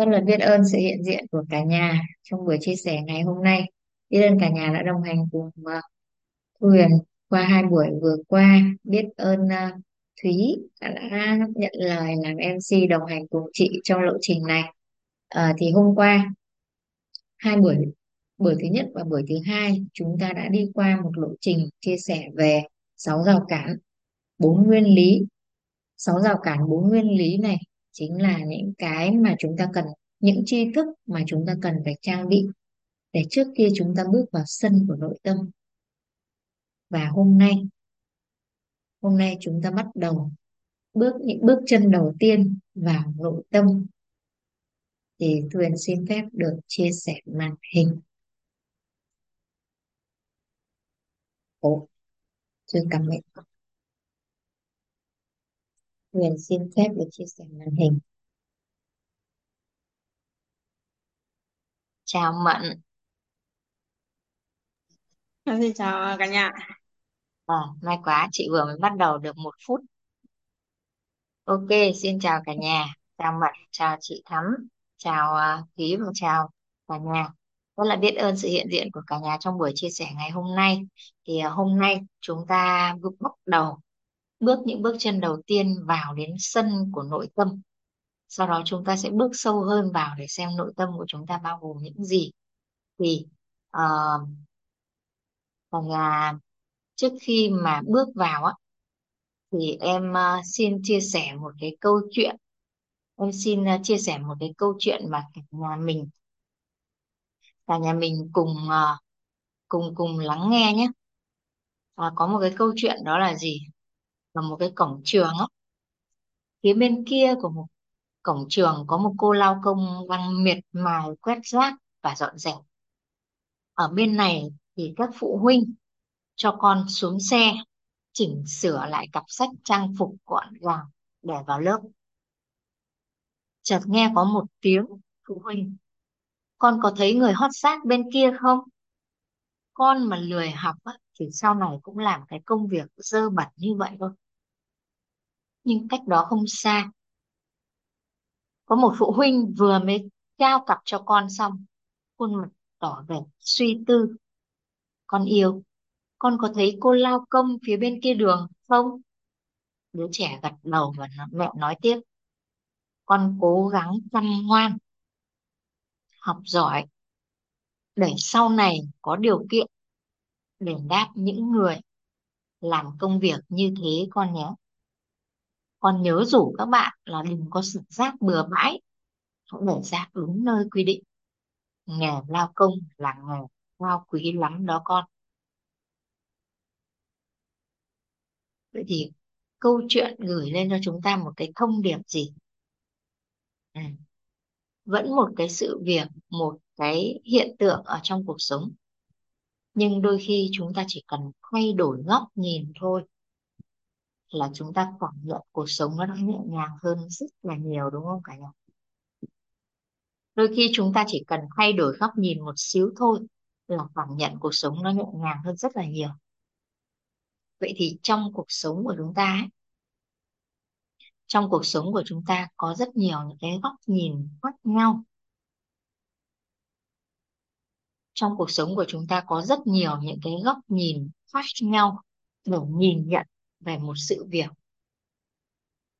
Rất là biết ơn sự hiện diện của cả nhà trong buổi chia sẻ ngày hôm nay. Biết ơn cả nhà đã đồng hành cùng ờ, Thu Huyền qua hai buổi vừa qua. Biết ơn ờ, Thúy đã nhận lời làm MC đồng hành cùng chị trong lộ trình này. Ờ, thì hôm qua hai buổi buổi thứ nhất và buổi thứ hai chúng ta đã đi qua một lộ trình chia sẻ về sáu rào cản bốn nguyên lý sáu rào cản bốn nguyên lý này chính là những cái mà chúng ta cần những tri thức mà chúng ta cần phải trang bị để trước kia chúng ta bước vào sân của nội tâm. Và hôm nay hôm nay chúng ta bắt đầu bước những bước chân đầu tiên vào nội tâm. Thì Tuyền xin phép được chia sẻ màn hình. Ồ, chưa cảm mệnh Tuyền xin phép được chia sẻ màn hình chào Mận Xin chào cả nhà. à, may quá chị vừa mới bắt đầu được một phút Ok, xin chào cả nhà. Chào Mận, chào chị Thắm, chào Thúy và chào cả nhà. Rất là biết ơn sự hiện diện của cả nhà trong buổi chia sẻ ngày hôm nay. Thì uh, hôm nay chúng ta bước bắt đầu bước những bước chân đầu tiên vào đến sân của nội tâm. Sau đó chúng ta sẽ bước sâu hơn vào để xem nội tâm của chúng ta bao gồm những gì. Thì ờ, uh, cả trước khi mà bước vào á thì em uh, xin chia sẻ một cái câu chuyện Em xin uh, chia sẻ một cái câu chuyện mà cả nhà mình cả nhà mình cùng uh, cùng cùng lắng nghe nhé. À, có một cái câu chuyện đó là gì? Là một cái cổng trường á. Phía bên kia của một cổng trường có một cô lao công đang miệt mài quét rác và dọn dẹp. Ở bên này thì các phụ huynh cho con xuống xe chỉnh sửa lại cặp sách trang phục gọn gàng để vào lớp. Chợt nghe có một tiếng phụ huynh con có thấy người hót xác bên kia không? Con mà lười học á, thì sau này cũng làm cái công việc dơ bẩn như vậy thôi. Nhưng cách đó không xa. Có một phụ huynh vừa mới trao cặp cho con xong, khuôn mặt tỏ vẻ suy tư. Con yêu, con có thấy cô lao công phía bên kia đường không? Đứa trẻ gật đầu và mẹ nói tiếp. Con cố gắng chăm ngoan, học giỏi, để sau này có điều kiện để đáp những người làm công việc như thế con nhé. Con nhớ rủ các bạn là đừng có xả rác bừa bãi, hãy để rác đúng nơi quy định. Nghề lao công là nghề cao quý lắm đó con. Vậy thì câu chuyện gửi lên cho chúng ta một cái thông điệp gì? à, Vẫn một cái sự việc, một cái hiện tượng ở trong cuộc sống. Nhưng đôi khi chúng ta chỉ cần thay đổi góc nhìn thôi là chúng ta cảm nhận cuộc sống nó nhẹ nhàng hơn rất là nhiều đúng không cả nhà? Đôi khi chúng ta chỉ cần thay đổi góc nhìn một xíu thôi là cảm nhận cuộc sống nó nhẹ nhàng hơn rất là nhiều. Vậy thì trong cuộc sống của chúng ta ấy, trong cuộc sống của chúng ta có rất nhiều những cái góc nhìn khác nhau. Trong cuộc sống của chúng ta có rất nhiều những cái góc nhìn khác nhau để nhìn nhận về một sự việc.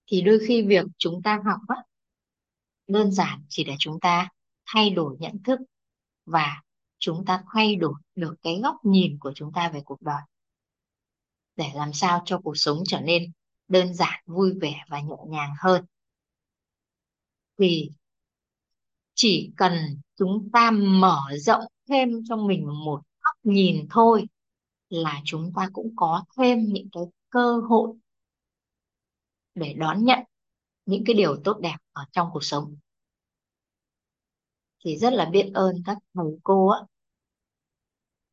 Thì đôi khi việc chúng ta học á, đơn giản chỉ để chúng ta thay đổi nhận thức và chúng ta thay đổi được cái góc nhìn của chúng ta về cuộc đời để làm sao cho cuộc sống trở nên đơn giản vui vẻ và nhẹ nhàng hơn thì chỉ cần chúng ta mở rộng thêm cho mình một góc nhìn thôi là chúng ta cũng có thêm những cái cơ hội để đón nhận những cái điều tốt đẹp ở trong cuộc sống. Thì rất là biết ơn các thầy cô á.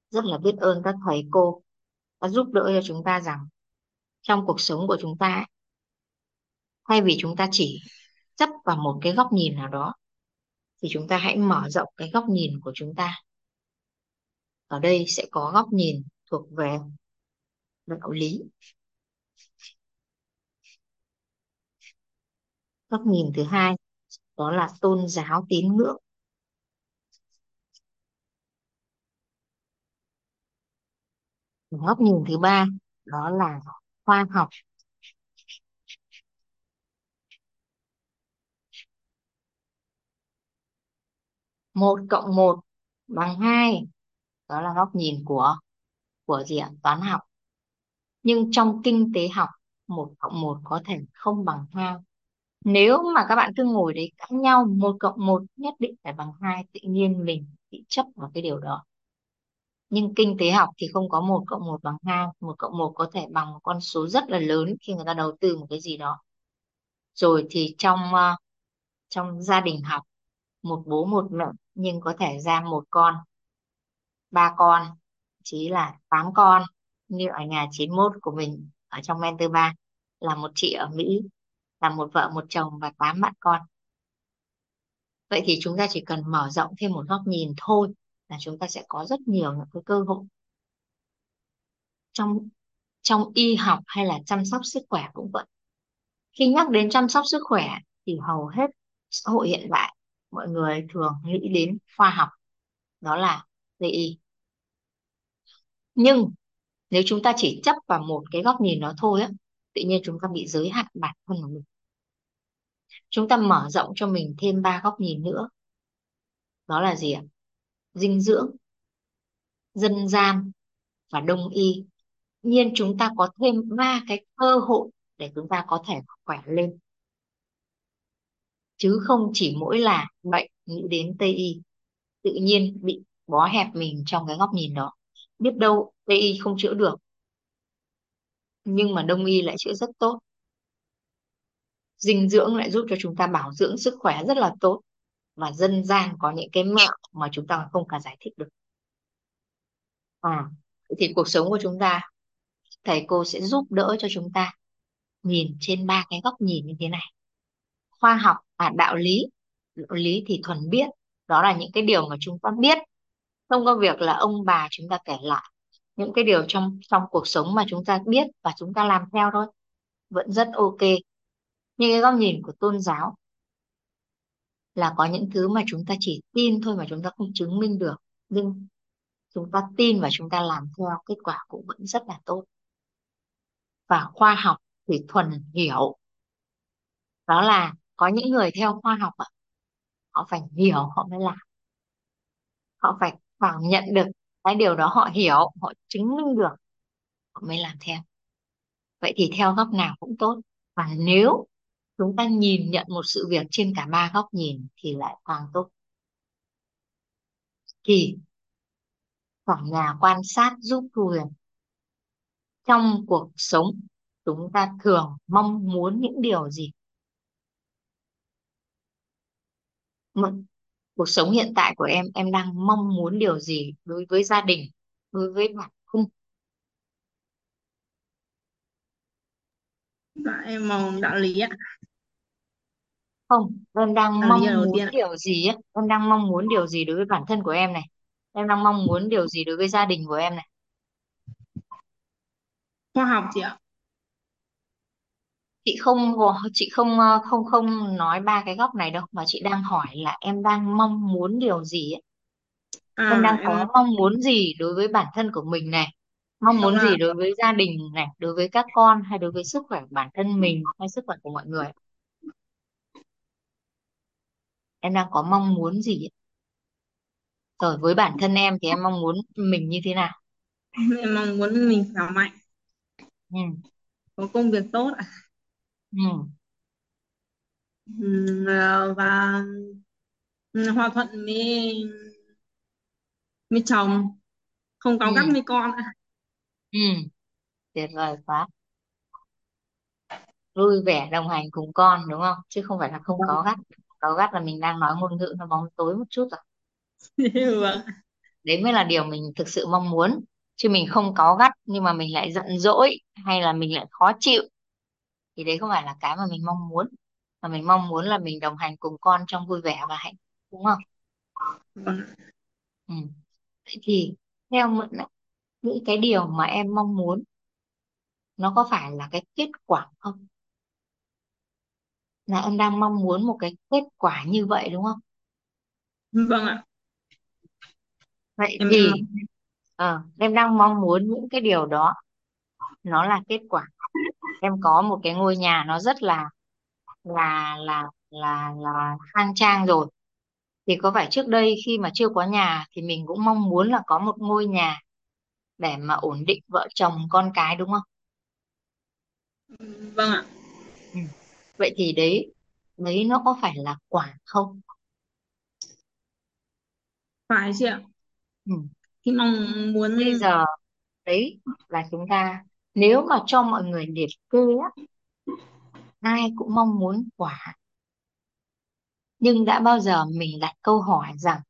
Rất là biết ơn các thầy cô đã giúp đỡ cho chúng ta rằng trong cuộc sống của chúng ta thay vì chúng ta chỉ chấp vào một cái góc nhìn nào đó, thì chúng ta hãy mở rộng cái góc nhìn của chúng ta. Ở đây sẽ có góc nhìn thuộc về đạo lý. Góc nhìn thứ hai, đó là tôn giáo tín ngưỡng. Góc nhìn thứ ba, đó là khoa học. Một cộng một bằng hai, đó là góc nhìn của của gì ạ? Toán học. Nhưng trong kinh tế học, một cộng một có thể không bằng hai nếu mà các bạn cứ ngồi đấy cãi nhau một cộng một nhất định phải bằng hai, tự nhiên mình bị chấp vào cái điều đó. Nhưng kinh tế học thì không có một cộng một bằng hai, một cộng một có thể bằng một con số rất là lớn khi người ta đầu tư một cái gì đó. Rồi thì trong ờ, trong gia đình học, một bố một mẹ nhưng có thể ra một con, ba con chí là tám con. Như ở nhà 91 của mình ở trong Mentor 3 là một chị ở Mỹ là một vợ, một chồng và tám bạn con. Vậy thì chúng ta chỉ cần mở rộng thêm một góc nhìn thôi là chúng ta sẽ có rất nhiều những cái cơ hội. Trong trong y học hay là chăm sóc sức khỏe cũng vậy. Khi nhắc đến chăm sóc sức khỏe thì hầu hết xã hội hiện đại mọi người thường nghĩ đến khoa học, đó là Tây y. Nhưng nếu chúng ta chỉ chấp vào một cái góc nhìn đó thôi á tự nhiên chúng ta bị giới hạn bản thân của mình. Chúng ta mở rộng cho mình thêm ba góc nhìn nữa. Đó là gì ạ? Dinh dưỡng, dân gian và đông y. Nhiên chúng ta có thêm ba cái cơ hội để chúng ta có thể khỏe lên. Chứ không chỉ mỗi là bệnh nghĩ đến Tây y. Tự nhiên bị bó hẹp mình trong cái góc nhìn đó. Biết đâu Tây y không chữa được nhưng mà Đông y lại chữa rất tốt. Dinh dưỡng lại giúp cho chúng ta bảo dưỡng sức khỏe rất là tốt. Và dân gian có những cái mẹo mà chúng ta không cả giải thích được. À thì cuộc sống của chúng ta, thầy cô sẽ giúp đỡ cho chúng ta nhìn trên ba cái góc nhìn như thế này. Khoa học và đạo lý. Đạo lý thì thuần biết. Đó là những cái điều mà chúng ta biết. Không có việc là ông bà chúng ta kể lại những cái điều trong trong cuộc sống mà chúng ta biết và chúng ta làm theo thôi. Vẫn rất ok. Nhưng cái góc nhìn của tôn giáo là có những thứ mà chúng ta chỉ tin thôi mà chúng ta không chứng minh được. Nhưng chúng ta tin và chúng ta làm theo, kết quả cũng vẫn rất là tốt. Và khoa học thì thuần hiểu. Đó là có những người theo khoa học họ phải hiểu, họ mới làm. Họ phải cảm nhận được cái điều đó họ hiểu, họ chứng minh được, họ mới làm theo. Vậy thì theo góc nào cũng tốt. Và nếu chúng ta nhìn nhận một sự việc trên cả ba góc nhìn thì lại càng tốt. Thì cả nhà quan sát giúp Thu Huyền trong cuộc sống, chúng ta thường mong muốn những điều gì? Một- cuộc sống hiện tại của em em đang mong muốn điều gì đối với gia đình đối với bản thân Dạ, em mong đạo lý ạ. không em đang Đạo lý là mong đầu muốn tiên ạ. điều gì á em đang mong muốn điều gì đối với bản thân của em này em đang mong muốn điều gì đối với gia đình của em này Khoa học chị ạ. Chị không chị không ờ, không không nói ba cái góc này đâu mà chị đang hỏi là em đang mong muốn điều gì ấy. em đang À, có mong muốn gì đối với bản thân của mình này mong đúng muốn gì là đối với gia đình này đối với các con hay đối với sức khỏe của bản thân mình hay sức khỏe của mọi người em đang có mong muốn gì ấy. rồi với bản thân em thì em mong muốn mình như thế nào em mong muốn mình khỏe mạnh, ừ. có công việc tốt ạ. Ừ. Ừm, ờ, và ừm, hòa thuận với với chồng, không cáu gắt Ừ. với con ạ. Ừ. tuyệt vời quá vui vẻ đồng hành cùng con đúng không chứ không phải là không có Vâng. gắt có gắt là mình đang nói ngôn ngữ nó bóng tối một chút rồi Vâng. đấy mới là điều mình thực sự mong muốn chứ mình không cáu gắt nhưng mà mình lại giận dỗi hay là mình lại khó chịu thì đấy không phải là cái mà mình mong muốn. Mà mình mong muốn là mình đồng hành cùng con trong vui vẻ và hạnh phúc đúng không? Vâng. ừ. Vậy thì theo Mượn những cái điều mà em mong muốn nó có phải là cái kết quả không? Là em đang mong muốn một cái kết quả như vậy đúng không? Vâng ạ. Vậy em thì ờ, em đang mong muốn những cái điều đó nó là kết quả em có một cái ngôi nhà nó rất là là là là là khang trang rồi. Thì có phải trước đây khi mà chưa có nhà thì mình cũng mong muốn là có một ngôi nhà để mà ổn định vợ chồng con cái đúng không? Vâng ạ. Ừ. vậy thì đấy đấy nó có phải là quả không? Phải chị ạ. Ừ. khi mong muốn bây giờ đấy là chúng ta nếu mà cho mọi người liệt kê á ai cũng mong muốn quả. Nhưng đã bao giờ mình đặt câu hỏi rằng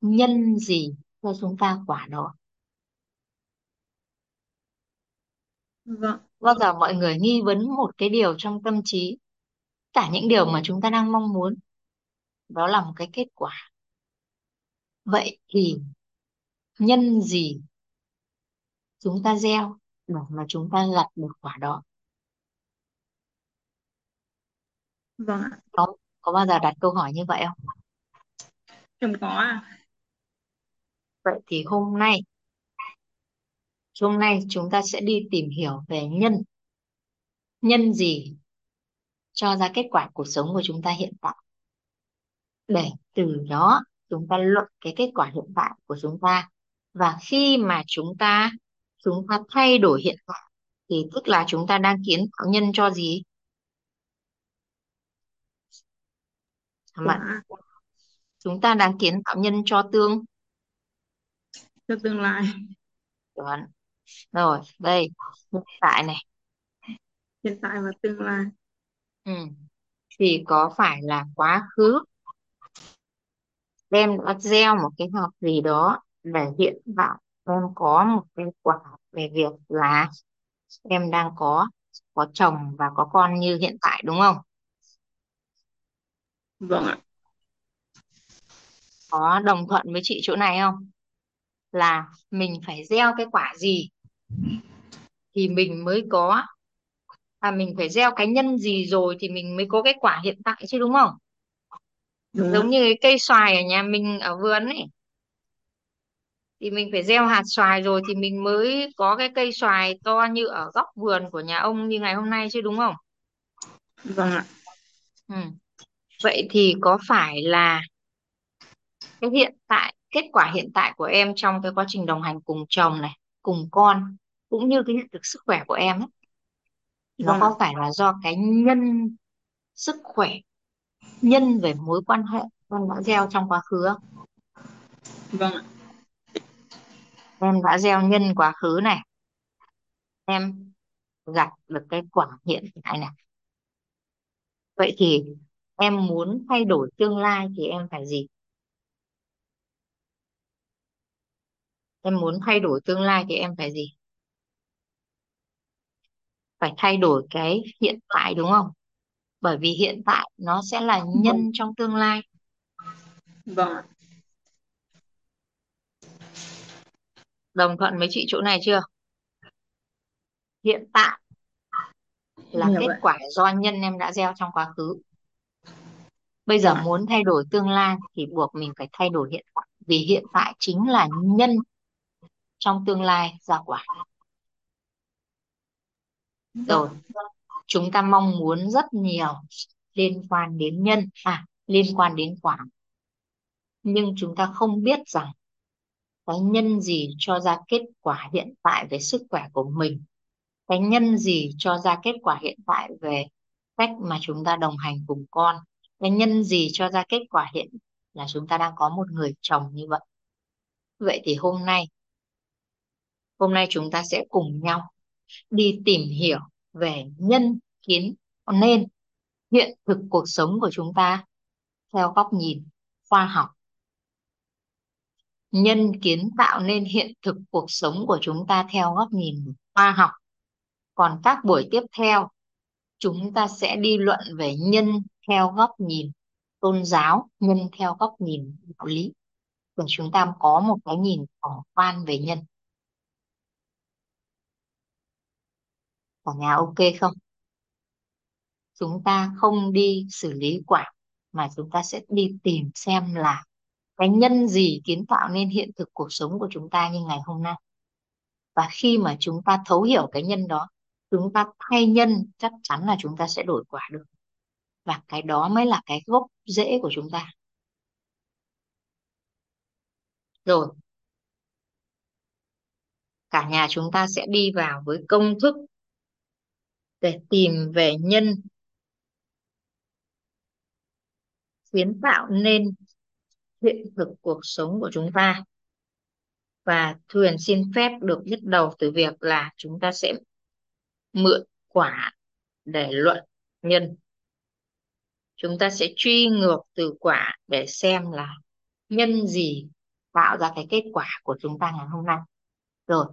nhân gì cho chúng ta quả đó? Vâng. Bao giờ mọi người nghi vấn một cái điều trong tâm trí cả những điều mà chúng ta đang mong muốn đó là một cái kết quả. Vậy thì nhân gì chúng ta gieo để mà chúng ta gặt được quả đó. Vâng ạ. Có có bao giờ đặt câu hỏi như vậy không? Em có à vậy thì hôm nay hôm nay chúng ta sẽ đi tìm hiểu về nhân. Nhân gì cho ra kết quả cuộc sống của chúng ta hiện tại? Để từ đó chúng ta luận cái kết quả hiện tại của chúng ta. Và khi mà chúng ta chúng ta thay đổi hiện tại thì tức là chúng ta đang kiến tạo nhân cho gì? Hả bạn. Chúng ta đang kiến tạo nhân cho tương. Cho tương lai. Chuẩn. rồi đây hiện tại này. Hiện tại và tương lai. Ừ. thì có phải là quá khứ? Em đã gieo một cái hạt gì đó để hiện tại em có một cái quả về việc là em đang có có chồng và có con như hiện tại đúng không? Vâng ạ. Có đồng thuận với chị chỗ này không? Là mình phải gieo cái quả gì thì mình mới có à mình phải gieo cái nhân gì rồi thì mình mới có cái quả hiện tại chứ đúng không? Đúng giống như cái cây xoài ở nhà mình ở vườn ấy thì mình phải gieo hạt xoài rồi thì mình mới có cái cây xoài to như ở góc vườn của nhà ông như ngày hôm nay chứ đúng không? Vâng ạ. Ừ. vậy thì có phải là cái hiện tại kết quả hiện tại của em trong cái quá trình đồng hành cùng chồng này cùng con cũng như cái hiện thực sức khỏe của em ấy, nó vâng ạ. có phải là do cái nhân sức khỏe nhân về mối quan hệ em đã gieo trong quá khứ không? vâng ạ em đã gieo nhân quá khứ này. Em gặt được cái quả hiện tại này. Vậy thì em muốn thay đổi tương lai thì em phải gì? Em muốn thay đổi tương lai thì em phải gì? Phải thay đổi cái hiện tại, đúng không? Bởi vì hiện tại nó sẽ là nhân trong tương lai. Vâng đồng thuận với chị chỗ này chưa? Hiện tại là hiểu kết vậy. quả do nhân em đã gieo trong quá khứ. Bây giờ ạ muốn thay đổi tương lai thì buộc mình phải thay đổi hiện tại vì hiện tại chính là nhân trong tương lai ra quả. Rồi vâng chúng ta mong muốn rất nhiều liên quan đến nhân à liên quan đến quả. Nhưng chúng ta không biết rằng cái nhân gì cho ra kết quả hiện tại về sức khỏe của mình? Cái nhân gì cho ra kết quả hiện tại về cách mà chúng ta đồng hành cùng con? Cái nhân gì cho ra kết quả hiện là chúng ta đang có một người chồng như vậy? Vậy thì hôm nay hôm nay chúng ta sẽ cùng nhau đi tìm hiểu về nhân kiến nên hiện thực cuộc sống của chúng ta theo góc nhìn khoa học nhân kiến tạo nên hiện thực cuộc sống của chúng ta theo góc nhìn khoa học. Còn các buổi tiếp theo, chúng ta sẽ đi luận về nhân theo góc nhìn tôn giáo, nhân theo góc nhìn đạo lý. Để chúng ta có một cái nhìn tổng quan về nhân. Cả nhà ok không? Chúng ta không đi xử lý quả, mà chúng ta sẽ đi tìm xem là cái nhân gì kiến tạo nên hiện thực cuộc sống của chúng ta như ngày hôm nay? Và khi mà chúng ta thấu hiểu cái nhân đó, chúng ta thay nhân, chắc chắn là chúng ta sẽ đổi quả được. Và cái đó mới là cái gốc rễ của chúng ta. Rồi. Cả nhà chúng ta sẽ đi vào với công thức để tìm về nhân. Kiến tạo nên hiện thực cuộc sống của chúng ta. Và Thuyền xin phép được bắt đầu từ việc là chúng ta sẽ mượn quả để luận nhân. Chúng ta sẽ truy ngược từ quả để xem là nhân gì tạo ra cái kết quả của chúng ta ngày hôm nay. Rồi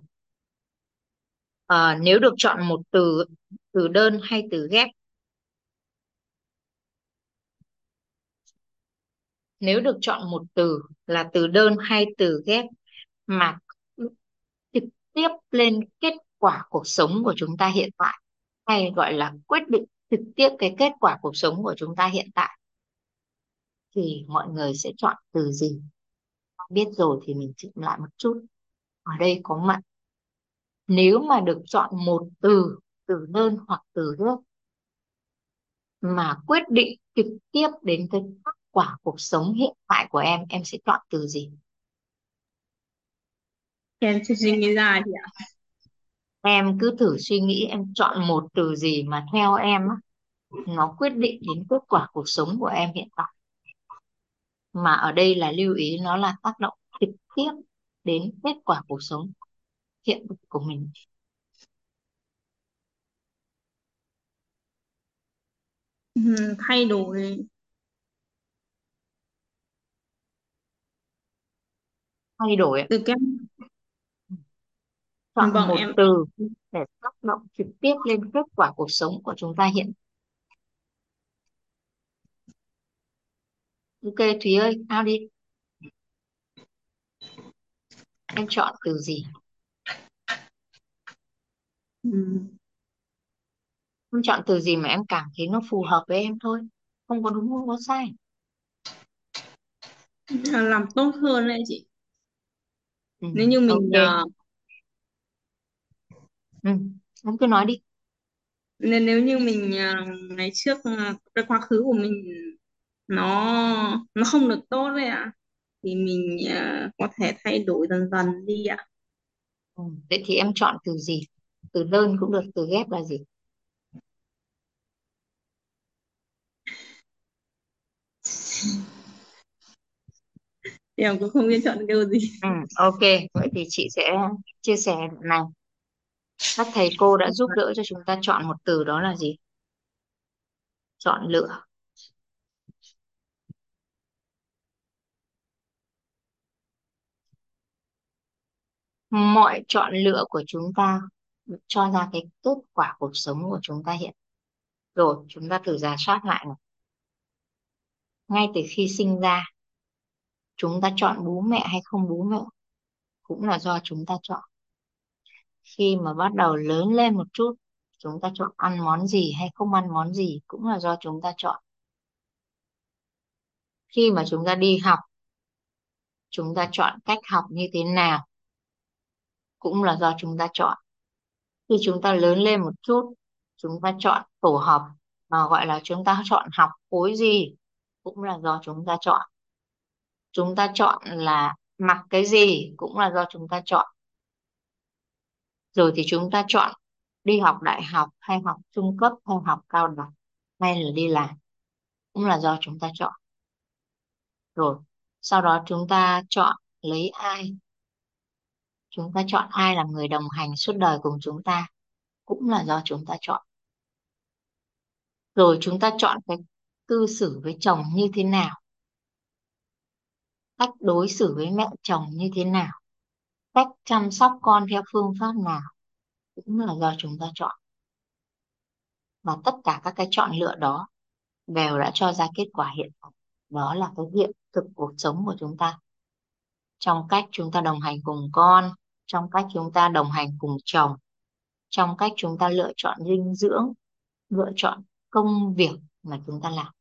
à, nếu được chọn một từ từ đơn hay từ ghép nếu được chọn một từ là từ đơn hay từ ghép mà trực tiếp lên kết quả cuộc sống của chúng ta hiện tại, hay gọi là quyết định trực tiếp cái kết quả cuộc sống của chúng ta hiện tại, thì mọi người sẽ chọn từ gì? Biết rồi thì mình chỉnh lại một chút. Ở đây có mặt. Nếu mà được chọn một từ từ đơn hoặc từ ghép mà quyết định trực tiếp đến cái quả cuộc sống hiện tại của em em sẽ chọn từ gì? Em chưa suy nghĩ ra chị ạ. Em cứ thử suy nghĩ em chọn một từ gì mà theo em á, nó quyết định đến kết quả cuộc sống của em hiện tại. Mà ở đây là lưu ý nó là tác động trực tiếp đến kết quả cuộc sống hiện thực của mình. Ừm, thay đổi thay đổi từ cái chọn vâng một em. từ để tác động trực tiếp lên kết quả cuộc sống của chúng ta hiện. Ok Thúy ơi ao đi. Em chọn từ gì? Ừm, em chọn từ gì mà em cảm thấy nó phù hợp với em thôi không có đúng không có sai. Làm tốt hơn đấy chị ừ, nếu như mình ok. ờ, ừ, em cứ nói đi. Nên nếu như mình ờ, ngày trước ờ, cái quá khứ của mình nó nó không được tốt đấy ạ thì mình ờ, có thể thay đổi dần dần đi ạ. Ừ. vậy thì em chọn từ gì? Từ đơn cũng được từ ghép là gì thì em cũng không biết chọn kêu gì. Ừ, ok. Vậy thì chị sẽ chia sẻ này. Các thầy cô đã giúp đỡ cho chúng ta chọn một từ đó là gì? Chọn lựa. Mọi chọn lựa của chúng ta cho ra cái kết quả cuộc sống của chúng ta hiện. Rồi chúng ta thử rà soát lại này. Ngay từ khi sinh ra chúng ta chọn bố mẹ hay không bố mẹ cũng là do chúng ta chọn khi mà bắt đầu lớn lên một chút chúng ta chọn ăn món gì hay không ăn món gì cũng là do chúng ta chọn khi mà chúng ta đi học chúng ta chọn cách học như thế nào cũng là do chúng ta chọn khi chúng ta lớn lên một chút chúng ta chọn tổ hợp mà gọi là chúng ta chọn học khối gì cũng là do chúng ta chọn chúng ta chọn là mặc cái gì cũng là do chúng ta chọn. Rồi thì chúng ta chọn đi học đại học hay học trung cấp hay học cao đẳng hay là đi làm cũng là do chúng ta chọn. Rồi, sau đó chúng ta chọn lấy ai? Chúng ta chọn ai là người đồng hành suốt đời cùng chúng ta cũng là do chúng ta chọn. Rồi chúng ta chọn cái cư xử với chồng như thế nào? Cách đối xử với mẹ chồng như thế nào? Cách chăm sóc con theo phương pháp nào? Cũng là do chúng ta chọn. Và tất cả các cái chọn lựa đó đều đã cho ra kết quả hiện tại. Đó là cái hiện thực cuộc sống của chúng ta. Trong cách chúng ta đồng hành cùng con, trong cách chúng ta đồng hành cùng chồng, trong cách chúng ta lựa chọn dinh dưỡng, lựa chọn công việc mà chúng ta làm.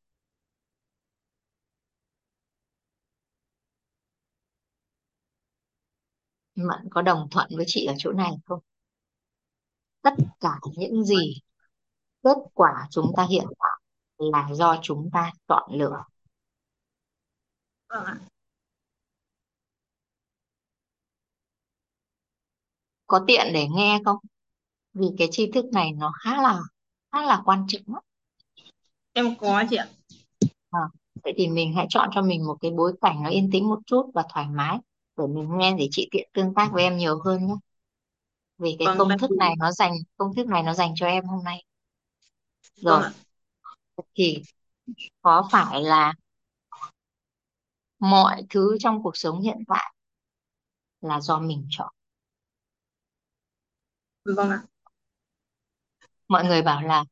Mận có đồng thuận với chị ở chỗ này không? Tất cả những gì kết quả chúng ta hiện tại là do chúng ta chọn lựa. Vâng ạ. Có tiện để nghe không? Vì cái tri thức này nó khá là khá là quan trọng á. em có chị ạ. À, vậy thì mình hãy chọn cho mình một cái bối cảnh nó yên tĩnh một chút và thoải mái để mình nghe để chị tiện tương tác với em nhiều hơn nhé. Vì cái vâng công tại thức vì này nó dành công thức này nó dành cho em hôm nay. Vâng rồi ạ. Thì có phải là mọi thứ trong cuộc sống hiện tại là do mình chọn? Vâng ạ. Mọi người bảo là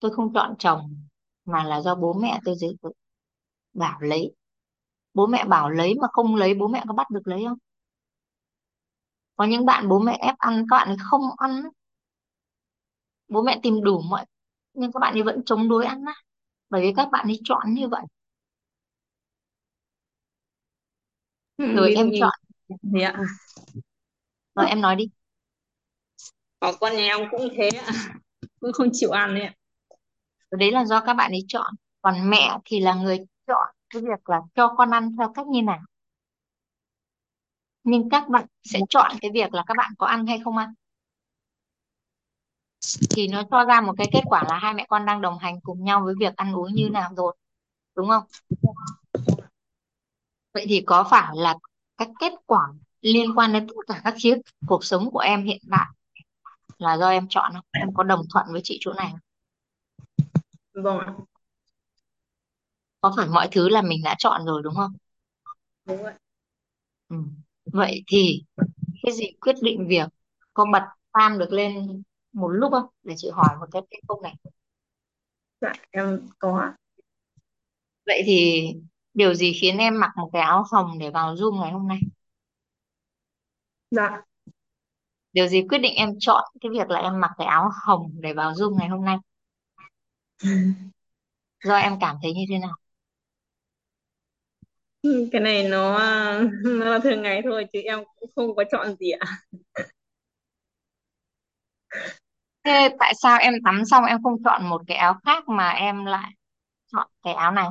tôi không chọn chồng mà là do bố mẹ tôi giới thiệu. Bảo lấy bố mẹ bảo lấy mà không lấy bố mẹ có bắt được lấy không? Có những bạn bố mẹ ép ăn các bạn không ăn bố mẹ tìm đủ mọi nhưng các bạn ấy vẫn chống đối ăn á. Bởi vì các bạn ấy chọn như vậy. Ừ, rồi em chọn. Thế ạ. Ừ. rồi em nói đi. Có con nhà em cũng thế ạ. Cũng không chịu ăn đấy ạ. Đấy là do các bạn ấy chọn. Còn mẹ thì là người chọn cái việc là cho con ăn theo cách như nào. Nhưng các bạn sẽ chọn cái việc là các bạn có ăn hay không ăn? Thì nó cho ra một cái kết quả là hai mẹ con đang đồng hành cùng nhau với việc ăn uống như nào rồi đúng không? Vậy thì có phải là các kết quả liên quan đến tất cả các khía cuộc sống của em hiện tại là do em chọn không? Em có đồng thuận với chị chỗ này không? vâng ạ có phải mọi thứ là mình đã chọn rồi đúng không? Đúng ạ. Ừ. vậy thì cái gì quyết định việc? Có bật tam được lên một lúc không? Để chị hỏi một cái cái câu này. Dạ em có vậy thì điều gì khiến em mặc một cái áo hồng để vào Zoom ngày hôm nay? Dạ. Điều gì quyết định em chọn cái việc là em mặc cái áo hồng để vào Zoom ngày hôm nay? Do em cảm thấy như thế nào Ừ, cái này nó nó là thường ngày thôi chứ em cũng không có chọn gì ạ. Thế tại sao em tắm xong em không chọn một cái áo khác mà em lại chọn cái áo này?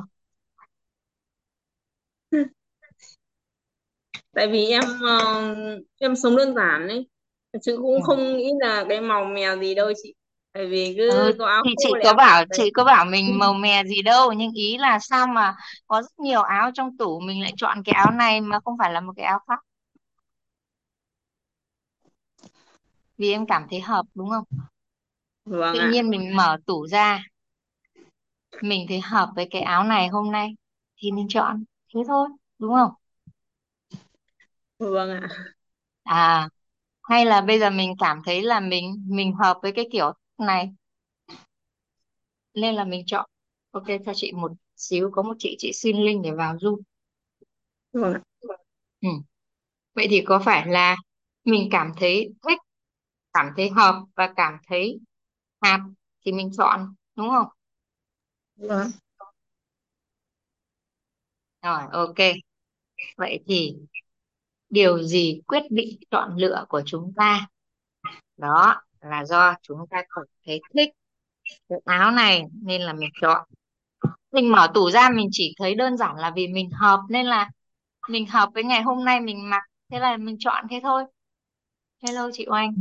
Tại vì em ờ, em sống đơn giản ấy chứ cũng ừ. không nghĩ là cái màu mè gì đâu chị tại vì Ừ, cứ có áo thì khô chị là có em bảo chị có bảo mình màu mè gì đâu nhưng ý là sao mà có rất nhiều áo trong tủ mình lại chọn cái áo này mà không phải là một cái áo khác? Vì em cảm thấy hợp đúng không? Vâng tự ạ. nhiên mình mở tủ ra mình thấy hợp với cái áo này hôm nay thì mình chọn thế thôi đúng không? Vâng ạ. À hay là bây giờ mình cảm thấy là mình mình hợp với cái kiểu này. Nên là mình chọn. Ok cho chị một xíu. Có một chị chị xin link để vào Zoom. Vâng ạ. Ừ. vậy thì có phải là mình cảm thấy thích cảm thấy hợp và cảm thấy hợp thì mình chọn đúng không? Vâng rồi ok. Vậy thì điều gì quyết định chọn lựa của chúng ta? Đó là do chúng ta cảm thấy thích cái áo này nên là mình chọn. Mình mở tủ ra mình chỉ thấy đơn giản là vì mình hợp nên là mình hợp với ngày hôm nay mình mặc, thế là mình chọn thế thôi. Hello chị Oanh.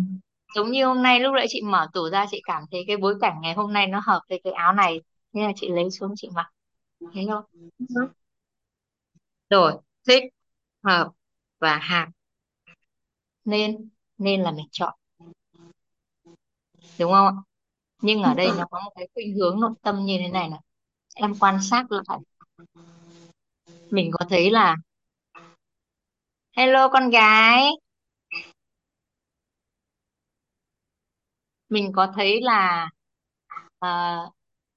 Giống như hôm nay lúc nãy chị mở tủ ra chị cảm thấy cái bối cảnh ngày hôm nay nó hợp với cái áo này nên là chị lấy xuống chị mặc. Thế thôi rồi thích, hợp và hạt nên nên là mình chọn đúng không ạ? Nhưng ở đây nó có một cái khuynh hướng nội tâm như thế này này. Em quan sát lại. Mình có thấy là hello con gái. Mình có thấy là ờ,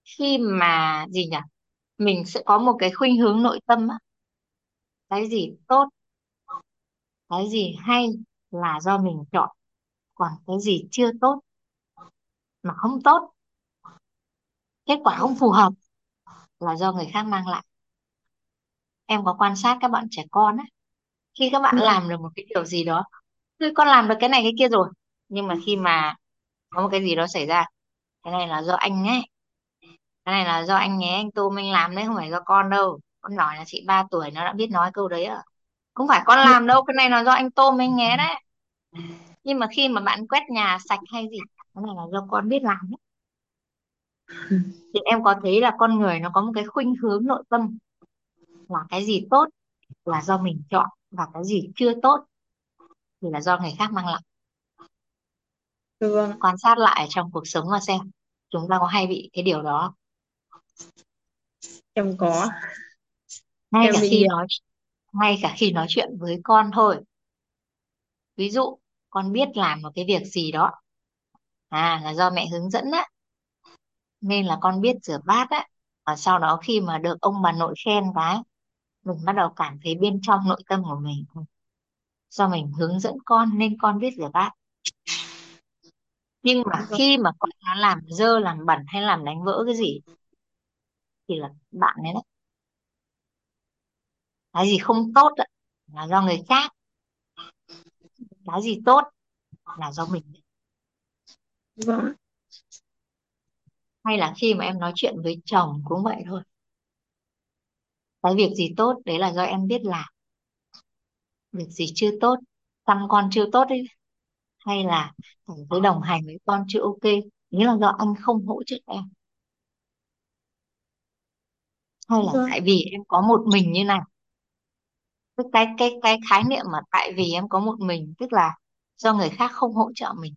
khi mà gì nhỉ? Mình sẽ có một cái khuynh hướng nội tâm á. Cái gì tốt cái gì hay là do mình chọn còn cái gì chưa tốt mà không tốt. Kết quả không phù hợp là do người khác mang lại. Em có quan sát các bạn trẻ con á khi các bạn vâng làm được một cái điều gì đó "Ôi, con làm được cái này cái kia rồi. Nhưng mà khi mà có một cái gì đó xảy ra cái này là do anh ấy cái này là do anh nhé anh Tôm anh làm đấy không phải do con đâu. Con nhỏ nhà chị 3 tuổi nó đã biết nói câu đấy à không phải con làm đâu cái này là do anh Tôm anh nhé đấy. Nhưng mà khi mà bạn quét nhà sạch hay gì cái này là do con biết làm đấy. Thì em có thấy là con người nó có một cái khuynh hướng nội tâm là cái gì tốt là do mình chọn và cái gì chưa tốt thì là do người khác mang lại. Vâng. Quan sát lại trong cuộc sống mà xem chúng ta có hay bị cái điều đó em có. Ngay em cả bị khi nhiều nói ngay cả khi nói chuyện với con thôi. Ví dụ con biết làm một cái việc gì đó à là do mẹ hướng dẫn á. Nên là con biết rửa bát á. Và sau đó khi mà được ông bà nội khen cái mình bắt đầu cảm thấy bên trong nội tâm của mình "Ừ, do mình hướng dẫn con nên con biết rửa bát. Nhưng mà khi mà con nó làm dơ làm bẩn hay làm đánh vỡ cái gì thì là bạn ấy đấy. Cái gì không tốt là do người khác. Cái gì tốt là do mình vâng. Hay là khi mà em nói chuyện với chồng cũng vậy thôi. Cái việc gì tốt đấy là do em biết làm. Việc gì chưa tốt chăm con chưa tốt ấy. Hay là thấy đồng hành với con chưa ok nghĩa là do anh không hỗ trợ em. Hay là vâng. tại vì em có một mình như này. Cái cái cái khái niệm mà tại vì em có một mình tức là do người khác không hỗ trợ mình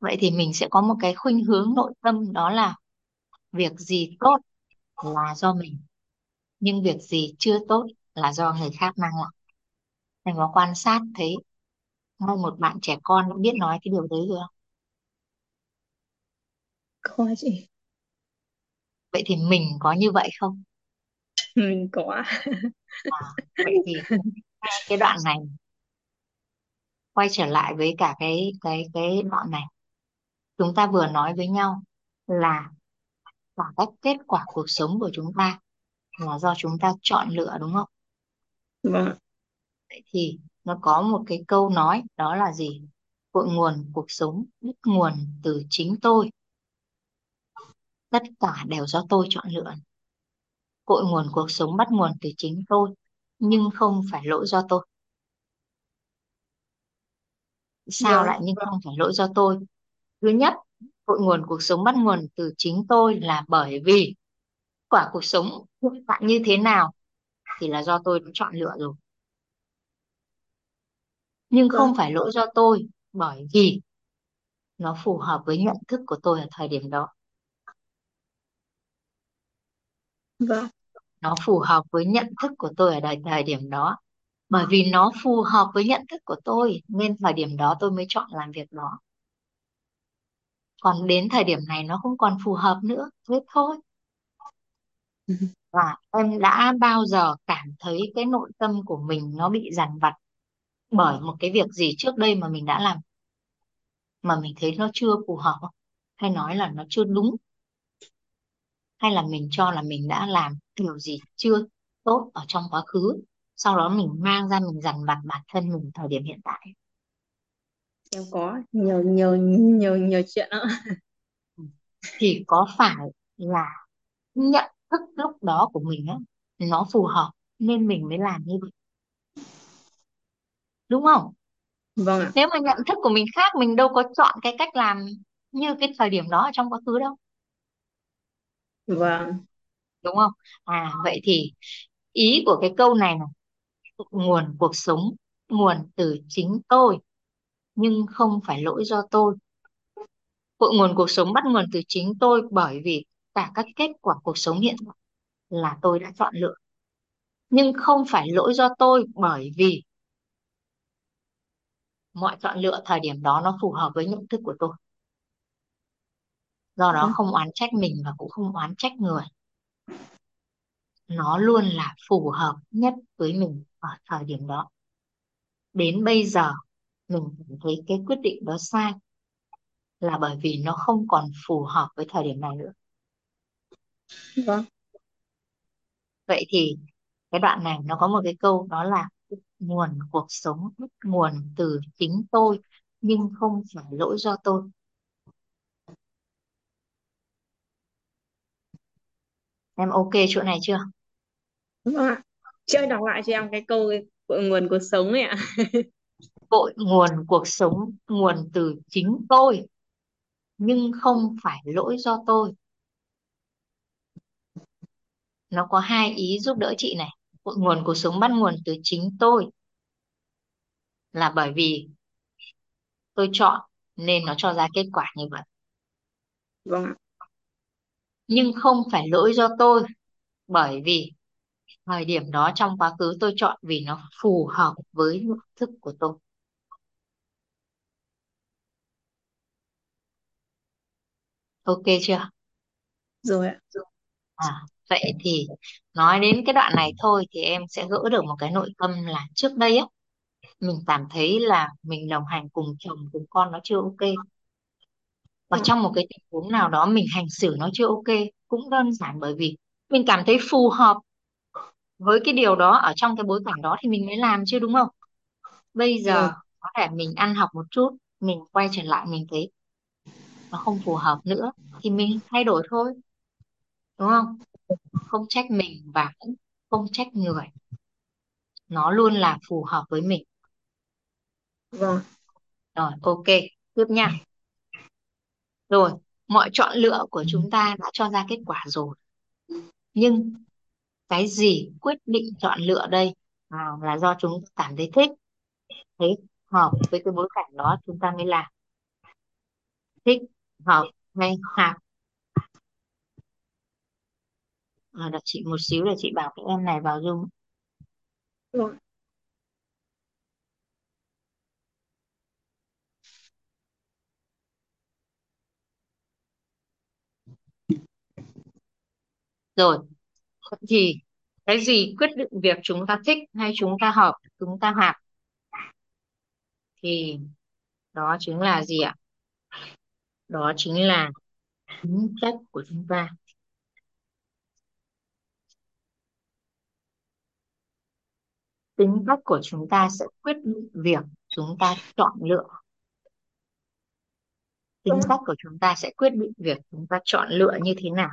vậy thì mình sẽ có một cái khuynh hướng nội tâm đó là việc gì tốt là do mình nhưng việc gì chưa tốt là do người khác mang lại. Em có quan sát thấy ngay một bạn trẻ con cũng biết nói cái điều đấy rồi không? Có chị? Vậy thì mình có như vậy không? Mình có à, vậy thì cái đoạn này quay trở lại với cả cái cái cái đoạn này chúng ta vừa nói với nhau là cả các kết quả cuộc sống của chúng ta là do chúng ta chọn lựa đúng không? Vâng. Vậy thì nó có một cái câu nói đó là gì? Cội nguồn cuộc sống bắt nguồn từ chính tôi. Tất cả đều do tôi chọn lựa. Cội nguồn cuộc sống bắt nguồn từ chính tôi nhưng không phải lỗi do tôi. Sao vâng lại nhưng không phải lỗi do tôi thứ nhất cội nguồn cuộc sống bắt nguồn từ chính tôi là bởi vì quả cuộc sống hiện tại như thế nào thì là do tôi đã chọn lựa rồi. Nhưng vâng. không phải lỗi do tôi bởi vì nó phù hợp với nhận thức của tôi ở thời điểm đó. Vâng. Nó phù hợp với nhận thức của tôi ở đời thời điểm đó. Bởi vì nó phù hợp với nhận thức của tôi nên thời điểm đó tôi mới chọn làm việc đó còn đến thời điểm này nó không còn phù hợp nữa, thế thôi. Và em đã bao giờ cảm thấy cái nội tâm của mình nó bị dằn vặt bởi một cái việc gì trước đây mà mình đã làm, mà mình thấy nó chưa phù hợp không? hay nói là nó chưa đúng? Hay là mình cho là mình đã làm điều gì chưa tốt ở trong quá khứ, sau đó mình mang ra mình dằn vặt bản thân mình thời điểm hiện tại? Em có nhiều nhiều nhiều nhiều chuyện đó thì có phải là nhận thức lúc đó của mình á nó phù hợp nên mình mới làm như vậy? Đúng không? Vâng ạ. Nếu mà nhận thức của mình khác mình đâu có chọn cái cách làm như cái thời điểm đó ở trong quá khứ đâu. Vâng. Đúng không? À vậy thì ý của cái câu này là nguồn cuộc sống nguồn từ chính tôi nhưng không phải lỗi do tôi. Cội nguồn cuộc sống bắt nguồn từ chính tôi bởi vì cả các kết quả cuộc sống hiện tại là tôi đã chọn lựa. Nhưng không phải lỗi do tôi bởi vì mọi chọn lựa thời điểm đó nó phù hợp với nhận thức của tôi. Do đó vâng. không oán trách mình và cũng không oán trách người. Nó luôn là phù hợp nhất với mình ở thời điểm đó. Đến bây giờ mình thấy cái quyết định đó sai là bởi vì nó không còn phù hợp với thời điểm này nữa. Vâng. Vậy thì cái đoạn này nó có một cái câu đó là nguồn cuộc sống bắt nguồn từ chính tôi nhưng không phải lỗi do tôi. Em ok chỗ này chưa? Vâng ạ. Chơi đọc lại cho em cái câu nguồn cuộc sống ấy ạ cội nguồn cuộc sống nguồn từ chính tôi nhưng không phải lỗi do tôi. Nó có hai ý giúp đỡ chị này. Cội nguồn cuộc sống bắt nguồn từ chính tôi là bởi vì tôi chọn nên nó cho ra kết quả như vậy. Vâng nhưng không phải lỗi do tôi bởi vì thời điểm đó trong quá khứ tôi chọn vì nó phù hợp với nhận thức của tôi ok chưa? Rồi ạ. À, vậy thì nói đến cái đoạn này thôi thì em sẽ gỡ được một cái nội tâm là trước đây á mình cảm thấy là mình đồng hành cùng chồng cùng con nó chưa ok. Và vâng trong một cái tình huống nào đó mình hành xử nó chưa ok cũng đơn giản bởi vì mình cảm thấy phù hợp với cái điều đó ở trong cái bối cảnh đó thì mình mới làm chứ đúng không? Bây giờ có thể mình ăn học một chút mình quay trở lại mình thấy nó không phù hợp nữa thì mình thay đổi thôi đúng không? Không trách mình và cũng không trách người. Nó luôn là phù hợp với mình. Vâng. Rồi ok tiếp nha. Rồi mọi chọn lựa của chúng ta đã cho ra kết quả rồi. Nhưng cái gì quyết định chọn lựa đây? À, là do chúng ta cảm thấy thích. Thấy hợp với cái bối cảnh đó chúng ta mới làm. Thích hợp hay hạp à, đợi chị một xíu để chị bảo cái em này vào Zoom. Vâng rồi thì cái gì quyết định việc chúng ta thích hay chúng ta hợp chúng ta hạp thì đó chính là gì ạ đó chính là tính cách của chúng ta. Tính cách của chúng ta sẽ quyết định việc chúng ta chọn lựa. Tính cách của chúng ta sẽ quyết định việc chúng ta chọn lựa như thế nào.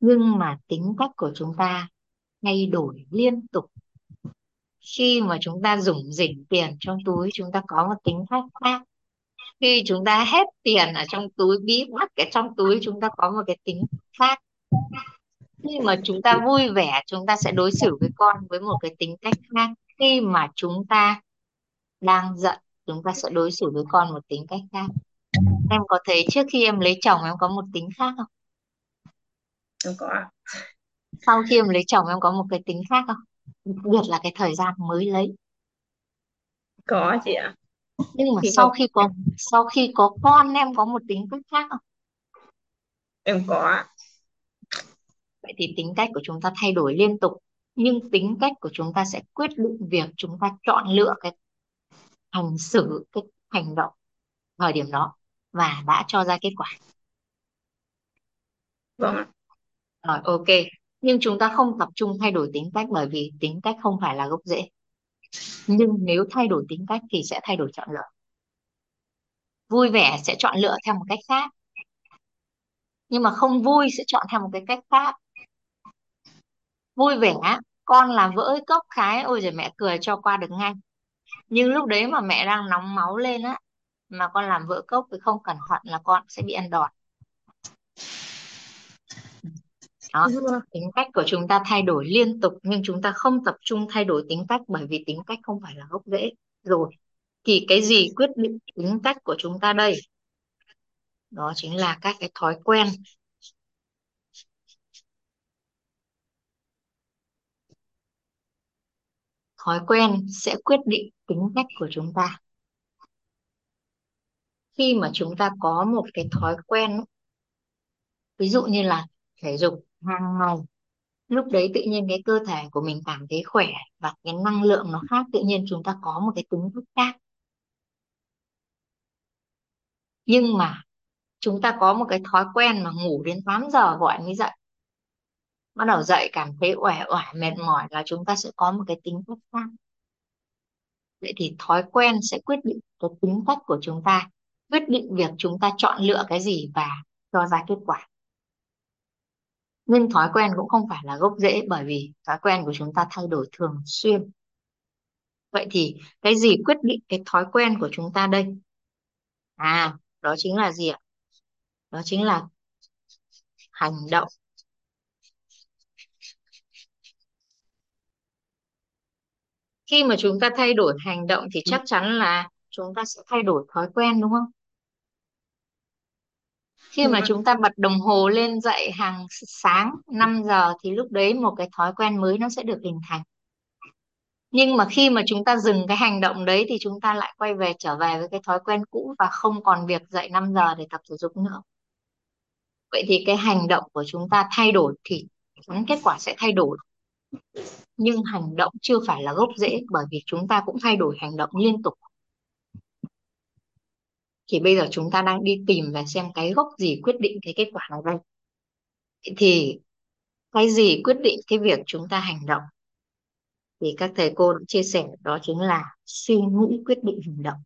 Nhưng mà tính cách của chúng ta thay đổi liên tục khi mà chúng ta rủng rỉnh tiền trong túi chúng ta có một tính cách khác. Khi chúng ta hết tiền ở trong túi bí bắt cái trong túi chúng ta có một cái tính khác. Khi mà chúng ta vui vẻ chúng ta sẽ đối xử với con với một cái tính cách khác. Khi mà chúng ta đang giận chúng ta sẽ đối xử với con một tính cách khác. Em có thấy trước khi em lấy chồng em có một tính khác không? Em có sau khi em lấy chồng em có một cái tính khác không biệt là cái thời gian mới lấy. Có chị ạ. Nhưng mà khi sau có khi có sau khi có con em có một tính cách khác không? Em có ạ. Vậy thì tính cách của chúng ta thay đổi liên tục nhưng tính cách của chúng ta sẽ quyết định việc chúng ta chọn lựa cái hành xử cái hành động thời điểm đó và đã cho ra kết quả. Vâng ạ. Rồi ok nhưng chúng ta không tập trung thay đổi tính cách bởi vì tính cách không phải là gốc rễ. Nhưng nếu thay đổi tính cách thì sẽ thay đổi chọn lựa. Vui vẻ sẽ chọn lựa theo một cách khác. Nhưng mà không vui sẽ chọn theo một cái cách khác. Vui vẻ, con làm vỡ cốc cái, ôi giời, mẹ cười cho qua được ngay. Nhưng lúc đấy mà mẹ đang nóng máu lên á, mà con làm vỡ cốc thì không cẩn thận là con sẽ bị ăn đòn. Đó tính cách của chúng ta thay đổi liên tục nhưng chúng ta không tập trung thay đổi tính cách bởi vì tính cách không phải là gốc rễ rồi. Thì cái gì quyết định tính cách của chúng ta đây? Đó chính là các cái thói quen. Thói quen sẽ quyết định tính cách của chúng ta. Khi mà chúng ta có một cái thói quen ví dụ như là thể dục hàng ngày. Lúc đấy tự nhiên cái cơ thể của mình cảm thấy khỏe và cái năng lượng nó khác, tự nhiên chúng ta có một cái tính thức khác. Nhưng mà chúng ta có một cái thói quen mà ngủ đến 8 giờ gọi mới dậy. Bắt đầu dậy cảm thấy uể oải, mệt mỏi là chúng ta sẽ có một cái tính cách khác. Vậy thì thói quen sẽ quyết định cái tính cách của chúng ta, quyết định việc chúng ta chọn lựa cái gì và cho ra kết quả nhưng thói quen cũng không phải là gốc rễ bởi vì thói quen của chúng ta thay đổi thường xuyên. Vậy thì cái gì quyết định cái thói quen của chúng ta đây? À đó chính là gì ạ? Đó chính là hành động. Khi mà chúng ta thay đổi hành động thì chắc chắn là chúng ta sẽ thay đổi thói quen, đúng không? Khi mà chúng ta bật đồng hồ lên dậy hàng sáng 5 giờ thì lúc đấy một cái thói quen mới nó sẽ được hình thành. Nhưng mà khi mà chúng ta dừng cái hành động đấy thì chúng ta lại quay về trở về với cái thói quen cũ và không còn việc dậy 5 giờ để tập thể dục nữa. Vậy thì cái hành động của chúng ta thay đổi thì kết quả sẽ thay đổi. Nhưng hành động chưa phải là gốc rễ bởi vì chúng ta cũng thay đổi hành động liên tục thì bây giờ chúng ta đang đi tìm và xem cái gốc gì quyết định cái kết quả này đây. Thì cái gì quyết định cái việc chúng ta hành động? Thì các thầy cô đã chia sẻ, đó chính là suy nghĩ quyết định hành động.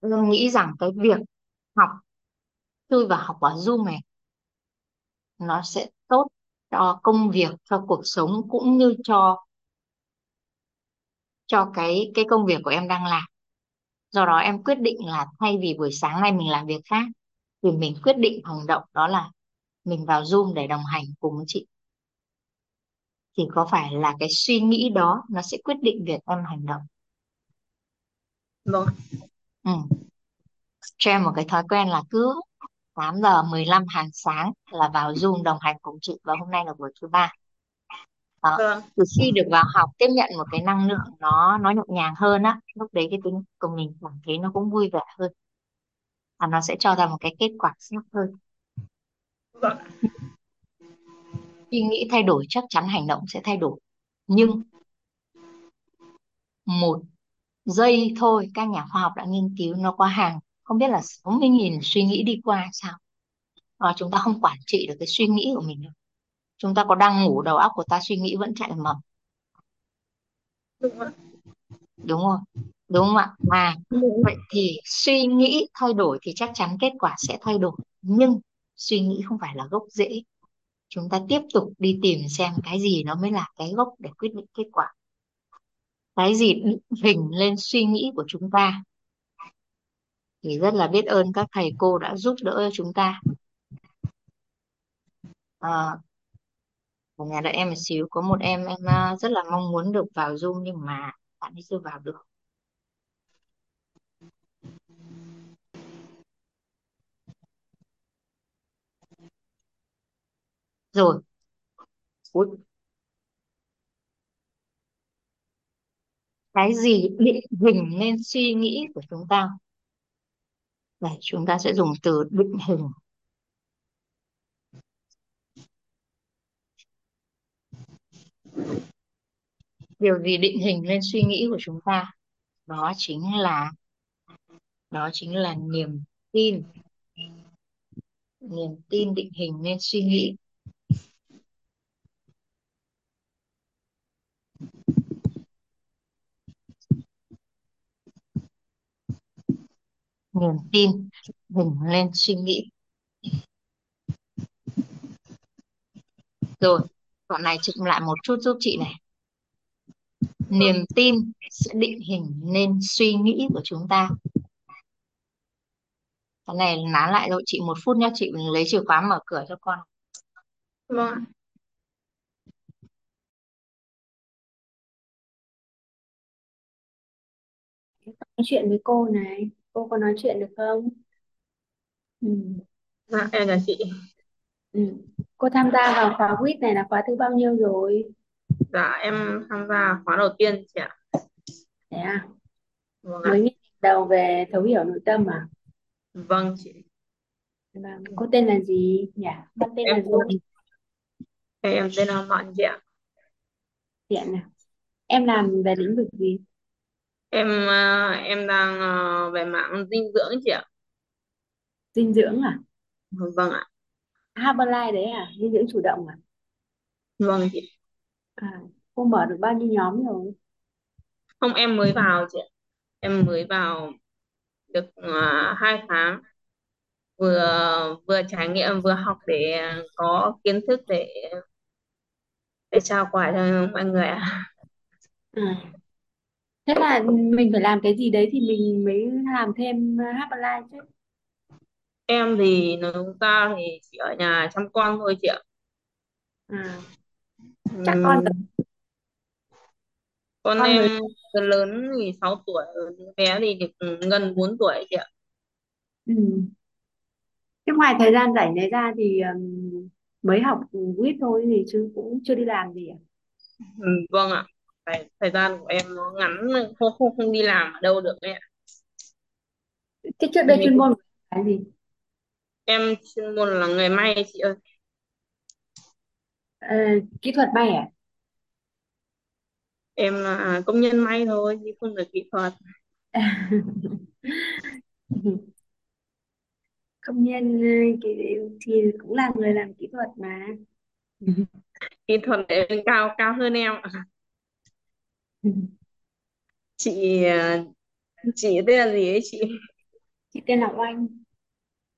Tôi nghĩ rằng cái việc học, chui vào học ở Zoom này, nó sẽ tốt cho công việc, cho cuộc sống, cũng như cho cho cái cái công việc của em đang làm. Do đó em quyết định là thay vì buổi sáng nay mình làm việc khác thì mình quyết định hành động đó là mình vào Zoom để đồng hành cùng với chị. Thì có phải là cái suy nghĩ đó nó sẽ quyết định việc em hành động? Vâng. Ừ. cho em một cái thói quen là cứ 8 giờ 15 hàng sáng là vào Zoom đồng hành cùng chị và hôm nay là buổi thứ ba đó vâng. khi được vào học tiếp nhận một cái năng lượng nó nó nhẹ nhàng hơn á lúc đấy cái tính của mình cảm thấy nó cũng vui vẻ hơn. Và nó sẽ cho ra một cái kết quả tốt hơn. Vâng. Suy nghĩ thay đổi chắc chắn hành động sẽ thay đổi. Nhưng một giây thôi các nhà khoa học đã nghiên cứu nó có hàng không biết là 60.000 suy nghĩ đi qua sao? Và chúng ta không quản trị được cái suy nghĩ của mình đâu chúng ta có đang ngủ đầu óc của ta suy nghĩ vẫn chạy mầm đúng rồi đúng không? Đúng không ạ? Mà vậy thì suy nghĩ thay đổi thì chắc chắn kết quả sẽ thay đổi. Nhưng suy nghĩ không phải là gốc rễ. Chúng ta tiếp tục đi tìm xem cái gì nó mới là cái gốc để quyết định kết quả. Cái gì định hình lên suy nghĩ của chúng ta? Thì rất là biết ơn các thầy cô đã giúp đỡ chúng ta. À, ở nhà đợi em một xíu có một em em à, rất là mong muốn được vào Zoom nhưng mà bạn ấy chưa vào được. Rồi. Ui, cái gì định hình nên suy nghĩ của chúng ta? Đây, chúng ta sẽ dùng từ định hình điều gì định hình lên suy nghĩ của chúng ta? Đó chính là, đó chính là niềm tin. Niềm tin định hình lên suy nghĩ. Niềm tin hình lên suy nghĩ. Rồi đoạn này chụp lại một chút giúp chị này niềm tin sẽ định hình nên suy nghĩ của chúng ta cái này nán lại rồi chị một phút nhé chị lấy chìa khóa mở cửa cho con vâng ạ. nói chuyện với cô này cô có nói chuyện được không ừ. dạ em là chị Ừ. cô tham gia vào khóa quýt này là khóa thứ bao nhiêu rồi? Dạ em tham gia khóa đầu tiên chị ạ. Thế à? Vâng ạ. Mới nghe đầu về thấu hiểu nội tâm à? Vâng chị. Vâng, cô tên là gì nhỉ? Con tên là em Dung em tên là Mận chị ạ. Thiện à? Em làm về lĩnh vực gì? em à, em đang à, về mạng dinh dưỡng chị ạ. Dinh dưỡng à? vâng ạ Herbalife đấy à? Dinh dưỡng chủ động à? vâng chị À, cô mở được bao nhiêu nhóm rồi? không em mới vào chị ạ em mới vào được uh, hai tháng vừa vừa trải nghiệm vừa học để có kiến thức để để trao quà cho mọi người ạ À, thế là mình phải làm cái gì đấy thì mình mới làm thêm Herbalife chứ. Em thì nói chúng ta thì chỉ ở nhà chăm con thôi chị ạ. À, chắc con Ừm, con con em mới từ lớn thì 6 tuổi đứa bé thì được gần 4 tuổi chị ạ. Ừ. Thế ngoài thời gian rảnh này ra thì um, mới học quýt thôi thì chứ cũng chưa đi làm gì à? Ừm, vâng ạ. Thời, thời gian của em nó ngắn không không không đi làm ở đâu được ấy ạ. Thế trước đây chuyên Mình- môn của em là gì? Em chuyên môn là người may chị ơi. Ờ, kỹ thuật may à? em là công nhân may thôi chứ không được kỹ thuật. Công nhân ờ, thì cũng là người làm kỹ thuật mà. Kỹ thuật để cao cao hơn em ạ. chị à, chị tên là gì ấy chị? Chị tên là Oanh.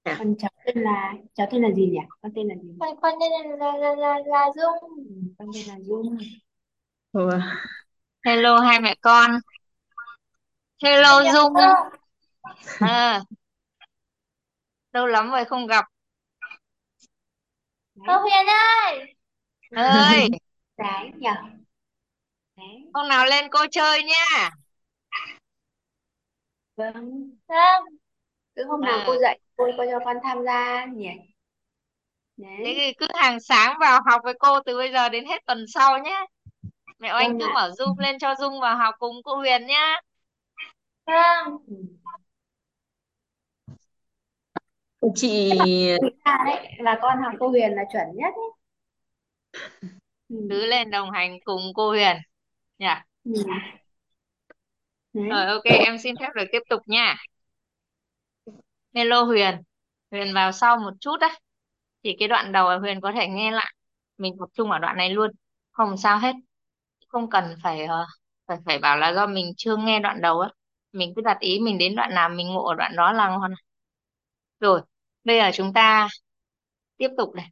À, còn cháu tên là cháu tên là gì nhỉ? Con tên là gì con con tên là là là là, là Dung. Ừ, con tên là Dung. Vâng. hello hai mẹ con. Hello Dung. À, lâu lắm rồi không gặp. Đấy, Huyền ơi! Ơi! Đấy nhỉ? Đấy hôm nào lên cô chơi nha vâng. Vâng. cứ hôm nào cô à, dạy cô cô cho con tham gia nhỉ thế đấy thì cứ hàng sáng vào học với cô từ bây giờ đến hết tuần sau nhé mẹ Oanh vâng cứ ạ mở Zoom lên cho Dung vào học cùng cô Huyền nhá Vâng. ừ. chị đấy là con học cô Huyền là chuẩn nhất ấy. Ừ. cứ lên đồng hành cùng cô Huyền nhỉ Ừ. Đấy. rồi ok em xin phép được tiếp tục nha hello Huyền. Huyền vào sau một chút á thì cái đoạn đầu là Huyền có thể nghe lại. Mình tập trung ở đoạn này luôn. Không sao hết. Không cần phải ờ, phải phải bảo là do mình chưa nghe đoạn đầu á. Mình cứ đặt ý mình đến đoạn nào mình ngộ ở đoạn đó là ngon. Rồi bây giờ chúng ta tiếp tục này.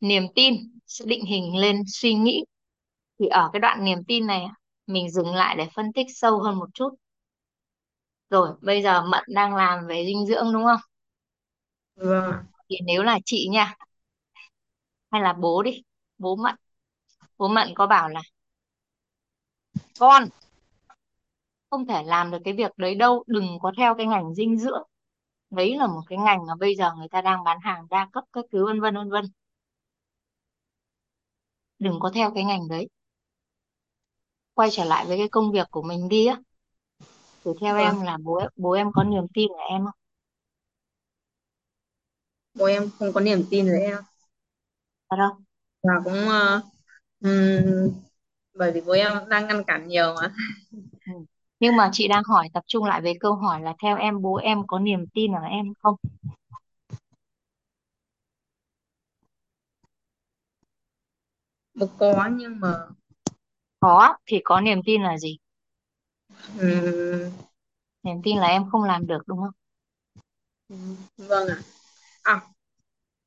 Niềm tin sẽ định hình lên suy nghĩ. Thì ở cái đoạn niềm tin này mình dừng lại để phân tích sâu hơn một chút rồi bây giờ Mận đang làm về dinh dưỡng đúng không? Vâng thì nếu là chị nha hay là bố đi bố Mận. Bố Mận có bảo là con không thể làm được cái việc đấy đâu đừng có theo cái ngành dinh dưỡng. Đấy là một cái ngành mà bây giờ người ta đang bán hàng đa cấp các thứ vân vân vân vân. Đừng có theo cái ngành đấy. Quay trở lại với cái công việc của mình đi á thì theo vâng. em là bố bố em có niềm tin ở em không? Bố em không có niềm tin với em. Thật không và cũng ờ, ừm, bởi vì bố em đang ngăn cản nhiều mà. Ừ. nhưng mà chị đang hỏi tập trung lại về câu hỏi là theo em bố em có niềm tin ở em không? Bố có nhưng mà có thì có niềm tin là gì ừm, niềm tin là em không làm được đúng không? Vâng ạ. À,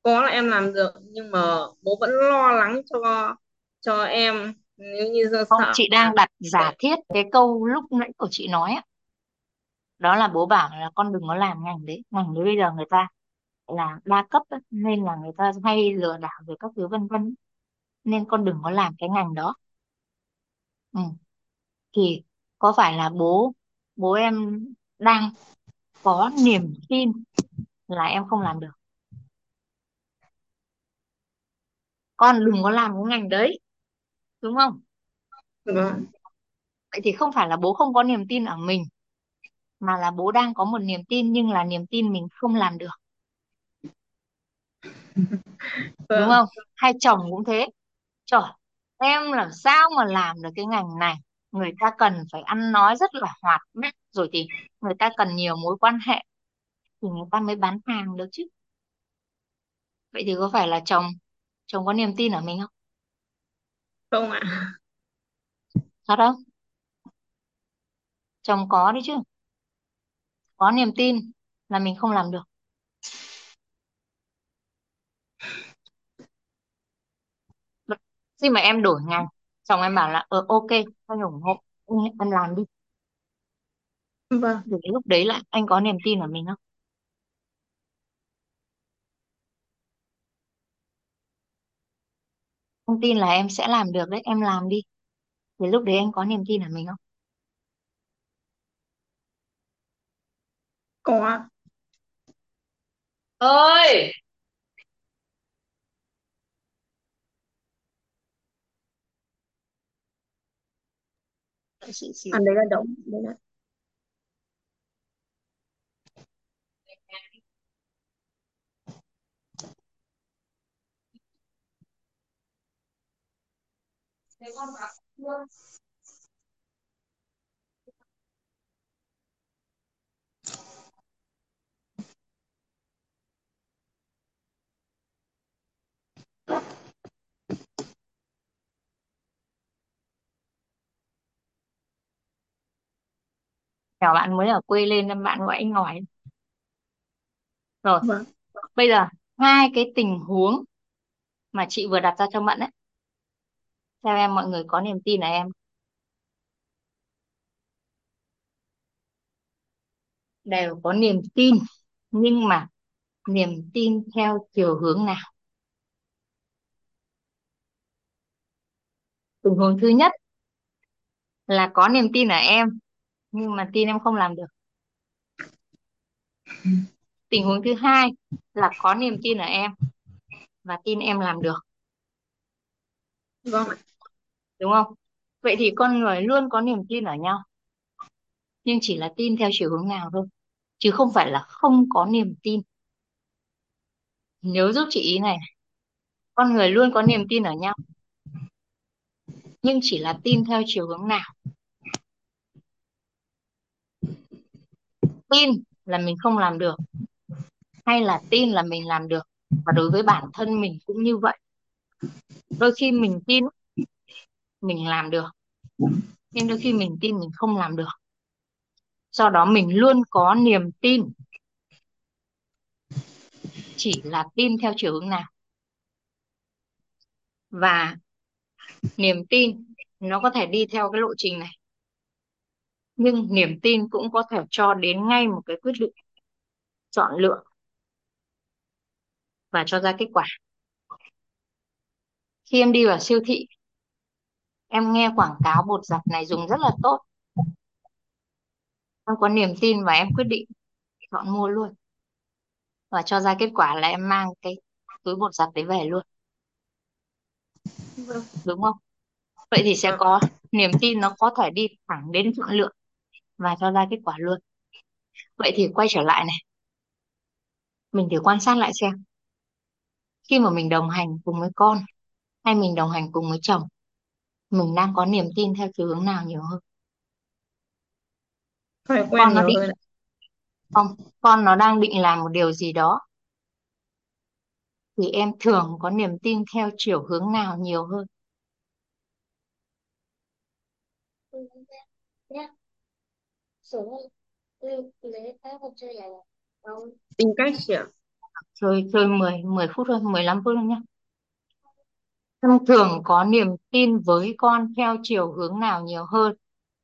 có là em làm được nhưng mà bố vẫn lo lắng cho cho em. Nếu như do không sợ chị đang đặt giả thiết cái câu lúc nãy của chị nói á. Đó là bố bảo là con đừng có làm ngành đấy. Ngành đấy bây giờ người ta là đa cấp á, nên là người ta hay lừa đảo rồi các thứ vân vân nên con đừng có làm cái ngành đó. Ừ. thì có phải là bố bố em đang có niềm tin là em không làm được? Con đừng có làm cái ngành đấy đúng không? Vâng. Vậy thì không phải là bố không có niềm tin ở mình mà là bố đang có một niềm tin nhưng là niềm tin mình không làm được. Đúng không? Hay chồng cũng thế. Trời em làm sao mà làm được cái ngành này người ta cần phải ăn nói rất là hoạt bát rồi thì người ta cần nhiều mối quan hệ thì người ta mới bán hàng được chứ. Vậy thì có phải là chồng chồng có niềm tin ở mình không? Không ạ. Thật không chồng có đấy chứ. Có niềm tin là mình không làm được. Khi mà em đổi ngành chồng em bảo là ờ ok anh ủng hộ em, em làm đi. Vâng. Thì cái lúc đấy là anh có niềm tin ở mình không? Anh tin là em sẽ làm được đấy em làm đi. Thì lúc đấy anh có niềm tin ở mình không? Có ơi đợi chị. Anh đấy là đúng đấy là nhỏ bạn mới ở quê lên nên bạn gọi anh hỏi. Rồi vâng. bây giờ hai cái tình huống mà chị vừa đặt ra cho Mận ấy. Theo em mọi người có niềm tin ở em đều có niềm tin nhưng mà niềm tin theo chiều hướng nào? Tình huống thứ nhất là có niềm tin ở em nhưng mà tin em không làm được. Tình huống thứ hai là có niềm tin ở em và tin em làm được. Vâng đúng không? Vậy thì con người luôn có niềm tin ở nhau. Nhưng chỉ là tin theo chiều hướng nào thôi. Chứ không phải là không có niềm tin. Nhớ giúp chị ý này con người luôn có niềm tin ở nhau. Nhưng chỉ là tin theo chiều hướng nào tin là mình không làm được, hay là tin là mình làm được, và đối với bản thân mình cũng như vậy. Đôi khi mình tin mình làm được, nhưng đôi khi mình tin mình không làm được. Do đó mình luôn có niềm tin. Chỉ là tin theo chiều hướng nào. Và niềm tin nó có thể đi theo cái lộ trình này nhưng niềm tin cũng có thể cho đến ngay một cái quyết định chọn lựa và cho ra kết quả. Khi em đi vào siêu thị, em nghe quảng cáo bột giặt này dùng rất là tốt. Em có niềm tin và em quyết định chọn mua luôn. Và cho ra kết quả là em mang cái túi bột giặt đấy về luôn. Vâng đúng không? Vậy thì sẽ có, niềm tin nó có thể đi thẳng đến chọn lựa và cho ra kết quả luôn. Vậy thì quay trở lại này. Mình thử quan sát lại xem. Khi mà mình đồng hành cùng với con hay mình đồng hành cùng với chồng mình đang có niềm tin theo chiều hướng nào nhiều hơn? Thói quen con nó định hơn không con nó đang định làm một điều gì đó. Thì em thường có niềm tin theo chiều hướng nào nhiều hơn tính cách chị ạ. Chơi chơi mười mười phút thôi 15 phút thôi nhé em thường có niềm tin với con theo chiều hướng nào nhiều hơn?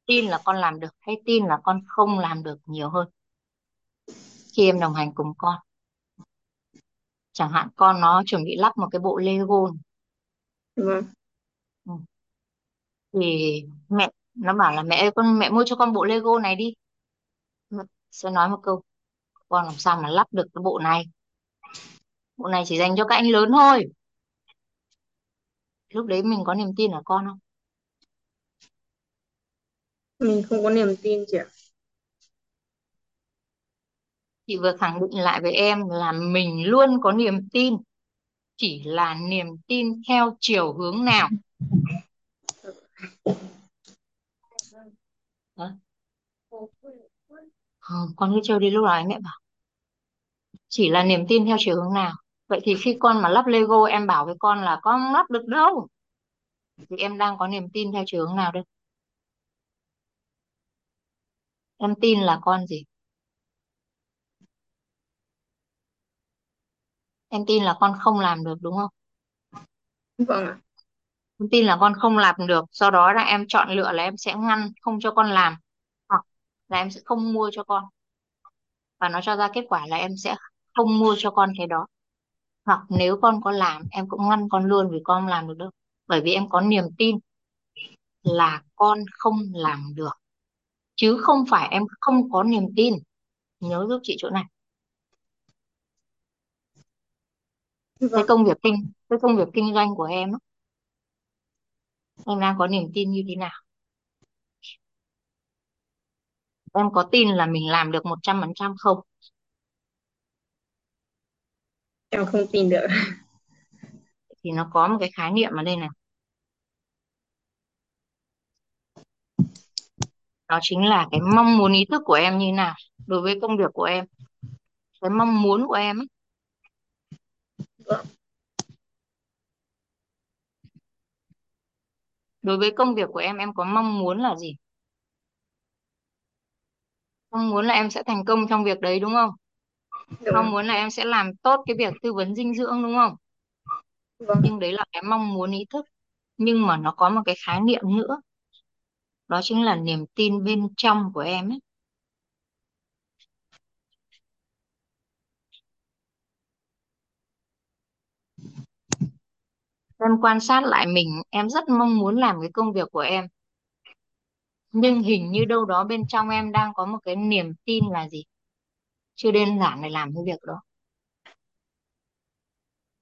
Tin là con làm được hay tin là con không làm được nhiều hơn? Khi em đồng hành cùng con. Chẳng hạn con nó chuẩn bị lắp một cái bộ Lego vâng. Ừ. thì mẹ nó bảo là mẹ ơi con mẹ mua cho con bộ Lego này đi sẽ nói một câu. Con làm sao mà lắp được cái bộ này? Bộ này chỉ dành cho các anh lớn thôi. Lúc đấy mình có niềm tin ở con không? Mình không có niềm tin chị ạ. Chị vừa khẳng định lại với em là mình luôn có niềm tin. Chỉ là niềm tin theo chiều hướng nào? Hả? Không, con cứ chơi đi lúc nào mẹ bảo. Chỉ là niềm tin theo chiều hướng nào. Vậy thì khi con mà lắp Lego em bảo với con là con không lắp được đâu? Thì em đang có niềm tin theo chiều hướng nào đây? Em tin là con gì? Em tin là con không làm được đúng không? Vâng ạ. Em tin là con không làm được do đó là em chọn lựa là em sẽ ngăn không cho con làm là em sẽ không mua cho con. Và nó cho ra kết quả là em sẽ không mua cho con cái đó. Hoặc nếu con có làm em cũng ngăn con luôn vì con không làm được đâu. Bởi vì em có niềm tin là con không làm được. Chứ không phải em không có niềm tin. Nhớ giúp chị chỗ này. Cái vâng. công việc kinh cái công việc kinh doanh của em em đang có niềm tin như thế nào em có tin là mình làm được một trăm phần trăm không? Em không tin được. Thì nó có một cái khái niệm ở đây này. Đó chính là cái mong muốn ý thức của em như nào đối với công việc của em. Cái mong muốn của em ấy. đối với công việc của em em có mong muốn là gì mong muốn là em sẽ thành công trong việc đấy đúng không? Mong muốn là em sẽ làm tốt cái việc tư vấn dinh dưỡng đúng không? Vâng. Nhưng đấy là cái mong muốn ý thức. Nhưng mà nó có một cái khái niệm nữa. Đó chính là niềm tin bên trong của em ấy. Em quan sát lại mình em rất mong muốn làm cái công việc của em nhưng hình như đâu đó bên trong em đang có một cái niềm tin là gì? Chưa đơn giản để làm cái việc đó.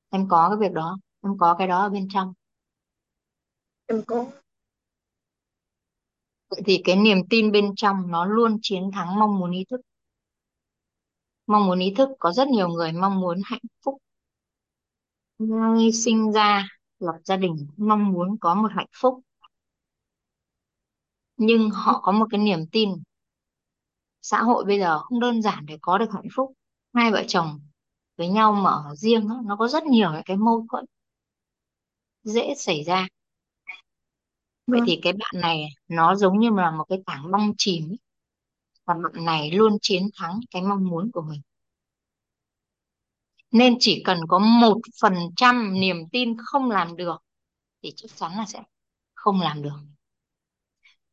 Em có cái việc đó em có cái đó ở bên trong. Em có. Vậy thì cái niềm tin bên trong nó luôn chiến thắng mong muốn ý thức. Mong muốn ý thức có rất nhiều người mong muốn hạnh phúc. Ngay sinh ra lập gia đình mong muốn có một hạnh phúc nhưng họ có một cái niềm tin. Xã hội bây giờ không đơn giản để có được hạnh phúc. Hai vợ chồng với nhau mà ở riêng á, nó có rất nhiều những cái mâu thuẫn dễ xảy ra. Vậy vâng. thì cái bạn này nó giống như là một cái tảng băng chìm ấy. và bạn này luôn chiến thắng cái mong muốn của mình. Nên chỉ cần có một phần trăm niềm tin không làm được thì chắc chắn là sẽ không làm được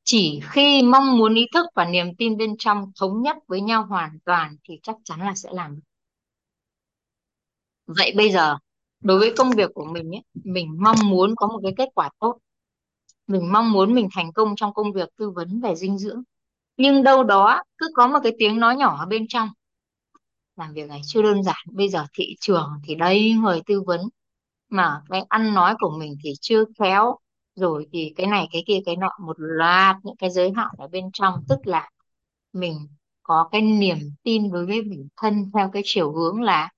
chỉ khi mong muốn ý thức và niềm tin bên trong thống nhất với nhau hoàn toàn thì chắc chắn là sẽ làm được. Vậy bây giờ đối với công việc của mình ấy, mình mong muốn có một cái kết quả tốt. Mình mong muốn mình thành công trong công việc tư vấn về dinh dưỡng. Nhưng đâu đó cứ có một cái tiếng nói nhỏ ở bên trong. Làm việc này chưa đơn giản. Bây giờ thị trường thì đây người tư vấn. Mà cái ăn nói của mình thì chưa khéo rồi thì cái này cái kia cái nọ một loạt những cái giới hạn ở bên trong. Tức là mình có cái niềm tin đối với bản thân theo cái chiều hướng là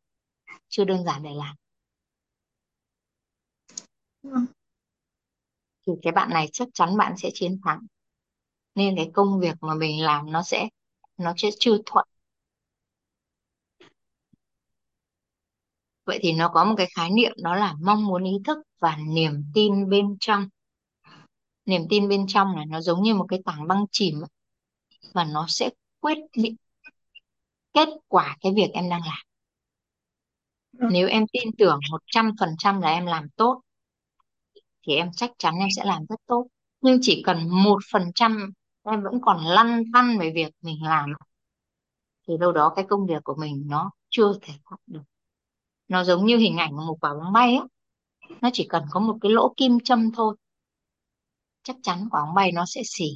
chưa đơn giản để làm. Vâng. Thì cái bạn này chắc chắn bạn sẽ chiến thắng. Nên cái công việc mà mình làm nó sẽ nó sẽ chưa thuận. Vậy thì nó có một cái khái niệm đó là mong muốn ý thức và niềm tin bên trong niềm tin bên trong này nó giống như một cái tảng băng chìm và nó sẽ quyết định kết quả cái việc em đang làm. Vâng. Nếu em tin tưởng một trăm phần trăm là em làm tốt thì em chắc chắn em sẽ làm rất tốt. Nhưng chỉ cần một phần trăm em vẫn còn lăn tăn về việc mình làm thì đâu đó cái công việc của mình nó chưa thể thoát được. Nó giống như hình ảnh của một quả bóng bay á nó chỉ cần có một cái lỗ kim châm thôi chắc chắn quả bóng bay nó sẽ xỉ.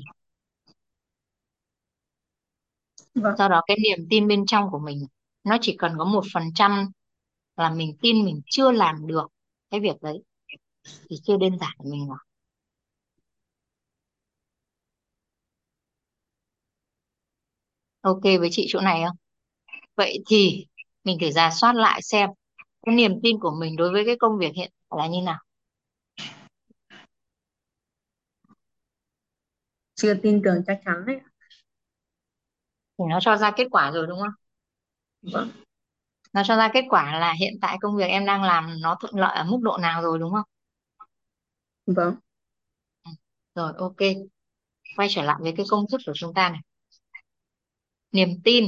Vâng. Do đó cái niềm tin bên trong của mình nó chỉ cần có một phần trăm là mình tin mình chưa làm được cái việc đấy thì chưa đơn giản để mình làm. Ok với chị chỗ này không? Vậy thì mình thử rà soát lại xem cái niềm tin của mình đối với cái công việc hiện tại là như nào chưa tin tưởng chắc chắn đấy. Thì nó cho ra kết quả rồi đúng không? Vâng. Nó cho ra kết quả là hiện tại công việc em đang làm nó thuận lợi ở mức độ nào rồi đúng không? Vâng. Rồi ok. Quay trở lại với cái công thức của chúng ta này. Niềm tin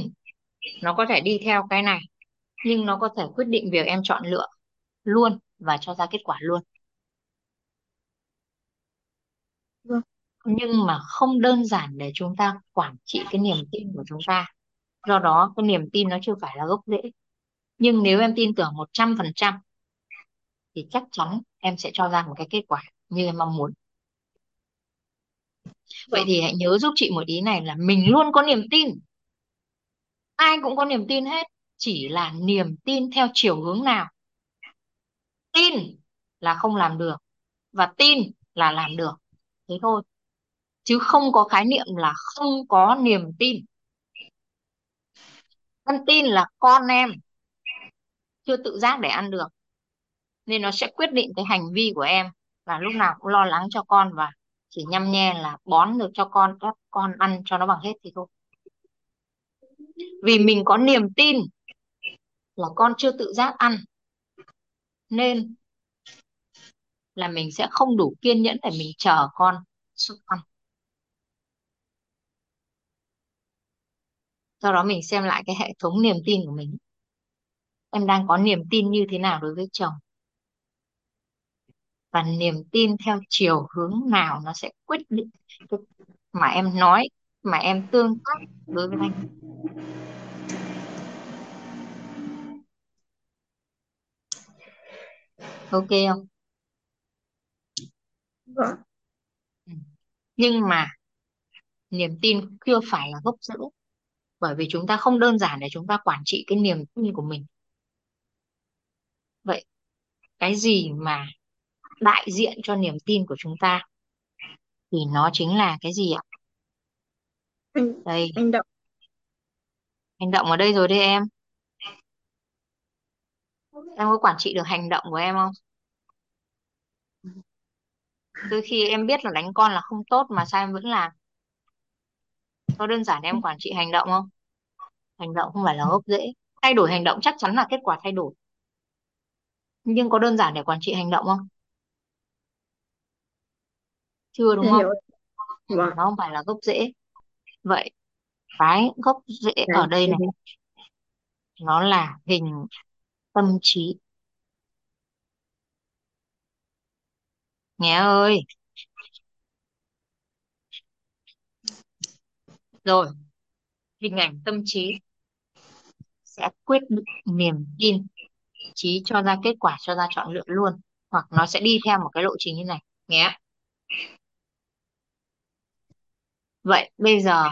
nó có thể đi theo cái này nhưng nó có thể quyết định việc em chọn lựa luôn và cho ra kết quả luôn. Vâng nhưng mà không đơn giản để chúng ta quản trị cái niềm tin của chúng ta. Do đó, cái niềm tin nó chưa phải là gốc rễ. Nhưng nếu em tin tưởng 100% thì chắc chắn em sẽ cho ra một cái kết quả như em mong muốn. Vậy thì hãy nhớ giúp chị một ý này là mình luôn có niềm tin. Ai cũng có niềm tin hết, chỉ là niềm tin theo chiều hướng nào. Tin là không làm được và tin là làm được. Thế thôi chứ không có khái niệm là không có niềm tin. Con tin là con em, chưa tự giác để ăn được. Nên nó sẽ quyết định cái hành vi của em là lúc nào cũng lo lắng cho con và chỉ nhăm nhe là bón được cho con các con ăn cho nó bằng hết thì thôi. Vì mình có niềm tin là con chưa tự giác ăn, nên là mình sẽ không đủ kiên nhẫn để mình chờ con xuất ăn. Sau đó mình xem lại cái hệ thống niềm tin của mình. Em đang có niềm tin như thế nào đối với chồng? Và niềm tin theo chiều hướng nào nó sẽ quyết định cái mà em nói mà em tương tác đối với anh? Ok không? Vâng. Ừ. nhưng mà niềm tin chưa phải là gốc rễ bởi vì chúng ta không đơn giản để chúng ta quản trị cái niềm tin của mình. Vậy cái gì mà đại diện cho niềm tin của chúng ta thì nó chính là cái gì ạ? Anh đây. anh động hành động ở đây rồi đây em. Em có quản trị được hành động của em không? Đôi khi em biết là đánh con là không tốt mà sao em vẫn làm có đơn giản em quản trị hành động không? Hành động không phải là gốc rễ. Thay đổi hành động chắc chắn là kết quả thay đổi. Nhưng có đơn giản để quản trị hành động không? Chưa đúng không? Vâng. Nó không phải là gốc rễ. Vậy cái gốc rễ ở đây này nó là hình tâm trí. Nghe ơi rồi, hình ảnh tâm trí sẽ quyết định niềm tin trí cho ra kết quả, cho ra chọn lựa luôn, hoặc nó sẽ đi theo một cái lộ trình như này, nhé. Vậy bây giờ,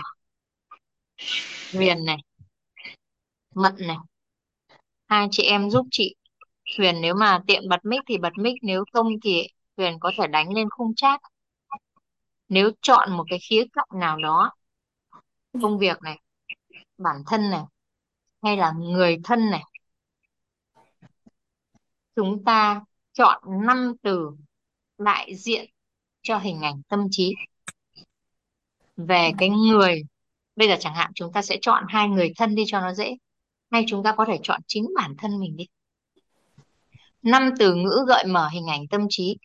Huyền này, Mận này, hai chị em giúp chị. Huyền nếu mà tiện bật mic thì bật mic, nếu không thì Huyền có thể đánh lên khung chat. Nếu chọn một cái khía cạnh nào đó công việc này, bản thân này, hay là người thân này. Chúng ta chọn năm từ đại diện cho hình ảnh tâm trí. Về cái người, bây giờ chẳng hạn chúng ta sẽ chọn hai người thân đi cho nó dễ. Hay chúng ta có thể chọn chính bản thân mình đi. Năm từ ngữ gợi mở hình ảnh tâm trí.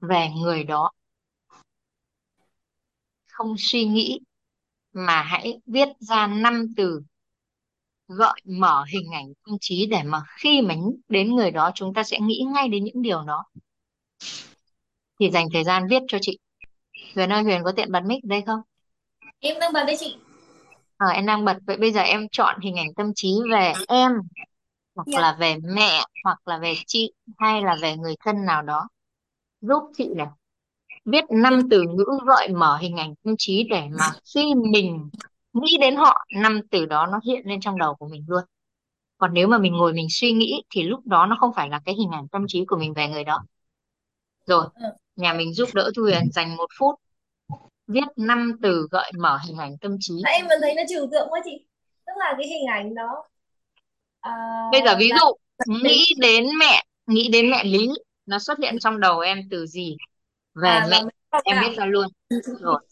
Về người đó. Không suy nghĩ mà hãy viết ra năm từ gợi mở hình ảnh tâm trí để mà khi mà đến người đó chúng ta sẽ nghĩ ngay đến những điều đó. Thì dành thời gian viết cho chị. Huyền ơi Huyền có tiện bật mic đây không? Em đang bật đây chị. Ờ em đang bật. Vậy bây giờ em chọn hình ảnh tâm trí về em hoặc dạ. là về mẹ hoặc là về chị hay là về người thân nào đó. Giúp chị này viết năm từ ngữ gợi mở hình ảnh tâm trí để mà khi mình nghĩ đến họ năm từ đó nó hiện lên trong đầu của mình luôn. Còn nếu mà mình ngồi mình suy nghĩ thì lúc đó nó không phải là cái hình ảnh tâm trí của mình về người đó. Rồi Ờ. nhà mình giúp đỡ Thu Huyền dành một phút viết năm từ gợi mở hình ảnh tâm trí. Em vẫn thấy nó trừu tượng quá chị. Tức là cái hình ảnh đó à, bây giờ ví là dụ nghĩ đến mẹ nghĩ đến mẹ Lý nó xuất hiện trong đầu em từ gì về à mẹ em nào ra luôn. Rồi.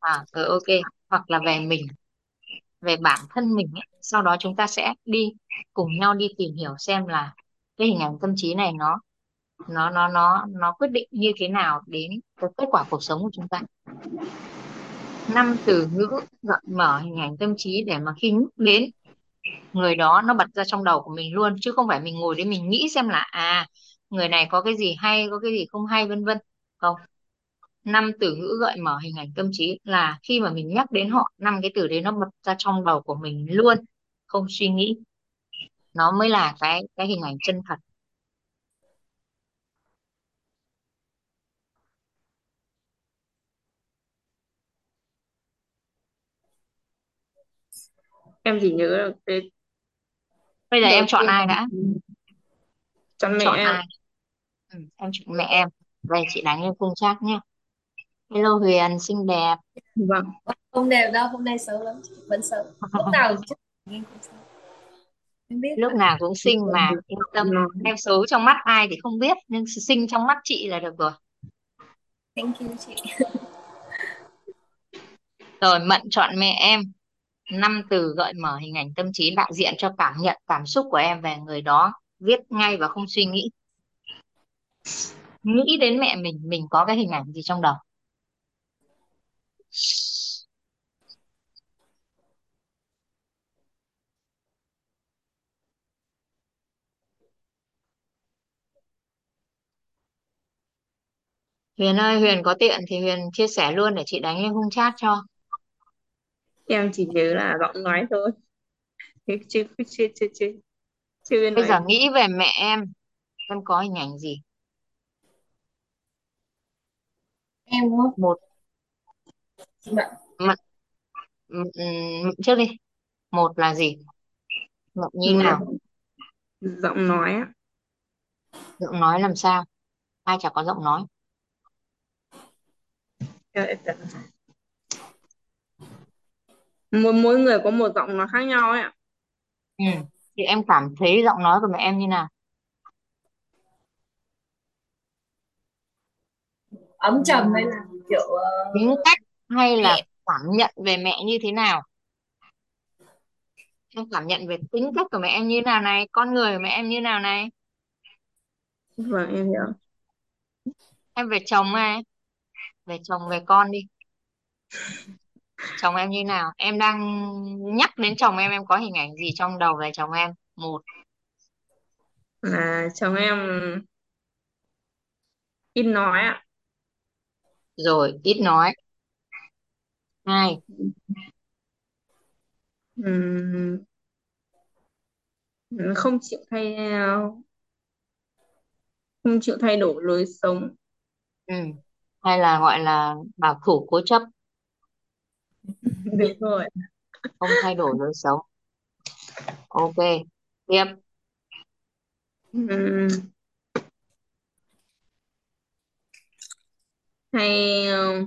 À rồi ok. Hoặc là về mình về bản thân mình ấy. sau đó chúng ta sẽ đi cùng nhau đi tìm hiểu xem là cái hình ảnh tâm trí này nó nó nó nó nó quyết định như thế nào đến cái kết quả cuộc sống của chúng ta. Năm từ ngữ gợi mở hình ảnh tâm trí để mà khi nhắc đến người đó nó bật ra trong đầu của mình luôn chứ không phải mình ngồi đấy mình nghĩ xem là à người này có cái gì hay có cái gì không hay vân vân không? Năm từ ngữ gợi mở hình ảnh tâm trí là khi mà mình nhắc đến họ năm cái từ đấy nó bật ra trong đầu của mình luôn không suy nghĩ. Nó mới là cái cái hình ảnh chân thật. Em chỉ nhớ được cái bây giờ đầu em chọn tiên ai đã? chọn mẹ chọn em. ai? Ừ, em chọn mẹ em về chị đánh lên khung chat nhé hello Huyền xinh đẹp. Vâng. Không đều đâu hôm nay xấu lắm vẫn xấu lúc nào trước em cũng xấu em biết. Lúc nào cũng xinh mà yên tâm. Nó- em xấu trong mắt ai thì không biết nhưng xinh trong mắt chị là được rồi. Thank you chị. Rồi Mận chọn mẹ em. Năm từ gợi mở hình ảnh tâm trí đại diện cho cảm nhận cảm xúc của em về người đó. Viết ngay và không suy nghĩ nghĩ đến mẹ mình mình có cái hình ảnh gì trong đầu? Huyền ơi Huyền có tiện thì Huyền chia sẻ luôn để chị đánh lên khung chat cho. Em chỉ nhớ là giọng nói thôi. Chứ chứ chứ chứ chưa biết bây nói giờ nghĩ về mẹ em. Em có hình ảnh gì em đúng không? Một. Chị Mận. Mận. Mận Mận trước đi. Một là gì? Mận như một nào? Giọng nói á. Giọng nói làm sao? Ai chả có giọng nói. Cho em tưởng. mỗi mỗi người có một giọng nói khác nhau ấy ạ. Ừ. thì em cảm thấy giọng nói của mẹ em như nào ấm trầm hay là kiểu ờ, tính cách hay là cảm nhận về mẹ như thế nào? Em cảm nhận về tính cách của mẹ em như nào này? Con người của mẹ em như nào này? Vâng em hiểu. Em về chồng này về chồng về con đi. Chồng em như nào? Em đang nhắc đến chồng em em có hình ảnh gì trong đầu về chồng em? Một. Là chồng em ít nói ạ rồi ít nói. Hai. Ừm, không chịu thay không chịu thay đổi lối sống. Ừ. hay là gọi là bảo thủ cố chấp. Đúng rồi. Không thay đổi lối sống. Ok tiếp. Ừm, hay ờ,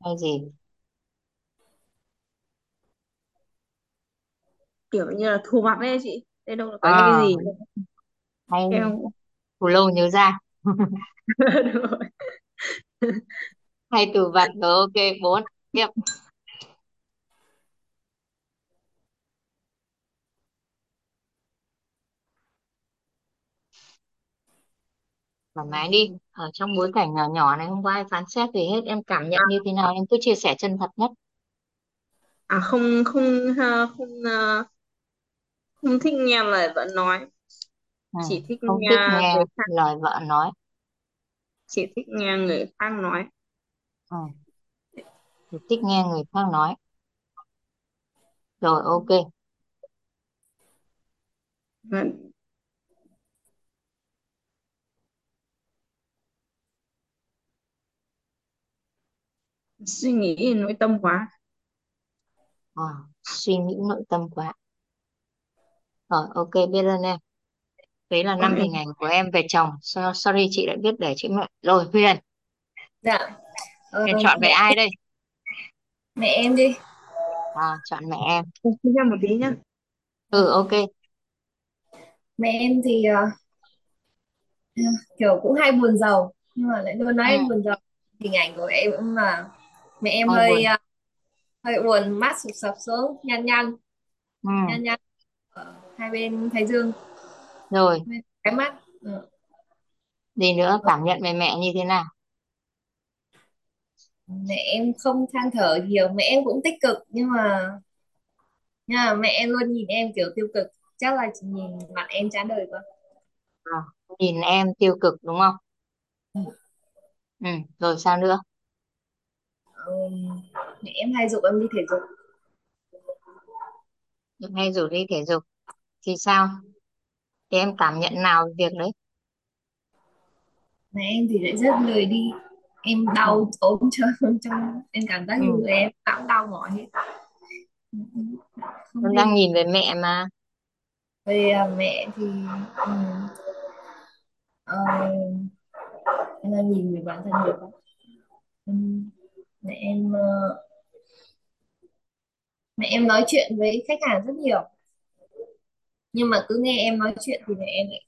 hay gì? kiểu như là thù mặt đấy chị. Đây đâu là có những cái à. gì. Hay. Em từ lâu nhớ ra. Đúng rồi. hay từ vặt rồi ok bốn. Tiếp thoải mái đi ở trong bối cảnh nhỏ nhỏ này không có ai phán xét gì hết em cảm nhận như thế nào? Em cứ chia sẻ chân thật nhất. À không không ha, không ờ, không thích nghe lời vợ nói. Ừ. chỉ thích không nghe thích nghe người khác lời vợ nói. Chỉ thích nghe người khác nói. Ừ. Thì thích nghe người khác nói. Rồi ok. Và suy nghĩ nội tâm quá. À, suy nghĩ nội tâm quá. Rồi ok biết ơn em đấy là năm em hình ảnh của em về chồng. So- sorry chị đã biết để chị mẹ. Rồi Huyền. Dạ. Ờ, Huyền chọn về ai đây? Mẹ em đi. À, chọn mẹ em. Xin ra một tí nhá. Ừ ok. Mẹ em thì ờ, kiểu cũng hay buồn rầu nhưng mà lại luôn nói ừ. em buồn rầu hình ảnh của em cũng là mẹ em hay hơi buồn. ờ, hơi buồn mắt sụp sập xuống nhăn nhăn ừ. Nhăn nhăn ở hai bên thái dương. Rồi. Bên cái mắt ừ. gì nữa? Cảm nhận về mẹ như thế nào? Mẹ em không than thở nhiều mẹ em cũng tích cực nhưng mà nhưng mà mẹ em luôn nhìn em kiểu tiêu cực. Chắc là chỉ nhìn mặt em chán đời quá à, nhìn em tiêu cực đúng không? Ừ rồi sao nữa mẹ em hay giục em đi thể dục. Hay rủ đi thể dục. Thì sao? Thì em cảm nhận nào việc đấy? Mẹ em thì lại rất lười đi. Em ừ đau ốm chân trong em cảm giác như ừ. người em cũng đau mỏi hết. Em đang nhìn về mẹ mà. Về à, mẹ thì ừm, ờ, em đang nhìn về bản thân nhiều quá mẹ em ờ, mẹ em nói chuyện với khách hàng rất nhiều. Nhưng mà cứ nghe em nói chuyện thì mẹ em lại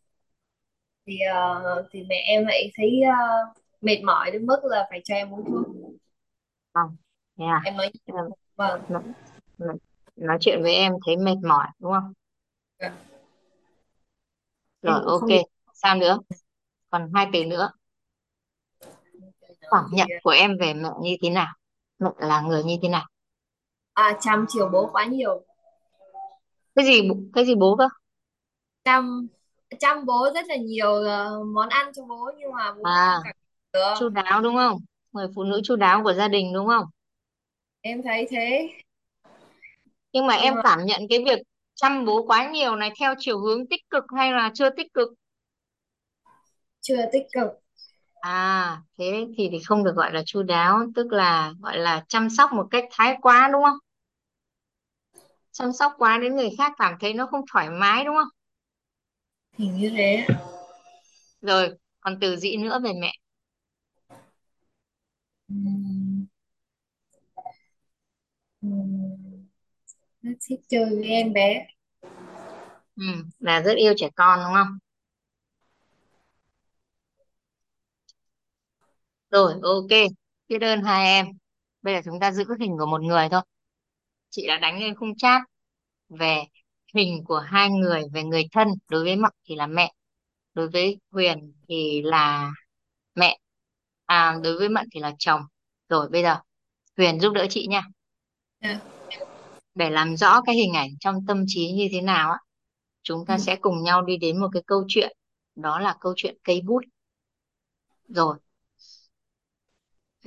thì ờ, thì mẹ em lại thấy ờ, mệt mỏi đến mức là phải cho em uống thuốc. Thế à? Em nói vâng nói, nói nói chuyện với em thấy mệt mỏi đúng không? Dạ. em rồi ok. sao nữa? Còn hai từ nữa cảm nhận của em về mẹ như thế nào? Mẹ là người như thế nào? À, chăm chiều bố quá nhiều. Cái gì cái gì bố cơ? Chăm chăm bố rất là nhiều ờ, món ăn cho bố nhưng mà bố à cảm được. chu đáo đúng không? Người phụ nữ chu đáo của gia đình đúng không? Em thấy thế. Nhưng mà nhưng em mà cảm nhận cái việc chăm bố quá nhiều này theo chiều hướng tích cực hay là chưa tích cực? Chưa tích cực à thế thì thì không được gọi là chu đáo tức là gọi là chăm sóc một cách thái quá đúng không? Chăm sóc quá đến người khác cảm thấy nó không thoải mái đúng không? Hình như thế. Rồi còn từ gì nữa về mẹ. Ừm, ừm, rất thích chơi với em bé. Ừ, là rất yêu trẻ con đúng không rồi ok. Biết ơn hai em. Bây giờ chúng ta giữ hình của một người thôi. Chị đã đánh lên khung chat về hình của hai người về người thân. Đối với Mận thì là mẹ. Đối với Huyền thì là mẹ. À đối với Mận thì là chồng. Rồi bây giờ Huyền giúp đỡ chị nha. Dạ. để làm rõ cái hình ảnh trong tâm trí như thế nào á chúng ta Ừm, sẽ cùng nhau đi đến một cái câu chuyện. Đó là câu chuyện cây bút. Rồi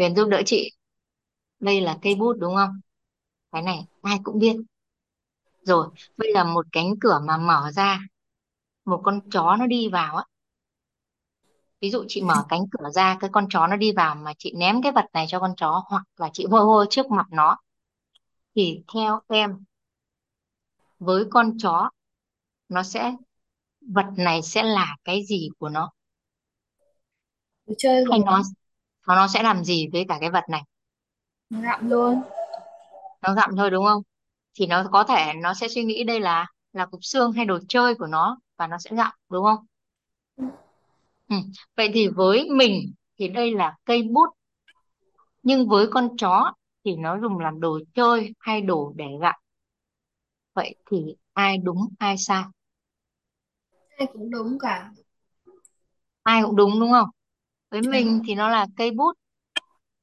Huyền giúp đỡ chị. Đây là cây bút đúng không? Cái này ai cũng biết. Rồi bây giờ một cánh cửa mà mở ra một con chó nó đi vào á. Ví dụ chị mở cánh cửa ra cái con chó nó đi vào mà chị ném cái vật này cho con chó hoặc là chị hôi hôi trước mặt nó thì theo em với con chó nó sẽ vật này sẽ là cái gì của nó? Đồ chơi hay nó nó nó nó sẽ làm gì với cả cái vật này? Nó gặm luôn. Nó gặm thôi đúng không? Thì nó có thể nó sẽ suy nghĩ đây là là cục xương hay đồ chơi của nó và nó sẽ gặm đúng không? Ừ. vậy thì với mình thì đây là cây bút. Nhưng với con chó thì nó dùng làm đồ chơi hay đồ để gặm vậy thì ai đúng ai sai? Ai cũng đúng cả. Ai cũng đúng đúng không với mình thì nó là cây bút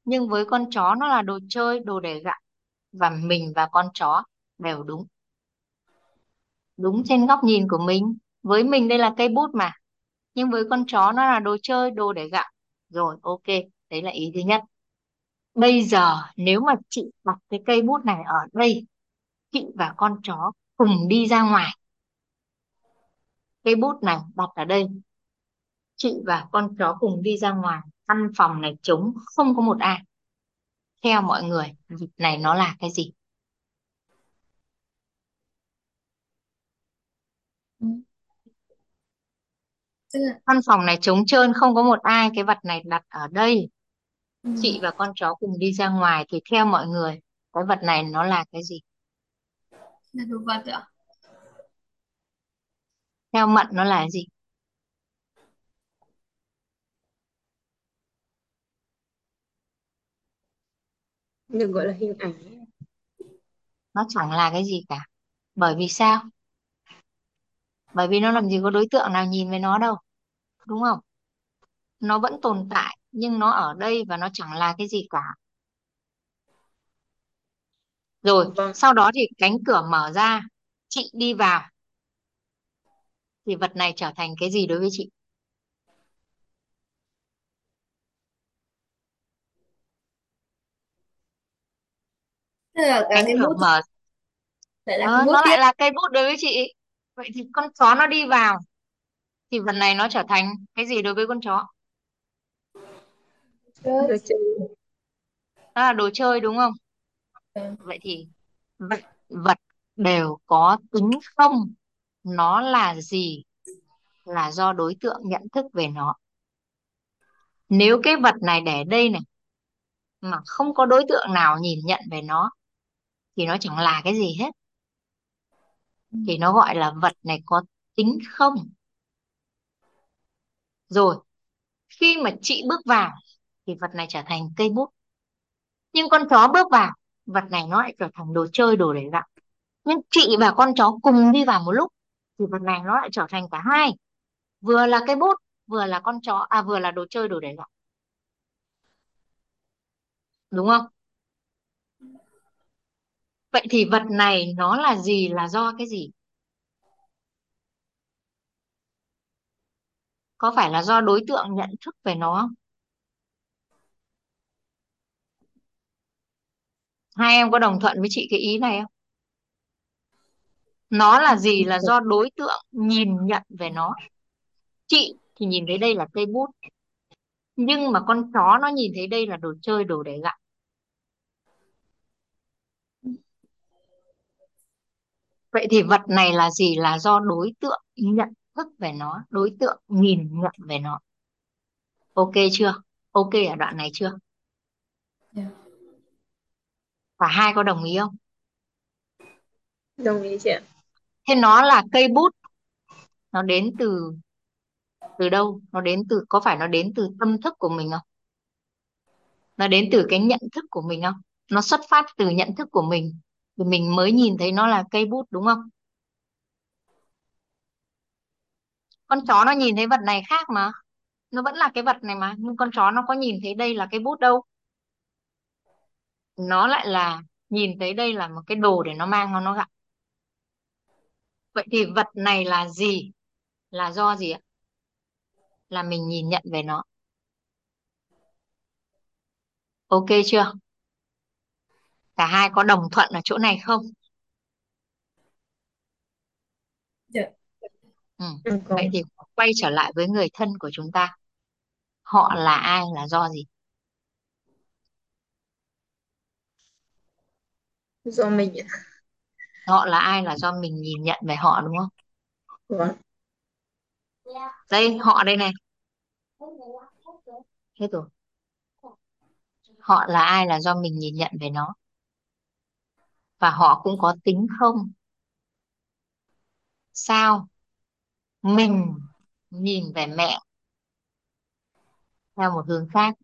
nhưng với con chó nó là đồ chơi đồ để gặm. Và mình và con chó đều đúng. Đúng trên góc nhìn của mình. Với mình đây là cây bút mà nhưng với con chó nó là đồ chơi đồ để gặm. Rồi ok đấy là ý thứ nhất. Bây giờ nếu mà chị đặt cái cây bút này ở đây chị và con chó cùng đi ra ngoài. Cây bút này đặt ở đây chị và con chó cùng đi ra ngoài căn phòng này trống không có một ai. Theo mọi người vật này nó là cái gì? Ừ. căn phòng này trống trơn không có một ai cái vật này đặt ở đây. Ừ, chị và con chó cùng đi ra ngoài thì theo mọi người cái vật này nó là cái gì? Là đồ vật ạ. Theo Mận nó là gì được gọi là hình ảnh. Nó chẳng là cái gì cả. Bởi vì sao? Bởi vì nó làm gì có đối tượng nào nhìn với nó đâu. Đúng không? Nó vẫn tồn tại nhưng nó ở đây và nó chẳng là cái gì cả. Rồi vâng. sau đó thì cánh cửa mở ra. Chị đi vào. Thì vật này trở thành cái gì đối với chị là cả cái cửa bút mở lại là cái ờ, bút nó tiếp. lại là cây bút đối với chị. Vậy thì con chó nó đi vào thì vật này nó trở thành cái gì đối với con chó? Chơi. Nó là đồ chơi đúng không? Ờ. vậy thì vật vật đều có tính không? Nó là gì? Là do đối tượng nhận thức về nó. Nếu cái vật này để đây này mà không có đối tượng nào nhìn nhận về nó thì nó chẳng là cái gì hết. Thì nó gọi là vật này có tính không? Rồi khi mà chị bước vào thì vật này trở thành cây bút. Nhưng con chó bước vào vật này nó lại trở thành đồ chơi đồ để gặm. Nhưng chị và con chó cùng đi vào một lúc thì vật này nó lại trở thành cả hai. Vừa là cây bút vừa là con chó à vừa là đồ chơi đồ để gặm. Đúng không vậy thì vật này nó là gì? Là do cái gì? Có phải là do đối tượng nhận thức về nó không? Hai em có đồng thuận với chị cái ý này không? Nó là gì là do đối tượng nhìn nhận về nó? Chị thì nhìn thấy đây là cây bút, nhưng mà con chó nó nhìn thấy đây là đồ chơi, đồ để gặm vậy thì vật này là gì? Là do đối tượng nhận thức về nó đối tượng nhìn nhận về nó. Ok chưa? Ok ở đoạn này chưa? Dạ. và hai có đồng ý không? Đồng ý chị ạ. Thế nó là cây bút. Nó đến từ từ đâu? Nó đến từ có phải nó đến từ tâm thức của mình không? Nó đến từ cái nhận thức của mình không? Nó xuất phát từ nhận thức của mình thì mình mới nhìn thấy nó là cây bút, đúng không? Con chó nó nhìn thấy vật này khác mà. Nó vẫn là cái vật này mà, nhưng con chó nó có nhìn thấy đây là cái bút đâu? Nó lại là nhìn thấy đây là một cái đồ để nó mang nó nó gặp vậy thì vật này là gì? Là do gì ạ? Là mình nhìn nhận về nó. Ok chưa? Cả hai có đồng thuận ở chỗ này không? Dạ. ừ. vậy thì quay trở lại với người thân của chúng ta. Họ là ai là do gì? Do mình họ là ai là do mình nhìn nhận về họ đúng không? Vâng. Đây họ đây này. Hết rồi. Họ là ai là do mình nhìn nhận về nó và họ cũng có tính không? Sao? Mình nhìn về mẹ theo một hướng khác.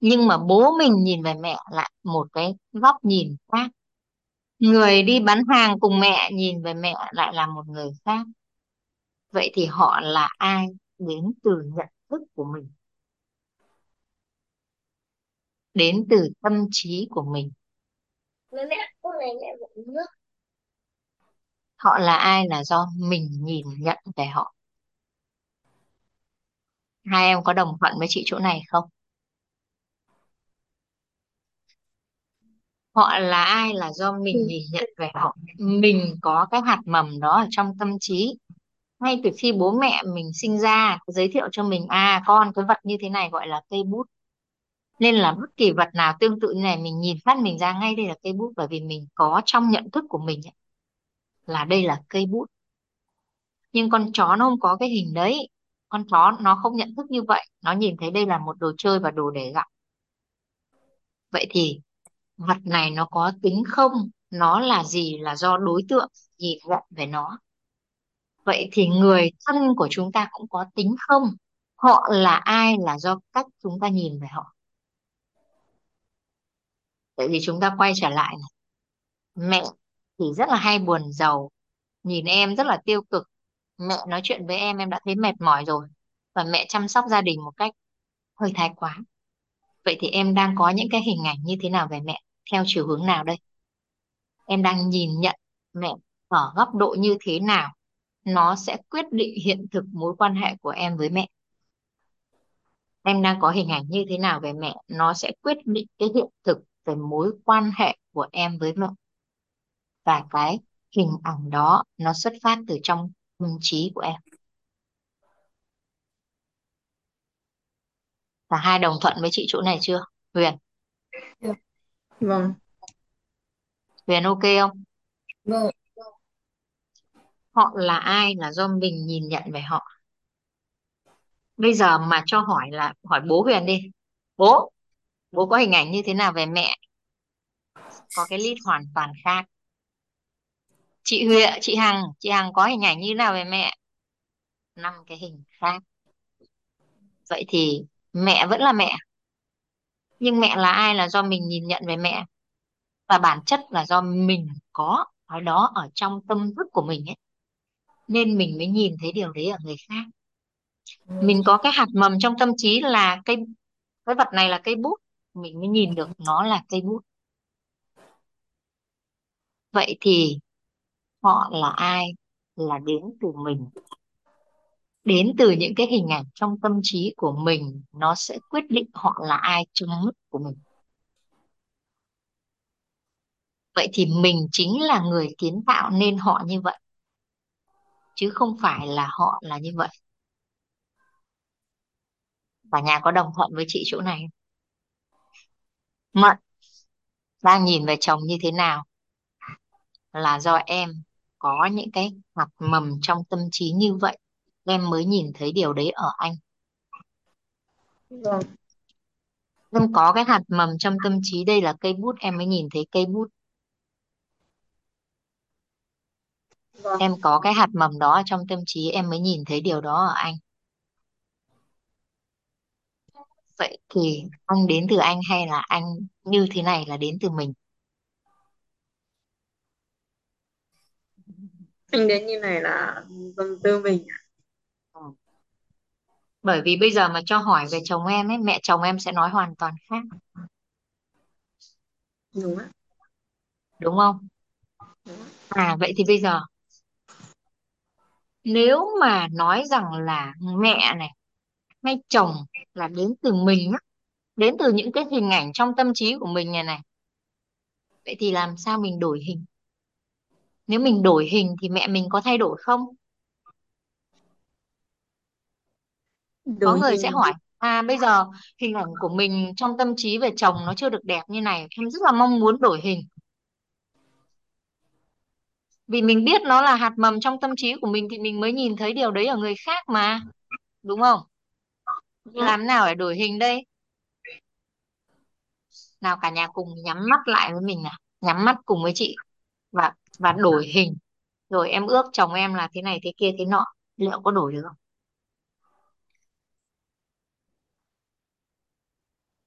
Nhưng mà bố mình nhìn về mẹ lại một cái góc nhìn khác. Người đi bán hàng cùng mẹ nhìn về mẹ lại là một người khác. Vậy thì họ là ai đến từ nhận thức của mình? Đến từ tâm trí của mình họ là ai là do mình nhìn nhận về họ? Hai em có đồng thuận với chị chỗ này không? Họ là ai là do mình Ừ. nhìn nhận về họ? Mình có cái hạt mầm đó ở trong tâm trí. Ngay từ khi bố mẹ mình sinh ra giới thiệu cho mình à con cái vật như thế này gọi là cây bút nên là bất kỳ vật nào tương tự như này mình nhìn phát mình ra ngay đây là cây bút bởi vì mình có trong nhận thức của mình ấy, là đây là cây bút. Nhưng con chó nó không có cái hình đấy. Con chó nó không nhận thức như vậy nó nhìn thấy đây là một đồ chơi và đồ để gặp. Vậy thì vật này nó có tính không? Nó là gì là do đối tượng nhìn nhận về nó? Vậy thì người thân của chúng ta cũng có tính không? Họ là ai là do cách chúng ta nhìn về họ. Vậy thì chúng ta quay trở lại này. Mẹ thì rất là hay buồn giàu, nhìn em rất là tiêu cực. Mẹ nói chuyện với em em đã thấy mệt mỏi rồi. Và mẹ chăm sóc gia đình một cách hơi thái quá. Vậy thì em đang có những cái hình ảnh như thế nào về mẹ? Theo chiều hướng nào đây? Em đang nhìn nhận mẹ ở góc độ như thế nào? Nó sẽ quyết định hiện thực mối quan hệ của em với mẹ. Em đang có hình ảnh như thế nào về mẹ? Nó sẽ quyết định cái hiện thực về mối quan hệ của em với mẹ. Và cái hình ảnh đó nó xuất phát từ trong tâm trí của em. Cả hai đồng thuận với chị chỗ này chưa? Huyền, vâng Huyền ok không? vâng Họ là ai là do mình nhìn nhận về họ. Bây giờ mà cho hỏi là hỏi bố Huyền đi. Bố, bố có hình ảnh như thế nào về mẹ? Có cái list hoàn toàn khác. Chị Huệ chị Hằng, chị Hằng có hình ảnh như thế nào về mẹ? Năm cái hình khác. Vậy thì mẹ vẫn là mẹ. Nhưng mẹ là ai là do mình nhìn nhận về mẹ. Và bản chất là do mình có cái đó ở trong tâm thức của mình ấy. Nên mình mới nhìn thấy điều đấy ở người khác. Mình có cái hạt mầm trong tâm trí là cây cái vật này là cây bút. Mình mới nhìn được nó là cây bút. Vậy thì họ là ai? Là đến từ mình. Đến từ những cái hình ảnh trong tâm trí của mình. Nó sẽ quyết định họ là ai trong mắt của mình. Vậy thì mình chính là người kiến tạo nên họ như vậy. Chứ không phải là họ là như vậy. Cả nhà có đồng thuận với chị chỗ này không? Mận đang nhìn về chồng như thế nào? Là do em có những cái hạt mầm trong tâm trí như vậy em mới nhìn thấy điều đấy ở anh. Vâng. Em có cái hạt mầm trong tâm trí đây là cây bút em mới nhìn thấy cây bút. Vâng. Em có cái hạt mầm đó trong tâm trí em mới nhìn thấy điều đó ở anh vậy thì anh đến từ anh hay là anh như thế này là đến từ mình anh đến như này là vâng tư mình ạ. Ừ. bởi vì bây giờ mà cho hỏi về chồng em ấy mẹ chồng em sẽ nói hoàn toàn khác đúng ạ đúng không đúng ạ. à vậy thì bây giờ nếu mà nói rằng là mẹ này hay chồng là đến từ mình á, đến từ những cái hình ảnh trong tâm trí của mình này này. Vậy thì làm sao mình đổi hình? Nếu mình đổi hình thì mẹ mình có thay đổi không? Có đổi người sẽ hình. hỏi à bây giờ hình ảnh của mình trong tâm trí về chồng nó chưa được đẹp như này em rất là mong muốn đổi hình. Vì mình biết nó là hạt mầm trong tâm trí của mình thì mình mới nhìn thấy điều đấy ở người khác mà đúng không Ừ. làm nào để đổi hình đây? Nào cả nhà cùng nhắm mắt lại với mình nào. Nhắm mắt cùng với chị. Và và đổi hình. Rồi em ước chồng em là thế này thế kia thế nọ. Liệu có đổi được không?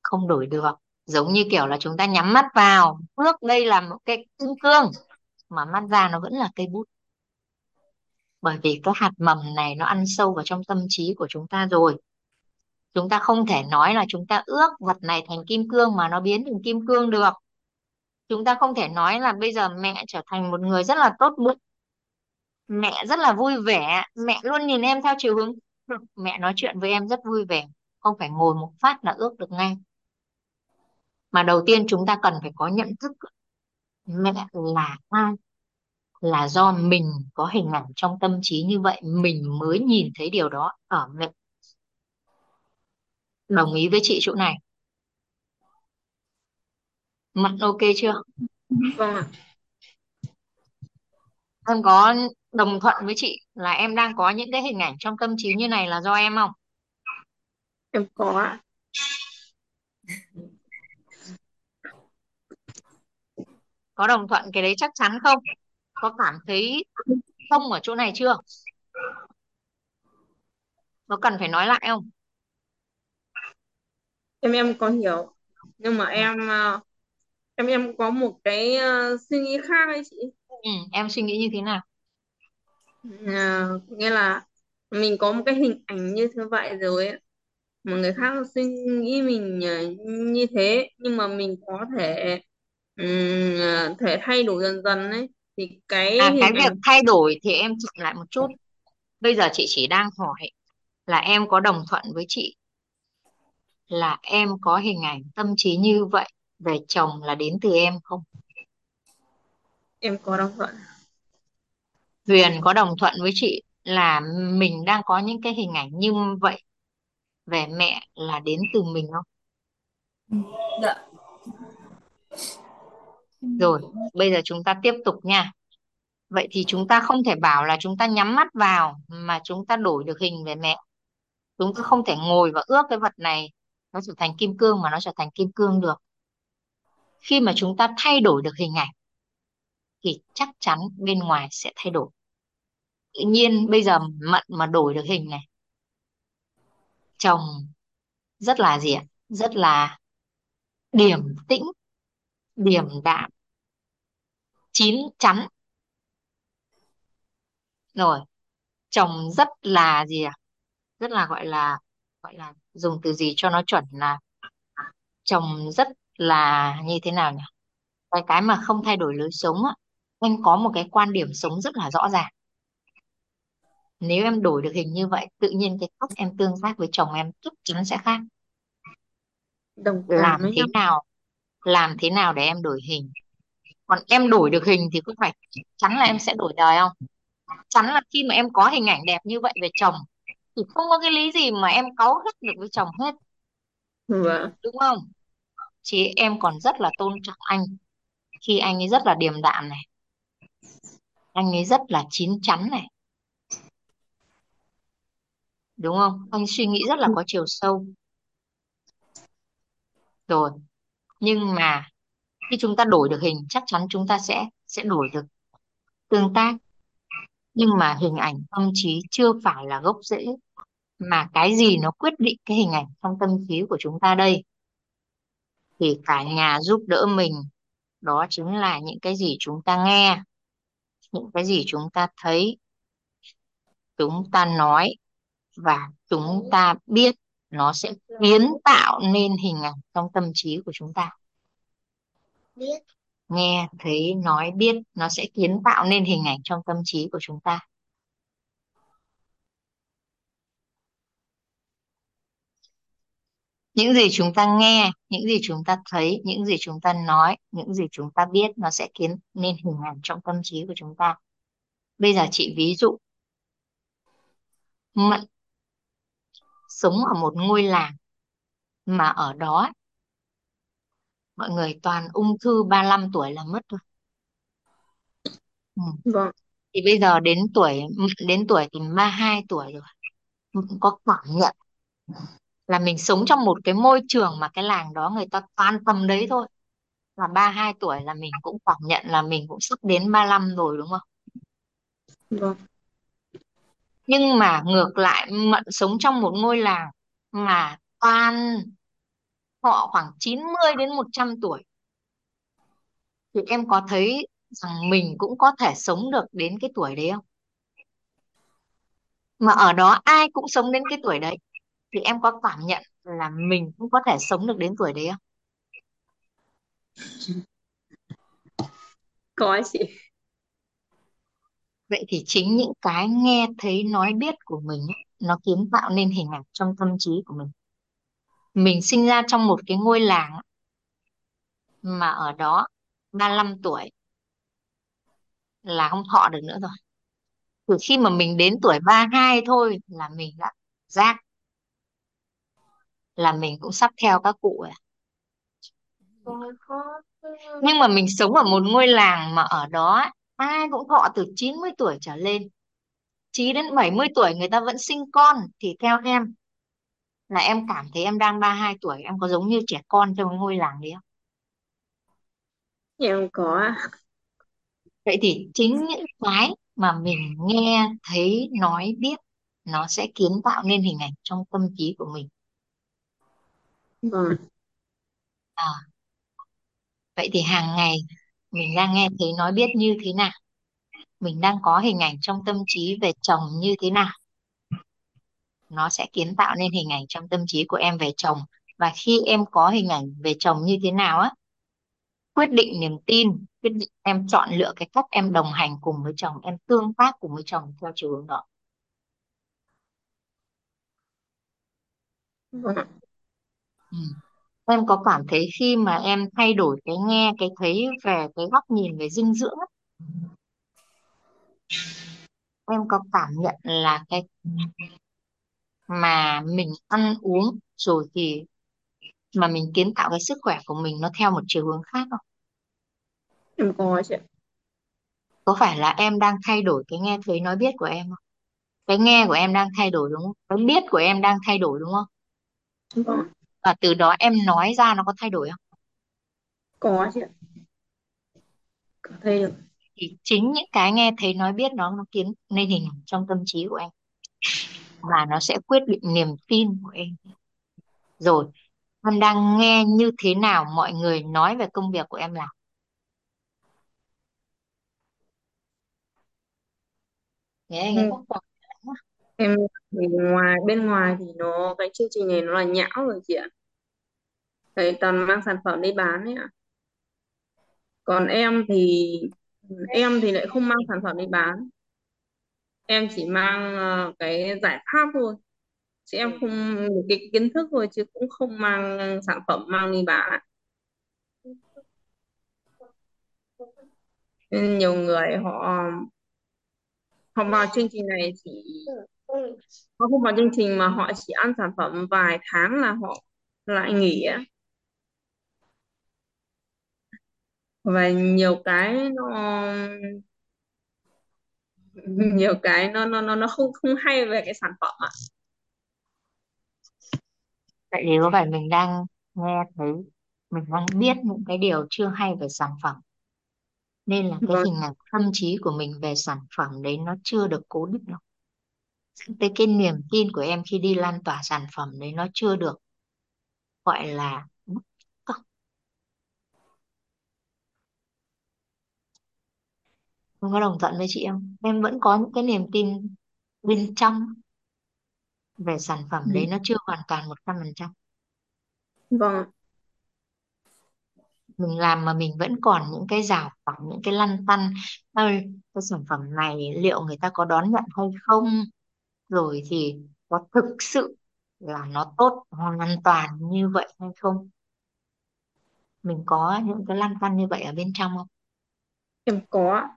Không đổi được. Giống như kiểu là chúng ta nhắm mắt vào. Ước đây là một cái kim cương. Mà mắt ra nó vẫn là cây bút. Bởi vì cái hạt mầm này nó ăn sâu vào trong tâm trí của chúng ta rồi chúng ta không thể nói là chúng ta ước vật này thành kim cương mà nó biến thành kim cương được. Chúng ta không thể nói là bây giờ mẹ trở thành một người rất là tốt bụng. Mẹ rất là vui vẻ. Mẹ luôn nhìn em theo chiều hướng. Mẹ nói chuyện với em rất vui vẻ. Không phải ngồi một phát là ước được ngay. Mà đầu tiên chúng ta cần phải có nhận thức mẹ là ai, là do mình có hình ảnh trong tâm trí như vậy, mình mới nhìn thấy điều đó ở mẹ đồng ý với chị chỗ này. Mận ok chưa? Vâng em có đồng thuận với chị là em đang có những cái hình ảnh trong tâm trí như này là do em không? Em có ạ. Có đồng thuận cái đấy chắc chắn không? Có cảm thấy không ở chỗ này chưa? Nó cần phải nói lại không em em có hiểu nhưng mà em ờ, em em có một cái ờ, suy nghĩ khác ấy chị ừ. em suy nghĩ như thế nào Ờ, nghĩa là mình có một cái hình ảnh như thế vậy rồi ấy. mà người khác suy nghĩ mình ờ, như thế nhưng mà mình có thể ừm, ờ, thể thay đổi dần dần ấy thì cái à cái hình việc ảnh thay đổi thì em chậm lại một chút bây giờ chị chỉ đang hỏi là em có đồng thuận với chị là em có hình ảnh tâm trí như vậy về chồng là đến từ em không? Em có đồng thuận. Huyền có đồng thuận với chị là mình đang có những cái hình ảnh như vậy về mẹ là đến từ mình không? Dạ. Rồi bây giờ chúng ta tiếp tục nha. Vậy thì chúng ta không thể bảo là chúng ta nhắm mắt vào mà chúng ta đổi được hình về mẹ. Chúng ta không thể ngồi và ước cái vật này nó trở thành kim cương mà nó trở thành kim cương được. Khi mà chúng ta thay đổi được hình ảnh, thì chắc chắn bên ngoài sẽ thay đổi. Tự nhiên bây giờ Mận mà đổi được hình này chồng rất là gì ạ? Rất là điềm tĩnh, điềm đạm, chín chắn. Rồi chồng rất là gì ạ? Rất là, gọi là gọi là dùng từ gì cho nó chuẩn là chồng rất là như thế nào nhỉ? Cái cái mà không thay đổi lối sống á anh có một cái quan điểm sống rất là rõ ràng. Nếu em đổi được hình như vậy tự nhiên cái cách em tương tác với chồng em chắc chắn sẽ khác. Đồng cảm làm thế nhau. nào làm thế nào để em đổi hình? Còn em đổi được hình thì có phải chắn là em sẽ đổi đời không? Chắn là khi mà em có hình ảnh đẹp như vậy về chồng thì không có cái lý gì mà em cáu gắt được với chồng hết. Vâng đúng không? Chị em còn rất là tôn trọng anh. Khi anh ấy rất là điềm đạm này. Anh ấy rất là chín chắn này. Đúng không? Anh suy nghĩ rất là có chiều sâu. Rồi. Nhưng mà khi chúng ta đổi được hình chắc chắn chúng ta sẽ sẽ đổi được tương tác nhưng mà hình ảnh tâm trí chưa phải là gốc rễ, mà cái gì nó quyết định cái hình ảnh trong tâm trí của chúng ta đây? Thì cả nhà giúp đỡ mình, đó chính là những cái gì chúng ta nghe, những cái gì chúng ta thấy, chúng ta nói và chúng ta biết nó sẽ kiến tạo nên hình ảnh trong tâm trí của chúng ta. Biết nghe thấy nói biết nó sẽ kiến tạo nên hình ảnh trong tâm trí của chúng ta. Những gì chúng ta nghe, những gì chúng ta thấy, những gì chúng ta nói, những gì chúng ta biết nó sẽ kiến nên hình ảnh trong tâm trí của chúng ta. Bây giờ chị ví dụ. Mận sống ở một ngôi làng mà ở đó mọi người toàn ung thư 35 tuổi là mất thôi. Ừ. vâng. Thì bây giờ đến tuổi đến tuổi thì 32 tuổi rồi. Mận có cảm nhận là mình sống trong một cái môi trường mà cái làng đó người ta toàn tầm đấy thôi. Là 32 tuổi là mình cũng cảm nhận là mình cũng sắp đến 35 rồi đúng không? Vâng. Nhưng mà ngược lại Mận sống trong một ngôi làng mà toàn họ khoảng 90 đến 100 tuổi. Thì em có thấy rằng mình cũng có thể sống được đến cái tuổi đấy không? Mà ở đó ai cũng sống đến cái tuổi đấy thì em có cảm nhận là mình cũng có thể sống được đến tuổi đấy không? Có chị. Vậy thì chính những cái nghe thấy nói biết của mình ấy, nó kiến tạo nên hình ảnh trong tâm trí của mình mình sinh ra trong một cái ngôi làng mà ở đó 35 tuổi là không thọ được nữa rồi. Từ khi mà mình đến tuổi 32 thôi là mình đã giác là mình cũng sắp theo các cụ rồi nhưng mà mình sống ở một ngôi làng mà ở đó ai cũng thọ từ 90 tuổi trở lên. Chí đến 70 tuổi người ta vẫn sinh con thì theo em là em cảm thấy em đang 32 tuổi em có giống như trẻ con trong cái ngôi làng đấy không? Em có ạ. vậy thì chính những cái mà mình nghe thấy nói biết nó sẽ kiến tạo nên hình ảnh trong tâm trí của mình. Vâng. À, vậy thì hàng ngày mình đang nghe thấy nói biết như thế nào? Mình đang có hình ảnh trong tâm trí về chồng như thế nào nó sẽ kiến tạo nên hình ảnh trong tâm trí của em về chồng. Và khi em có hình ảnh về chồng như thế nào á quyết định niềm tin quyết định em chọn lựa cái cách em đồng hành cùng với chồng em tương tác cùng với chồng theo chiều hướng đó. Vâng ừ. em có cảm thấy khi mà em thay đổi cái nghe cái thấy về cái góc nhìn về dinh dưỡng em có cảm nhận là cái mà mình ăn uống rồi thì mà mình kiến tạo cái sức khỏe của mình nó theo một chiều hướng khác không? em có chị ạ Có phải là em đang thay đổi cái nghe thấy nói biết của em không? Cái nghe của em đang thay đổi đúng không? Cái biết của em đang thay đổi đúng không? vâng ạ. Và từ đó em nói ra nó có thay đổi không? có chị ạ có thấy được Thì chính những cái nghe thấy nói biết nó nó kiến nên hình ảnh trong tâm trí của em và nó sẽ quyết định niềm tin của em. Rồi, em đang nghe như thế nào mọi người nói về công việc của em làm? Nghe nghe Ừ. các bạn. em thì ngoài bên ngoài thì nó cái chương trình này nó là nhão rồi chị ạ Đấy, toàn mang sản phẩm đi bán ấy ạ còn em thì em thì lại không mang sản phẩm đi bán em chỉ mang ờ, cái giải pháp thôi. Chứ em không cái kiến thức thôi chứ cũng không mang sản phẩm mang đi bán. Nên nhiều người họ họ vào chương trình này chỉ họ không vào chương trình mà họ chỉ ăn sản phẩm vài tháng là họ lại nghỉ á. Và nhiều cái nó nhiều cái nó nó nó nó không không hay về cái sản phẩm ạ. Vậy thì có phải mình đang nghe thấy mình đang biết những cái điều chưa hay về sản phẩm. Nên là cái vâng. hình ảnh tâm trí của mình về sản phẩm đấy nó chưa được cố định đâu. Tới cái niềm tin của em khi đi lan tỏa sản phẩm đấy nó chưa được gọi là không có đồng thuận với chị không? Em vẫn có những cái niềm tin bên trong về sản phẩm đấy nó chưa hoàn toàn một trăm phần trăm. vâng Mình làm mà mình vẫn còn những cái rào cản, những cái lăn tăn. Ơi, cái sản phẩm này liệu người ta có đón nhận hay không? Rồi thì có thực sự là nó tốt hoàn toàn như vậy hay không? Mình có những cái lăn tăn như vậy ở bên trong không? em có ạ.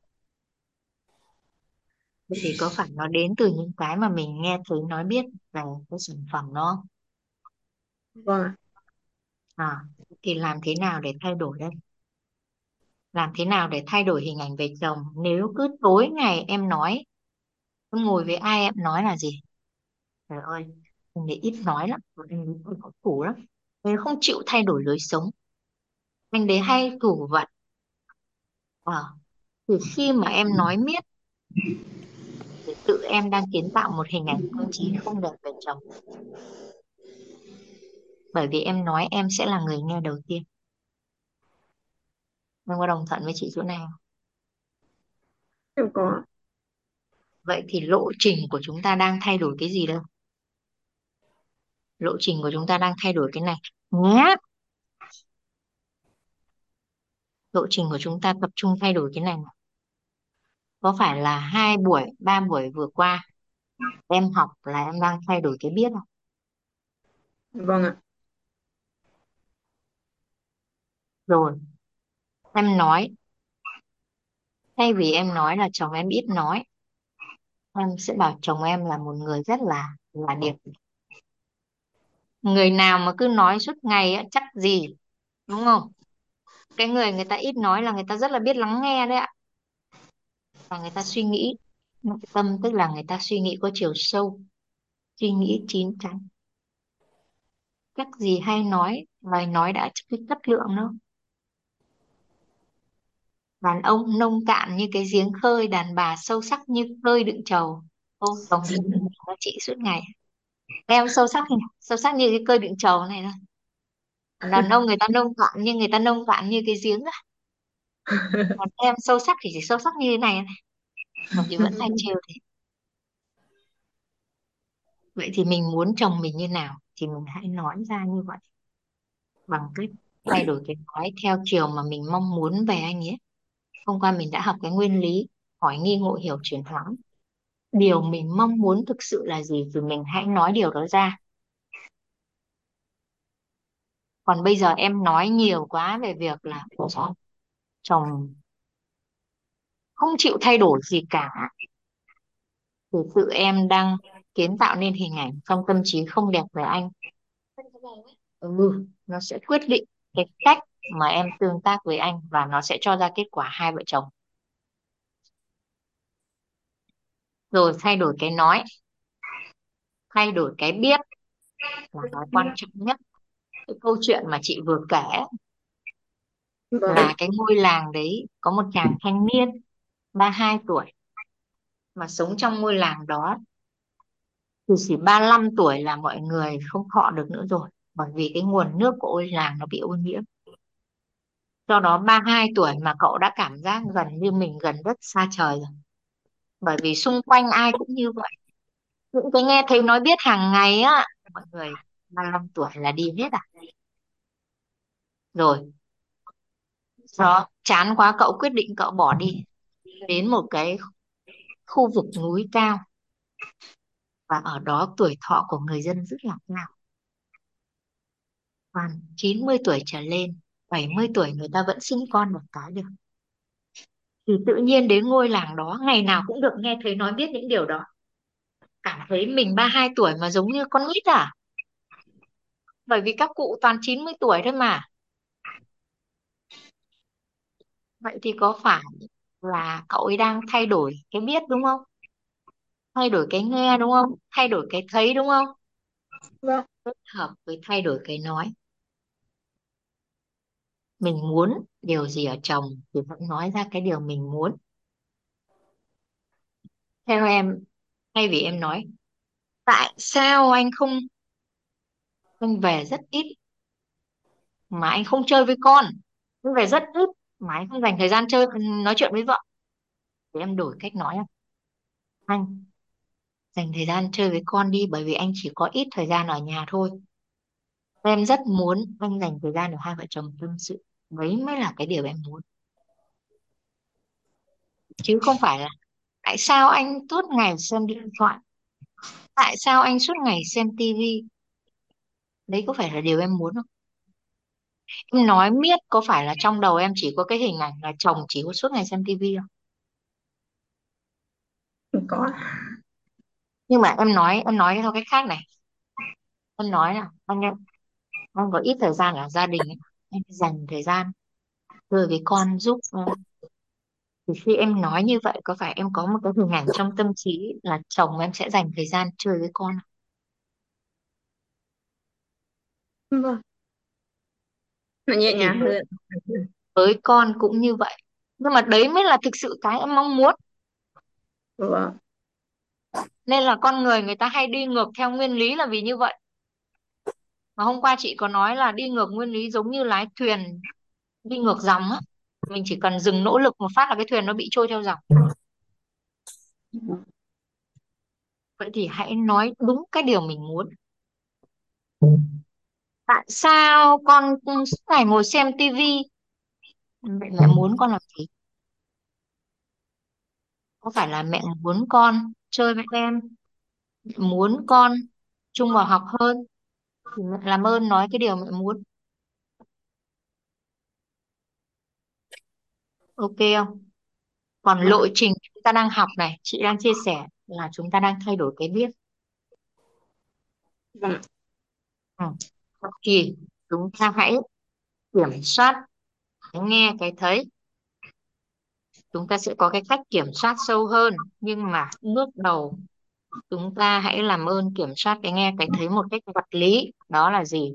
Thì có phải nó đến từ những cái mà mình nghe thấy nói biết về cái sản phẩm không? vâng ạ. À, thì làm thế nào để thay đổi đây? Làm thế nào để thay đổi hình ảnh về chồng? Nếu cứ tối ngày em nói, cứ ngồi với ai em nói là gì? Trời ơi, anh ấy ít nói lắm, anh ấy có thủ lắm. Anh ấy không chịu thay đổi lối sống. Anh đấy hay thủ vật. Ờ, thì khi mà em nói miết tự em đang kiến tạo một hình ảnh tâm trí không đẹp về chồng. Bởi vì em nói em sẽ là người nghe đầu tiên. Em có đồng thuận với chị chỗ này không? em có. Vậy thì lộ trình của chúng ta đang thay đổi cái gì đâu? Lộ trình của chúng ta đang thay đổi cái này. Nhá, lộ trình của chúng ta tập trung thay đổi cái này. này. Có phải là hai buổi, ba buổi vừa qua em học là em đang thay đổi cái biết không? vâng ạ Rồi, em nói, thay vì em nói là chồng em ít nói, em sẽ bảo chồng em là một người rất là là điềm. Người nào mà cứ nói suốt ngày á, chắc gì, đúng không? Cái người người ta ít nói là người ta rất là biết lắng nghe đấy ạ. Và người ta suy nghĩ, nội tâm tức là người ta suy nghĩ có chiều sâu, suy nghĩ chín chắn. Các gì hay nói, lời nói đã cái chất lượng đâu. Đàn ông nông cạn như cái giếng khơi, đàn bà sâu sắc như khơi đựng trầu. Ô, chồng ý chị suốt ngày em sâu sắc như sâu sắc như cái cơi đựng trầu này thôi đàn ông người ta nông cạn nhưng người ta nông cạn như cái giếng á còn em sâu sắc thì chỉ sâu sắc như thế này này còn chị vẫn hay trêu thế. Vậy thì mình muốn chồng mình như nào thì mình hãy nói ra như vậy. Bằng cách thay đổi cái nói theo chiều mà mình mong muốn về anh ấy. Hôm qua mình đã học cái nguyên lý hỏi nghi ngộ hiểu chuyển hóa. Điều mình mong muốn thực sự là gì thì mình hãy nói điều đó ra. Còn bây giờ em nói nhiều quá về việc là chồng không chịu thay đổi gì cả. Thì sự em đang kiến tạo nên hình ảnh trong tâm trí không đẹp về anh. Ừ, nó sẽ quyết định cái cách mà em tương tác với anh và nó sẽ cho ra kết quả hai vợ chồng. Rồi thay đổi cái nói thay đổi cái biết là cái quan trọng nhất. Cái câu chuyện mà chị vừa kể vâng. Là cái ngôi làng đấy có một chàng thanh niên 32 tuổi mà sống trong ngôi làng đó. Thì chỉ 35 tuổi là mọi người không thọ được nữa rồi, bởi vì cái nguồn nước của ngôi làng nó bị ô nhiễm. Do đó 32 tuổi mà cậu đã cảm giác gần như mình gần đất xa trời rồi. Bởi vì xung quanh ai cũng như vậy. Những cái nghe thấy nói biết hàng ngày á, mọi người 35 tuổi là đi hết à? Rồi đó, chán quá, cậu quyết định cậu bỏ đi. Đến một cái khu vực núi cao. Và ở đó tuổi thọ của người dân rất là cao. Toàn 90 tuổi trở lên 70 tuổi người ta vẫn sinh con một cái được. Thì tự nhiên đến ngôi làng đó, ngày nào cũng được nghe thấy nói biết những điều đó. Cảm thấy mình 32 tuổi mà giống như con nít à? Bởi vì các cụ toàn 90 tuổi thôi mà. Vậy thì có phải là cậu ấy đang thay đổi cái biết đúng không? Thay đổi cái nghe đúng không? Thay đổi cái thấy đúng không? Vâng. Kết hợp với thay đổi cái nói. Mình muốn điều gì ở chồng thì vẫn nói ra cái điều mình muốn. Theo em thay vì em nói tại sao anh không anh về rất ít? Mà anh không chơi với con anh về rất ít mãi không dành thời gian chơi ừ, nói chuyện với vợ. Thì em đổi cách nói anh, dành thời gian chơi với con đi, bởi vì anh chỉ có ít thời gian ở nhà thôi. Em rất muốn anh dành thời gian để hai vợ chồng tâm sự. Đấy mới là cái điều em muốn. Chứ không phải là tại sao anh suốt ngày xem điện thoại? Tại sao anh suốt ngày xem tivi đấy có phải là điều em muốn không? Em nói miết có phải là trong đầu em chỉ có cái hình ảnh là chồng chỉ có suốt ngày xem tivi không có nhưng mà em nói em nói theo cách khác này em nói là anh em anh có ít thời gian ở gia đình ấy. em dành thời gian chơi với con giúp thì khi em nói như vậy có phải em có một cái hình ảnh trong tâm trí là chồng em sẽ dành thời gian chơi với con không? vâng nhẹ thì nhàng với, hơn. Với con cũng như vậy. Nhưng mà đấy mới là thực sự cái em mong muốn. Vâng. Nên là con người người ta hay đi ngược theo nguyên lý là vì như vậy. Mà hôm qua chị có nói là đi ngược nguyên lý giống như lái thuyền đi ngược dòng á. Mình chỉ cần dừng nỗ lực một phát là cái thuyền nó bị trôi theo dòng. Vậy thì hãy nói đúng cái điều mình muốn tại sao con suốt ngày ngồi xem tivi vậy mẹ muốn con làm gì? Có phải là mẹ muốn con chơi với em? Mẹ muốn con chung vào học hơn? Thì mẹ làm ơn nói cái điều mẹ muốn. Ok không? Còn vâng lộ trình chúng ta đang học này chị đang chia sẻ là chúng ta đang thay đổi cái biết vâng ừ thì chúng ta hãy kiểm soát cái nghe cái thấy. Chúng ta sẽ có cái cách kiểm soát sâu hơn, nhưng mà bước đầu chúng ta hãy làm ơn kiểm soát cái nghe cái thấy một cách vật lý, đó là gì?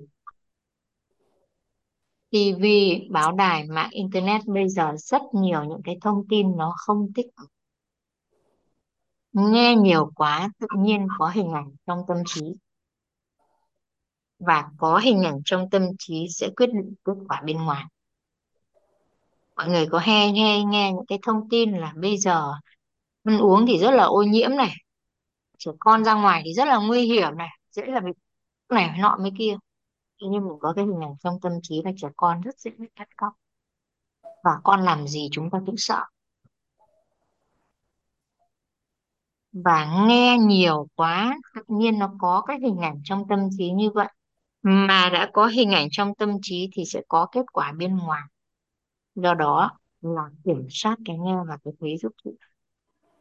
TV báo đài mạng internet bây giờ rất nhiều những cái thông tin nó không tích cực nghe nhiều quá, tự nhiên có hình ảnh trong tâm trí và có hình ảnh trong tâm trí sẽ quyết định kết quả bên ngoài. Mọi người có hay nghe nghe những cái thông tin là bây giờ ăn uống thì rất là ô nhiễm này, trẻ con ra ngoài thì rất là nguy hiểm này, dễ là bị này, nọ mấy kia. Nhưng mình có cái hình ảnh trong tâm trí là trẻ con rất dễ bị bắt cóc. Và con làm gì chúng ta cũng sợ. Và nghe nhiều quá, tự nhiên nó có cái hình ảnh trong tâm trí như vậy mà đã có hình ảnh trong tâm trí thì sẽ có kết quả bên ngoài. Do đó là kiểm soát cái nghe và cái thấy giúp chị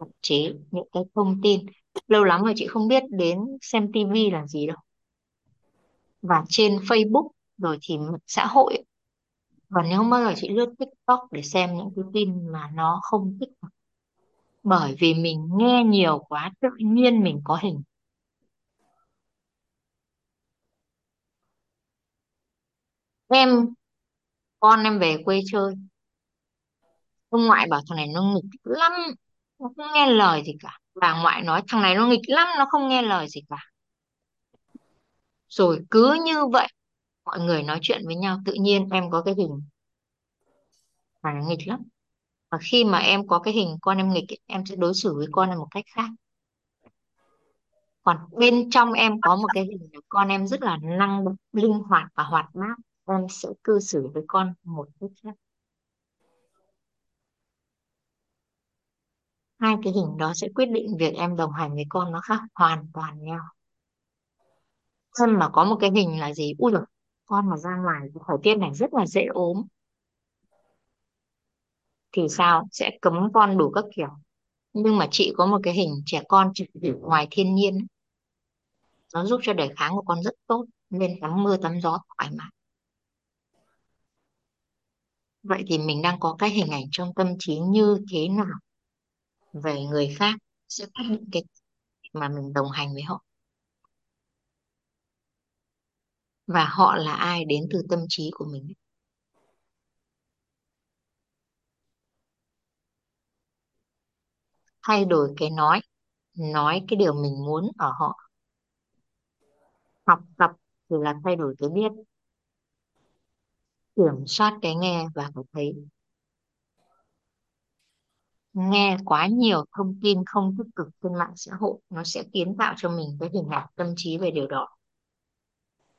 hạn chế những cái thông tin. Lâu lắm rồi chị không biết đến xem tivi là gì đâu. Và trên Facebook rồi thì mạng xã hội. Và nếu không bao giờ chị lướt TikTok để xem những cái tin mà nó không thích cực bởi vì mình nghe nhiều quá, tự nhiên mình có hình. Em con em về quê chơi. Ông ngoại bảo thằng này nó nghịch lắm nó không nghe lời gì cả. Bà ngoại nói thằng này nó nghịch lắm nó không nghe lời gì cả. Rồi cứ như vậy mọi người nói chuyện với nhau tự nhiên em có cái hình. Mà nó nghịch lắm. Và khi mà em có cái hình con em nghịch ấy, em sẽ đối xử với con em một cách khác. Còn bên trong em có một cái hình là con em rất là năng động linh hoạt và hoạt bát em sẽ cư xử với con một cách khác. Hai cái hình đó sẽ quyết định việc em đồng hành với con nó khác hoàn toàn nhau. Em mà có một cái hình là gì. Ui rồi con mà ra ngoài thời tiết này rất là dễ ốm. Thì sao? Sẽ cấm con đủ các kiểu. Nhưng mà chị có một cái hình trẻ con trực ngoài thiên nhiên nó giúp cho đề kháng của con rất tốt. Nên tắm mưa tắm gió thoải mái vậy thì mình đang có cái hình ảnh trong tâm trí như thế nào về người khác sẽ quyết định cái mà mình đồng hành với họ? Và họ là ai đến từ tâm trí của mình? Thay đổi cái nói nói cái điều mình muốn ở họ. Học tập thì là thay đổi cái biết kiểm soát cái nghe và cái thấy. Nghe quá nhiều thông tin không tích cực trên mạng xã hội, nó sẽ kiến tạo cho mình cái hình ảnh tâm trí về điều đó.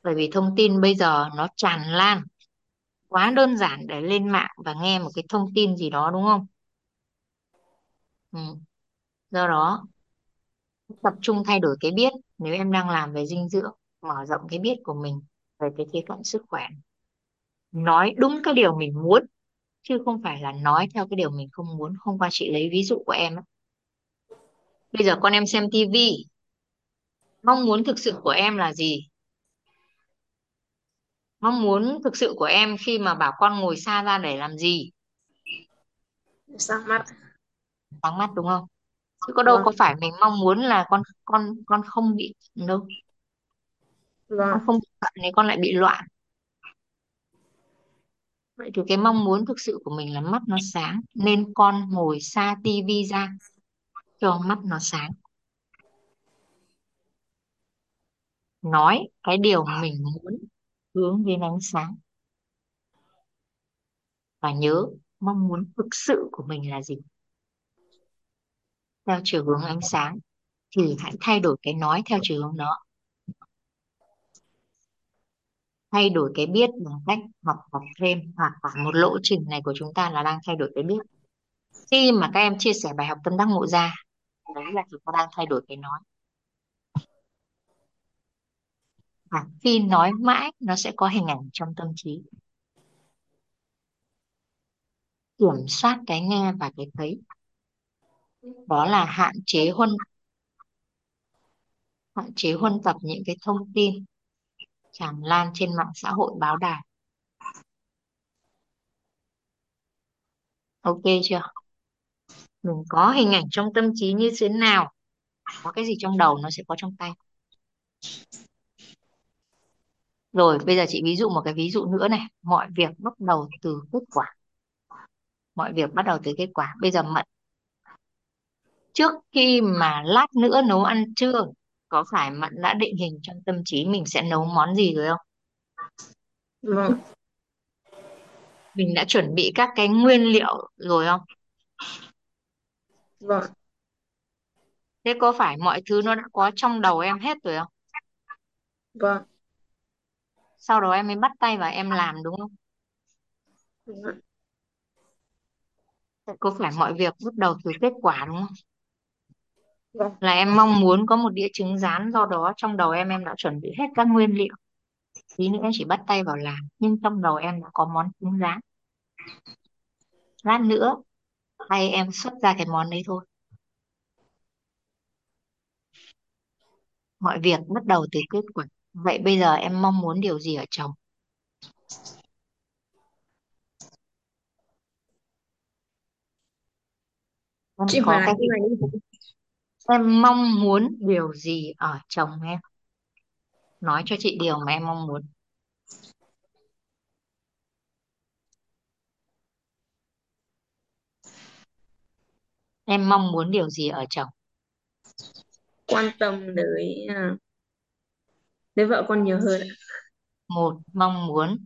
Bởi vì thông tin bây giờ nó tràn lan, quá đơn giản để lên mạng và nghe một cái thông tin gì đó, đúng không? Ừ. do đó, tập trung thay đổi cái biết. Nếu em đang làm về dinh dưỡng, mở rộng cái biết của mình về cái khía cạnh sức khỏe nói đúng cái điều mình muốn chứ không phải là nói theo cái điều mình không muốn. Hôm qua chị lấy ví dụ của em ấy. bây giờ con em xem tivi mong muốn thực sự của em là gì? Mong muốn thực sự của em khi mà bảo con ngồi xa ra để làm gì? Sáng mắt. Sáng mắt đúng không? Chứ có đâu vâng. có phải mình mong muốn là con con con không bị đâu. Vâng. con không bị thì con lại bị loạn vậy thì cái mong muốn thực sự của mình là mắt nó sáng, nên con ngồi xa tivi ra, cho mắt nó sáng. Nói cái điều mình muốn, hướng đến ánh sáng. Và nhớ mong muốn thực sự của mình là gì? Theo chiều hướng ánh sáng, thì hãy thay đổi cái nói theo chiều hướng đó. Thay đổi cái biết bằng cách học học thêm, hoặc cả một lộ trình này của chúng ta là đang thay đổi cái biết. Khi mà các em chia sẻ bài học tâm đắc ngộ ra đấy là chúng ta đang thay đổi cái nói. Và khi nói mãi, nó sẽ có hình ảnh trong tâm trí. Kiểm soát cái nghe và cái thấy. Đó là hạn chế huân, hạn chế huân tập những cái thông tin tràn lan trên mạng xã hội báo đài. Ok chưa? Mình có hình ảnh trong tâm trí như thế nào? Có cái gì trong đầu nó sẽ có trong tay? Rồi, bây giờ chị ví dụ một cái ví dụ nữa này. Mọi việc bắt đầu từ kết quả. Mọi việc bắt đầu từ kết quả. Bây giờ Mận, trước khi mà lát nữa nấu ăn trưa có phải Mận đã định hình trong tâm trí mình sẽ nấu món gì rồi không? Vâng. Mình đã chuẩn bị các cái nguyên liệu rồi không? Vâng. Thế có phải mọi thứ nó đã có trong đầu em hết rồi không? Vâng. Sau đó em mới bắt tay vào em làm đúng không? Vâng. Có phải mọi việc bắt đầu từ kết quả đúng không vâng. Là em mong muốn có một đĩa trứng rán do đó trong đầu em em đã chuẩn bị hết các nguyên liệu. Tí nữa em chỉ bắt tay vào làm nhưng trong đầu em đã có món trứng rán. Lát nữa hay em xuất ra cái món đấy thôi. Mọi việc bắt đầu từ kết quả. Vậy bây giờ em mong muốn điều gì ở chồng? Em chị hỏi có lại cái cái em mong muốn điều gì ở chồng em? Nói cho chị điều mà em mong muốn. Em mong muốn điều gì ở chồng? Quan tâm tới à, tới vợ con nhiều hơn một mong muốn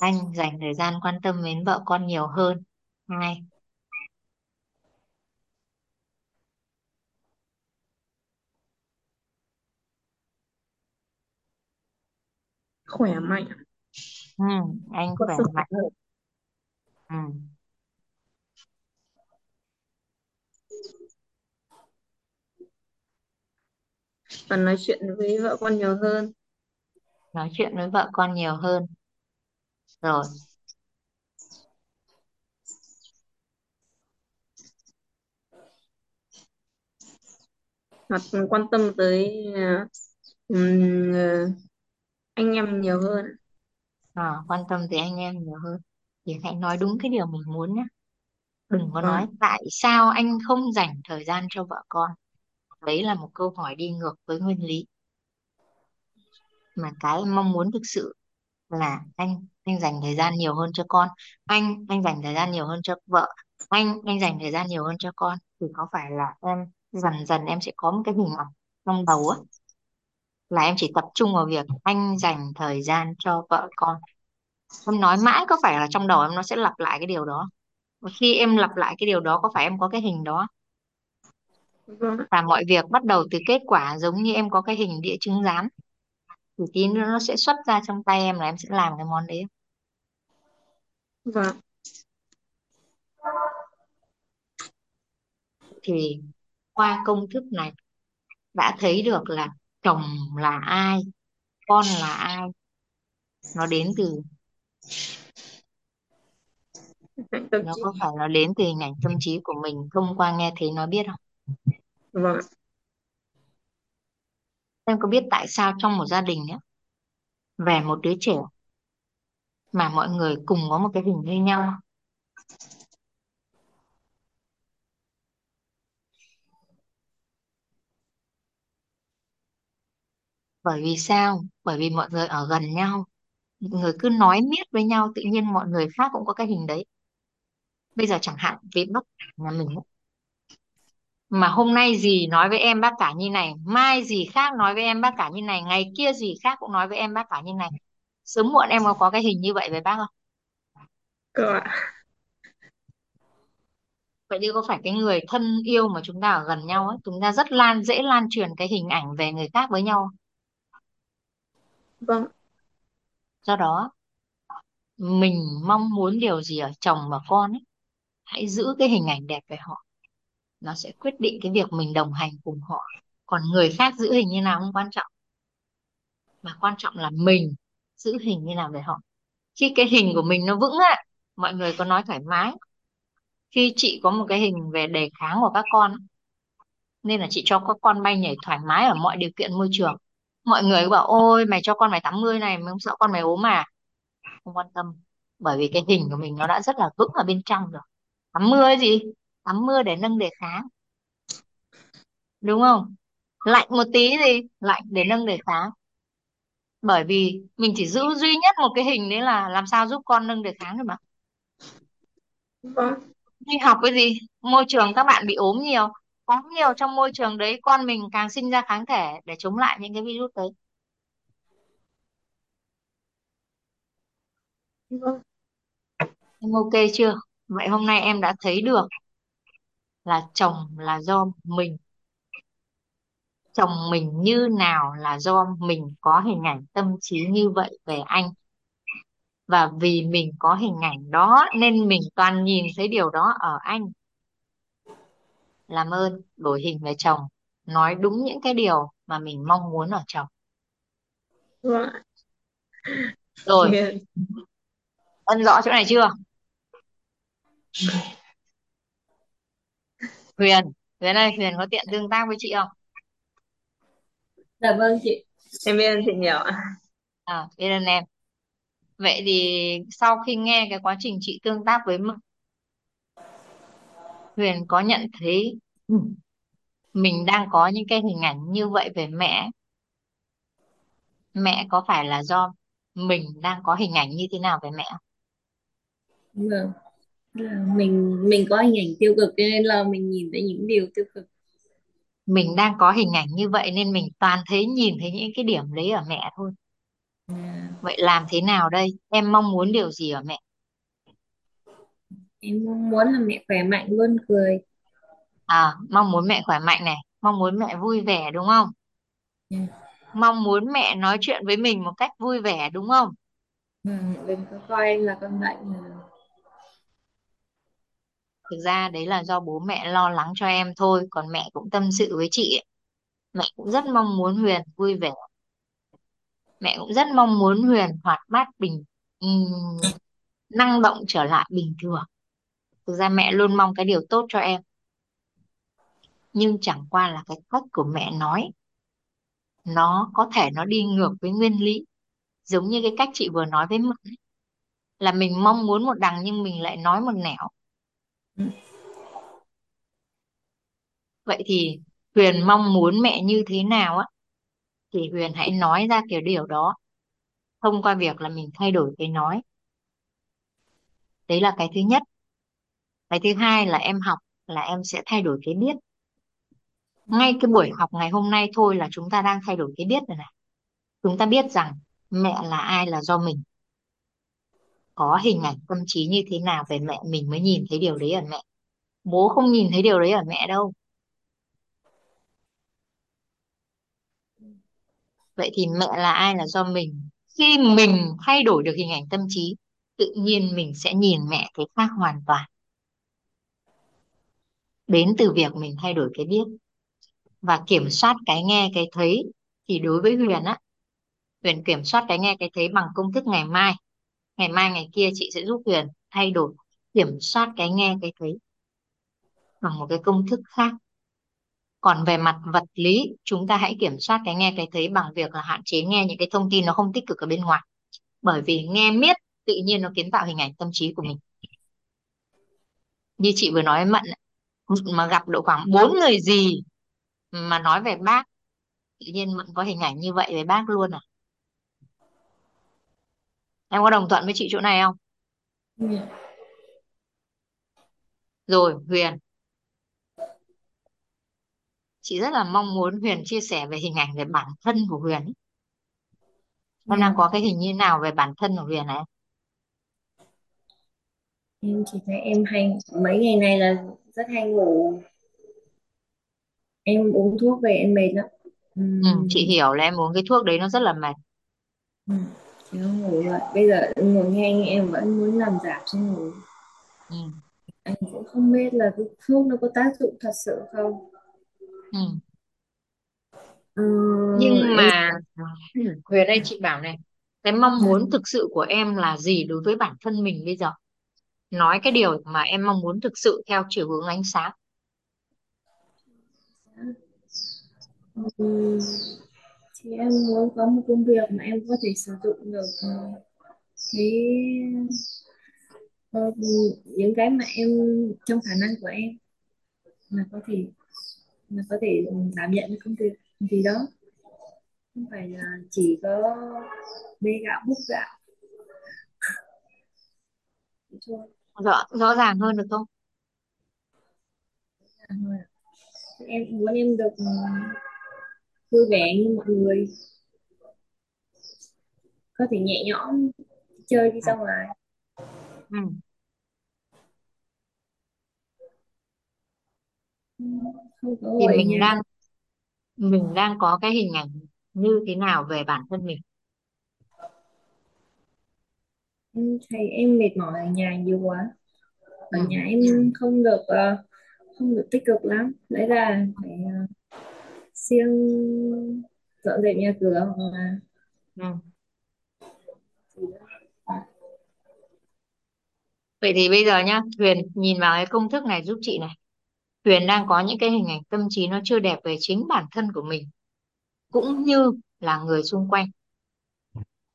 anh dành thời gian quan tâm đến vợ con nhiều hơn. Hai khỏe mạnh ừ, anh có khỏe sức mạnh. khỏe ừ. và nói chuyện với vợ con nhiều hơn. Nói chuyện với vợ con nhiều hơn. Rồi. Hoặc quan tâm tới ờ, anh em nhiều hơn. À, quan tâm tới anh em nhiều hơn. Thì hãy nói đúng cái điều mình muốn nhé đừng có nói vâng tại sao anh không dành thời gian cho vợ con. Đấy là một câu hỏi đi ngược với nguyên lý. Mà cái em mong muốn thực sự là anh anh dành thời gian nhiều hơn cho con. Anh anh dành thời gian nhiều hơn cho vợ. Anh anh dành thời gian nhiều hơn cho con. Thì có phải là em dần dần em sẽ có một cái hình ảnh trong đầu á là em chỉ tập trung vào việc anh dành thời gian cho vợ con. Em nói mãi có phải là trong đầu em nó sẽ lặp lại cái điều đó. Và khi em lặp lại cái điều đó có phải em có cái hình đó? Vâng và mọi việc bắt đầu từ kết quả giống như em có cái hình đĩa trứng rán. Thì tí nữa nó sẽ xuất ra trong tay em là em sẽ làm cái món đấy. Vâng thì qua công thức này đã thấy được là chồng là ai? Con là ai? Nó đến từ nó có phải nó đến từ hình ảnh tâm trí của mình thông qua nghe thấy nói biết không? Vâng em có biết tại sao trong một gia đình ấy, về một đứa trẻ mà mọi người cùng có một cái hình như nhau bởi vì sao? Bởi vì mọi người ở gần nhau. Người cứ nói miết với nhau tự nhiên mọi người khác cũng có cái hình đấy. Bây giờ chẳng hạn vì bác nhà mình mà hôm nay dì nói với em bác cả như này mai dì khác nói với em bác cả như này ngày kia dì khác cũng nói với em bác cả như này. Sớm muộn em có có cái hình như vậy với bác không? Có ạ. Vậy thì có phải cái người thân yêu mà chúng ta ở gần nhau ấy chúng ta rất lan dễ lan truyền cái hình ảnh về người khác với nhau? Vâng. Do đó, mình mong muốn điều gì ở chồng và con ấy, hãy giữ cái hình ảnh đẹp về họ. Nó sẽ quyết định cái việc mình đồng hành cùng họ. Còn người khác giữ hình như nào không quan trọng. Mà quan trọng là mình giữ hình như nào về họ. Khi cái hình của mình nó vững á, mọi người có nói thoải mái. Khi chị có một cái hình về đề kháng của các con nên là chị cho các con bay nhảy thoải mái ở mọi điều kiện môi trường mọi người cứ bảo ôi mày cho con mày 80 này mày không sợ con mày ốm à? Không quan tâm bởi vì cái hình của mình nó đã rất là vững ở bên trong rồi. Tắm mưa gì? Tắm mưa để nâng đề kháng. Đúng không? Lạnh một tí gì? Lạnh để nâng đề kháng. Bởi vì mình chỉ giữ duy nhất một cái hình đấy là làm sao giúp con nâng đề kháng được mà. Vâng. Đi học cái gì? Môi trường các bạn bị ốm nhiều có nhiều trong môi trường đấy con mình càng sinh ra kháng thể để chống lại những cái virus đấy. Vâng. em ok chưa? Vậy hôm nay em đã thấy được là chồng là do mình. Chồng mình như nào là do mình có hình ảnh tâm trí như vậy về anh. Và vì mình có hình ảnh đó nên mình toàn nhìn thấy điều đó ở anh làm ơn đổi hình về chồng nói đúng những cái điều mà mình mong muốn ở chồng. Vâng. rồi. Ân rõ chỗ này chưa? Huyền Huyền ơi Huyền có tiện tương tác với chị không? Dạ vâng chị. Em biết ơn chị nhiều ạ. à biết ơn em. Vậy thì sau khi nghe cái quá trình chị tương tác với Huyền có nhận thấy ừ, mình đang có những cái hình ảnh như vậy về mẹ mẹ có phải là do mình đang có hình ảnh như thế nào về mẹ vâng. Là mình mình có hình ảnh tiêu cực cho nên là mình nhìn thấy những điều tiêu cực. Mình đang có hình ảnh như vậy nên mình toàn thấy nhìn thấy những cái điểm đấy ở mẹ thôi. À, vậy làm thế nào đây? Em mong muốn điều gì ở mẹ em mong muốn là mẹ khỏe mạnh luôn cười. À mong muốn mẹ khỏe mạnh này. Mong muốn mẹ vui vẻ đúng không? Dạ. mong muốn mẹ nói chuyện với mình một cách vui vẻ đúng không? Vâng đừng có coi em là con bệnh thực ra đấy là do bố mẹ lo lắng cho em thôi còn mẹ cũng tâm sự với chị ấy. mẹ cũng rất mong muốn Huyền vui vẻ. Mẹ cũng rất mong muốn Huyền hoạt bát bình ừm, năng động trở lại bình thường thực ra mẹ luôn mong cái điều tốt cho em. Nhưng chẳng qua là cái cách của mẹ nói, nó có thể nó đi ngược với nguyên lý. Giống như cái cách chị vừa nói với mình là mình mong muốn một đằng nhưng mình lại nói một nẻo. Vậy thì Huyền mong muốn mẹ như thế nào á, thì Huyền hãy nói ra kiểu điều đó. Thông qua việc là mình thay đổi cái nói. Đấy là cái thứ nhất cái thứ hai là em học là em sẽ thay đổi cái biết. Ngay cái buổi học ngày hôm nay thôi là chúng ta đang thay đổi cái biết rồi này. Chúng ta biết rằng mẹ là ai là do mình. Có hình ảnh tâm trí như thế nào về mẹ, mình mới nhìn thấy điều đấy ở mẹ. Bố không nhìn thấy điều đấy ở mẹ đâu. Vậy thì mẹ là ai là do mình? Khi mình thay đổi được hình ảnh tâm trí, tự nhiên mình sẽ nhìn mẹ cái khác hoàn toàn đến từ việc mình thay đổi cái biết. Và kiểm soát cái nghe cái thấy thì đối với Huyền á Huyền kiểm soát cái nghe cái thấy bằng công thức ngày mai. Ngày mai ngày kia chị sẽ giúp Huyền thay đổi kiểm soát cái nghe cái thấy bằng một cái công thức khác. Còn về mặt vật lý chúng ta hãy kiểm soát cái nghe cái thấy bằng việc là hạn chế nghe những cái thông tin nó không tích cực ở bên ngoài. Bởi vì nghe miết tự nhiên nó kiến tạo hình ảnh tâm trí của mình. Như chị vừa nói Mận mà gặp độ khoảng bốn người gì mà nói về bác tự nhiên Mận có hình ảnh như vậy về bác luôn à em có đồng thuận với chị chỗ này không Dạ. rồi Huyền chị rất là mong muốn Huyền chia sẻ về hình ảnh về bản thân của Huyền ấy. em đang Dạ. có cái hình như nào về bản thân của Huyền này em chỉ thấy em hay mấy ngày này là rất hay ngủ. Em uống thuốc về em mệt lắm. Ừ, chị hiểu là em uống cái thuốc đấy nó rất là mệt. Ừm, chỉ có ngủ rồi bây giờ ngồi nghe em vẫn muốn làm giảm cho ngủ. Ừ, anh cũng không biết là cái thuốc nó có tác dụng thật sự không. Ừ. Ờ, nhưng em mà ừ, Huyền đây chị bảo này cái mong muốn thực sự của em là gì đối với bản thân mình bây giờ nói cái điều mà em mong muốn thực sự theo chiều hướng ánh sáng. Thì em muốn có một công việc mà em có thể sử dụng được ờ, cái ờ, những cái mà em, trong khả năng của em mà có thể, mà có thể đảm nhận công việc gì đó. Không phải là chỉ có bê gạo búc gạo. Thôi rõ rõ ràng hơn được không? Em muốn em được ừ, vui vẻ như mọi người. Có thể nhẹ nhõm chơi đi ừ. ra ngoài. Ừ. Ừ, không có thì mình đang mình đang có cái hình ảnh như thế nào về bản thân mình em thấy em mệt mỏi ở nhà nhiều quá ở ừ. nhà em không được ờ, không được tích cực lắm lẽ ra phải ờ, siêng dọn dẹp nhà cửa hoặc là Ừ. vậy thì bây giờ nhá Huyền nhìn vào cái công thức này giúp chị này Huyền đang có những cái hình ảnh tâm trí nó chưa đẹp về chính bản thân của mình cũng như là người xung quanh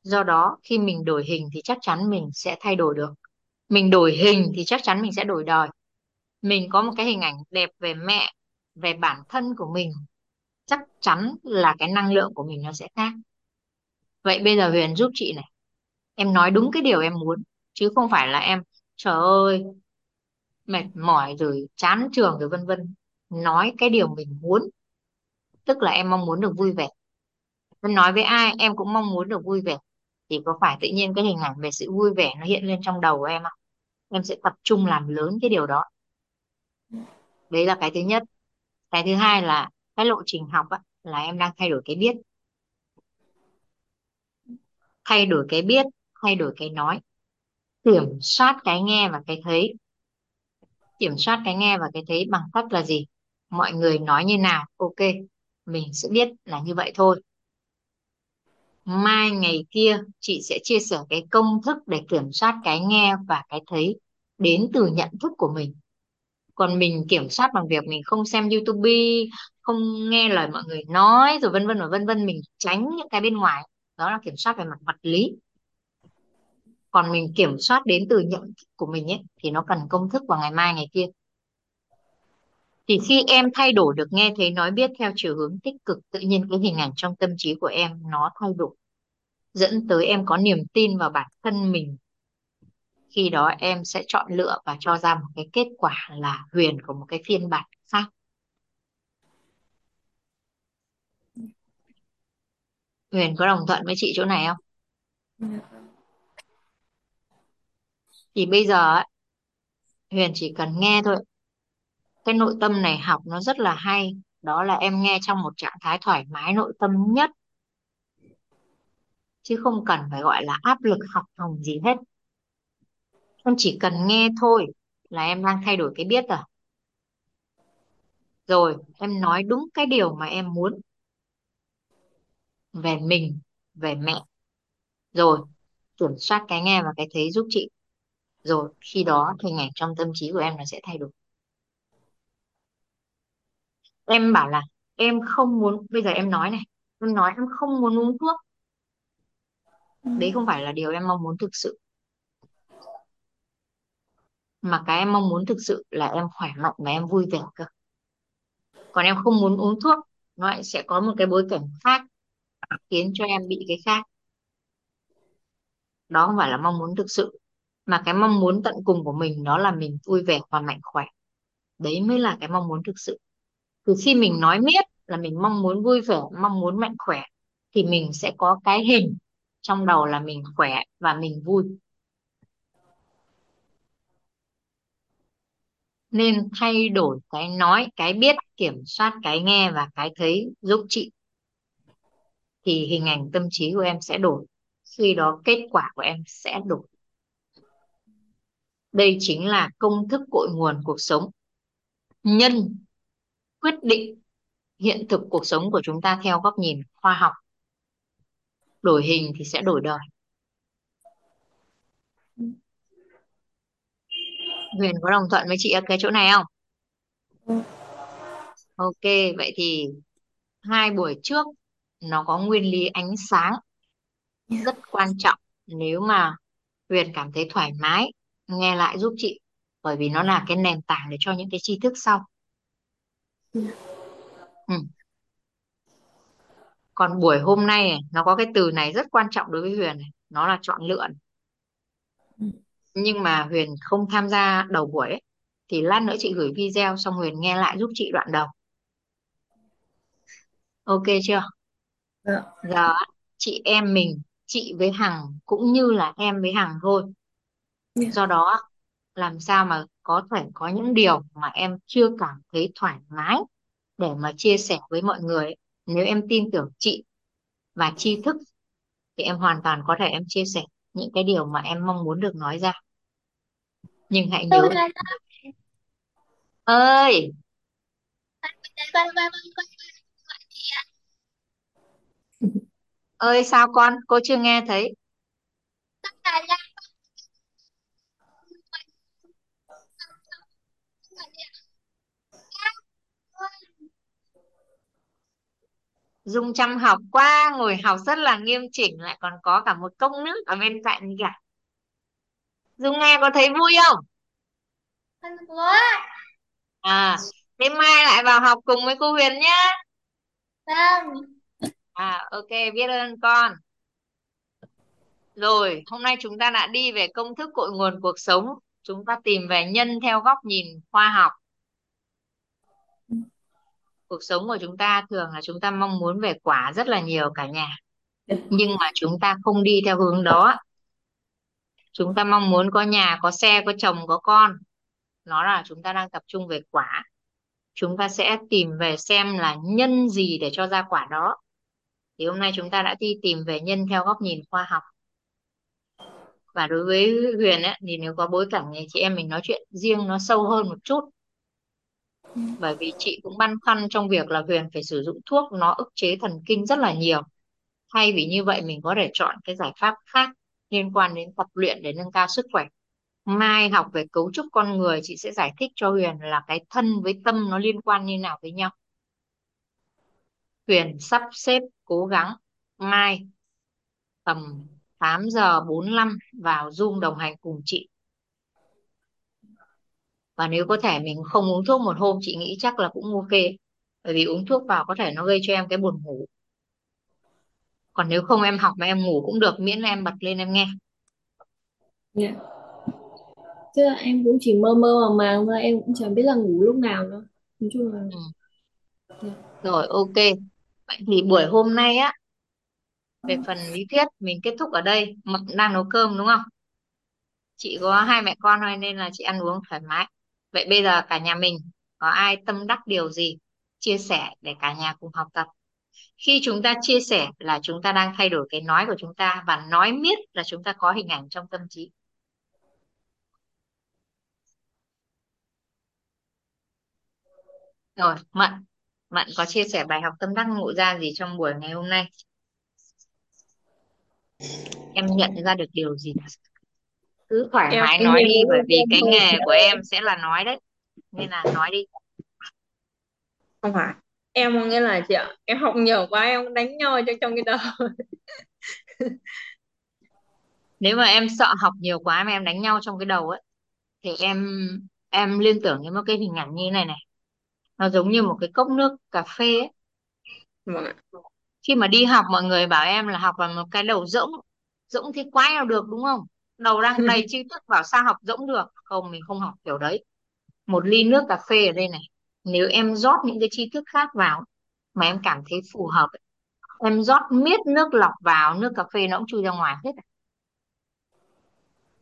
do đó, khi mình đổi hình thì chắc chắn mình sẽ thay đổi được. Mình đổi hình thì chắc chắn mình sẽ đổi đời. Mình có một cái hình ảnh đẹp về mẹ, về bản thân của mình. Chắc chắn là cái năng lượng của mình nó sẽ khác. Vậy bây giờ Huyền giúp chị này. Em nói đúng cái điều em muốn, chứ không phải là em, trời ơi, mệt mỏi rồi, chán trường rồi vân vân. Nói cái điều mình muốn, tức là em mong muốn được vui vẻ. Em nói với ai, em cũng mong muốn được vui vẻ thì có phải tự nhiên cái hình ảnh về sự vui vẻ nó hiện lên trong đầu của em không? Em sẽ tập trung làm lớn cái điều đó. Đấy là cái thứ nhất. Cái thứ hai là cái lộ trình học á, là em đang thay đổi cái biết. Thay đổi cái biết thay đổi cái nói. Kiểm soát cái nghe và cái thấy. Kiểm soát cái nghe và cái thấy bằng cách là gì? Mọi người nói như nào ok mình sẽ biết là như vậy thôi mai ngày kia, chị sẽ chia sẻ cái công thức để kiểm soát cái nghe và cái thấy đến từ nhận thức của mình. Còn mình kiểm soát bằng việc mình không xem YouTube, không nghe lời mọi người nói rồi vân vân và vân vân, mình tránh những cái bên ngoài. Đó là kiểm soát về mặt vật lý. Còn mình kiểm soát đến từ nhận thức của mình ấy, thì nó cần công thức vào ngày mai, ngày kia thì khi em thay đổi được nghe thấy nói biết theo chiều hướng tích cực, tự nhiên cái hình ảnh trong tâm trí của em nó thay đổi, dẫn tới em có niềm tin vào bản thân mình. Khi đó em sẽ chọn lựa và cho ra một cái kết quả là Huyền của một cái phiên bản khác. Huyền có đồng thuận với chị chỗ này không? Thì bây giờ Huyền chỉ cần nghe thôi cái nội tâm này học nó rất là hay. Đó là em nghe trong một trạng thái thoải mái, nội tâm nhất. Chứ không cần phải gọi là áp lực học hành gì hết. Em chỉ cần nghe thôi là em đang thay đổi cái biết rồi. Rồi, em nói đúng cái điều mà em muốn. Về mình, về mẹ. Rồi, kiểm soát cái nghe và cái thấy giúp chị. Rồi, khi đó hình ảnh trong tâm trí của em nó sẽ thay đổi em bảo là em không muốn, bây giờ em nói này, em nói em không muốn uống thuốc. Đấy không phải là điều em mong muốn thực sự. Mà cái em mong muốn thực sự là em khỏe mạnh và em vui vẻ cơ. Còn em không muốn uống thuốc, nó lại sẽ có một cái bối cảnh khác, khiến cho em bị cái khác. Đó không phải là mong muốn thực sự, mà cái mong muốn tận cùng của mình đó là mình vui vẻ và mạnh, khỏe. Đấy mới là cái mong muốn thực sự từ khi mình nói miết là mình mong muốn vui vẻ, mong muốn mạnh khỏe, thì mình sẽ có cái hình trong đầu là mình khỏe và mình vui. Nên thay đổi cái nói, cái biết, kiểm soát, cái nghe và cái thấy giúp chị, thì hình ảnh tâm trí của em sẽ đổi. Khi đó kết quả của em sẽ đổi. Đây chính là công thức cội nguồn cuộc sống. Nhân quyết định hiện thực cuộc sống của chúng ta theo góc nhìn khoa học. Đổi hình thì sẽ đổi đời. Huyền có đồng thuận với chị ở cái chỗ này không? Ok, vậy thì hai buổi trước nó có nguyên lý ánh sáng rất quan trọng. Nếu mà Huyền cảm thấy thoải mái, nghe lại giúp chị, bởi vì nó là cái nền tảng để cho những cái tri thức sau ừ. còn buổi hôm nay này, nó có cái từ này rất quan trọng đối với Huyền này nó là chọn lựa này. nhưng mà Huyền không tham gia đầu buổi ấy, thì lát nữa chị gửi video xong Huyền nghe lại giúp chị đoạn đầu ok chưa Dạ. giờ chị em mình chị với Hằng cũng như là em với Hằng thôi Dạ. do đó làm sao mà có thể có những điều mà em chưa cảm thấy thoải mái để mà chia sẻ với mọi người nếu em tin tưởng chị và tri thức thì em hoàn toàn có thể em chia sẻ những cái điều mà em mong muốn được nói ra. Nhưng hãy nhớ Tôi là là ơi! Ơi sao con? Cô chưa nghe thấy con là Dung chăm học quá ngồi học rất là nghiêm chỉnh lại còn có cả một cốc nước ở bên cạnh cả Dung nghe có thấy vui không? Con có à thế mai lại vào học cùng với cô Huyền nhá. Vâng. À ok biết ơn con. Rồi hôm nay chúng ta đã đi về công thức cội nguồn cuộc sống. Chúng ta tìm về nhân theo góc nhìn khoa học cuộc sống của chúng ta thường là chúng ta mong muốn về quả rất là nhiều cả nhà. Nhưng mà chúng ta không đi theo hướng đó. Chúng ta mong muốn có nhà có xe có chồng có con. Nó là chúng ta đang tập trung về quả. Chúng ta sẽ tìm về xem là nhân gì để cho ra quả đó. Thì hôm nay chúng ta đã đi tìm về nhân theo góc nhìn khoa học. Và đối với Huyền ấy, thì nếu có bối cảnh này chị em mình nói chuyện riêng nó sâu hơn một chút bởi vì chị cũng băn khoăn trong việc là Huyền phải sử dụng thuốc nó ức chế thần kinh rất là nhiều. Thay vì như vậy mình có thể chọn cái giải pháp khác liên quan đến tập luyện để nâng cao sức khỏe. Mai học về cấu trúc con người, chị sẽ giải thích cho Huyền là cái thân với tâm nó liên quan như nào với nhau. Huyền sắp xếp cố gắng. Mai tầm 8 giờ 45 vào Zoom đồng hành cùng chị và nếu có thể mình không uống thuốc một hôm chị nghĩ chắc là cũng ok. Bởi vì uống thuốc vào có thể nó gây cho em cái buồn ngủ. Còn nếu không em học mà em ngủ cũng được miễn là em bật lên em nghe. Dạ. Chứ là em cũng chỉ mơ mơ màng màng thôi em cũng chẳng biết là ngủ lúc nào nữa. Nói chung là ừ. dạ. rồi ok. Vậy thì buổi hôm nay á về phần lý thuyết mình kết thúc ở đây. Mận đang nấu cơm đúng không? Chị có hai mẹ con thôi nên là chị ăn uống thoải mái vậy bây giờ cả nhà mình có ai tâm đắc điều gì chia sẻ để cả nhà cùng học tập? Khi chúng ta chia sẻ là chúng ta đang thay đổi cái nói của chúng ta và nói miết là chúng ta có hình ảnh trong tâm trí. Rồi, Mận Mận có chia sẻ bài học tâm đắc ngộ ra gì trong buổi ngày hôm nay? Em nhận ra được điều gì cứ thoải em mái nói đi bởi vì cái nghề của em sẽ là nói đấy. Nên là nói đi. Không phải. Em có nghĩa là chị ạ em học nhiều quá em đánh nhau cho trong cái đầu nếu mà em sợ học nhiều quá mà em đánh nhau trong cái đầu ấy thì em em liên tưởng đến một cái hình ảnh như này này. Nó giống như một cái cốc nước cà phê ấy. vâng ạ. Khi mà đi học mọi người bảo em là học vào một cái đầu rỗng rỗng thì quái nào được đúng không đầu đang đầy tri thức bảo sao học rỗng được. Không mình không học kiểu đấy. Một ly nước cà phê ở đây này. Nếu em rót những cái tri thức khác vào mà em cảm thấy phù hợp em rót miết nước lọc vào nước cà phê nó cũng chui ra ngoài hết à.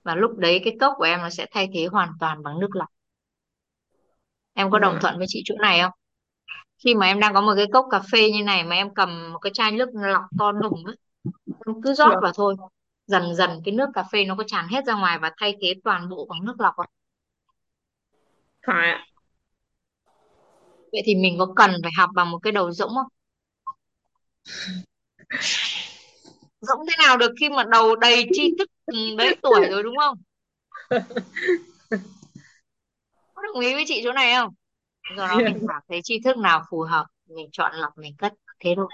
và lúc đấy cái cốc của em nó sẽ thay thế hoàn toàn bằng nước lọc. Em có đồng ạ thuận với chị chỗ này không? Khi mà em đang có một cái cốc cà phê như này mà em cầm một cái chai nước lọc to đùng ấy em cứ rót được vào thôi dần dần cái nước cà phê nó có tràn hết ra ngoài và thay thế toàn bộ bằng nước lọc không? phải ạ. Vậy thì mình có cần phải học bằng một cái đầu rỗng không? Rỗng thế nào được khi mà đầu đầy tri thức ừ, đấy tuổi rồi đúng không? Có đồng ý với chị chỗ này không? Do đó mình cảm thấy tri thức nào phù hợp mình chọn lọc mình cất thế thôi.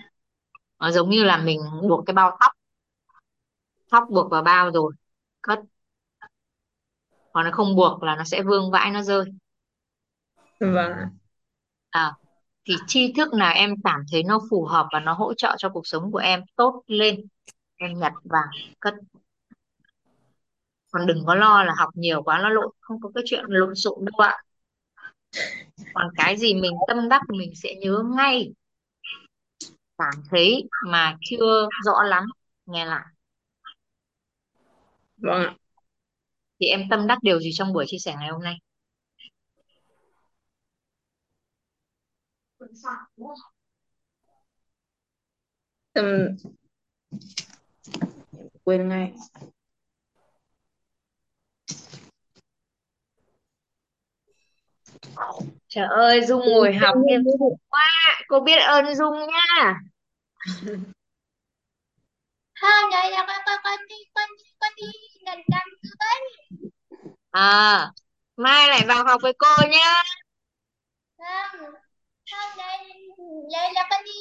Nó giống như là mình buộc cái bao tóc tóc buộc vào bao rồi cất. Còn nó không buộc là nó sẽ vương vãi nó rơi. Vâng. À, thì tri thức nào em cảm thấy nó phù hợp và nó hỗ trợ cho cuộc sống của em tốt lên. Em nhặt vào cất. Còn đừng có lo là học nhiều quá nó lộn không có cái chuyện lộn xộn đâu ạ. Còn cái gì mình tâm đắc mình sẽ nhớ ngay. Cảm thấy mà chưa rõ lắm nghe lại vâng ạ. Thì em tâm đắc điều gì trong buổi chia sẻ ngày hôm nay? Tâm quên ngay. Trời ơi Dung ngồi học nghiêm túc quá. Cô biết ơn Dung nha không vậy là con con con đi gần gần cưới à mai lại vào học với cô nhá. Không không đây vậy là con đi.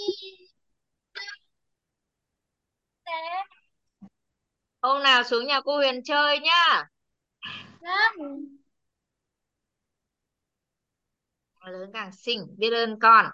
Nè hôm nào xuống nhà cô Huyền chơi nhá. Không lớn càng xinh biết ơn con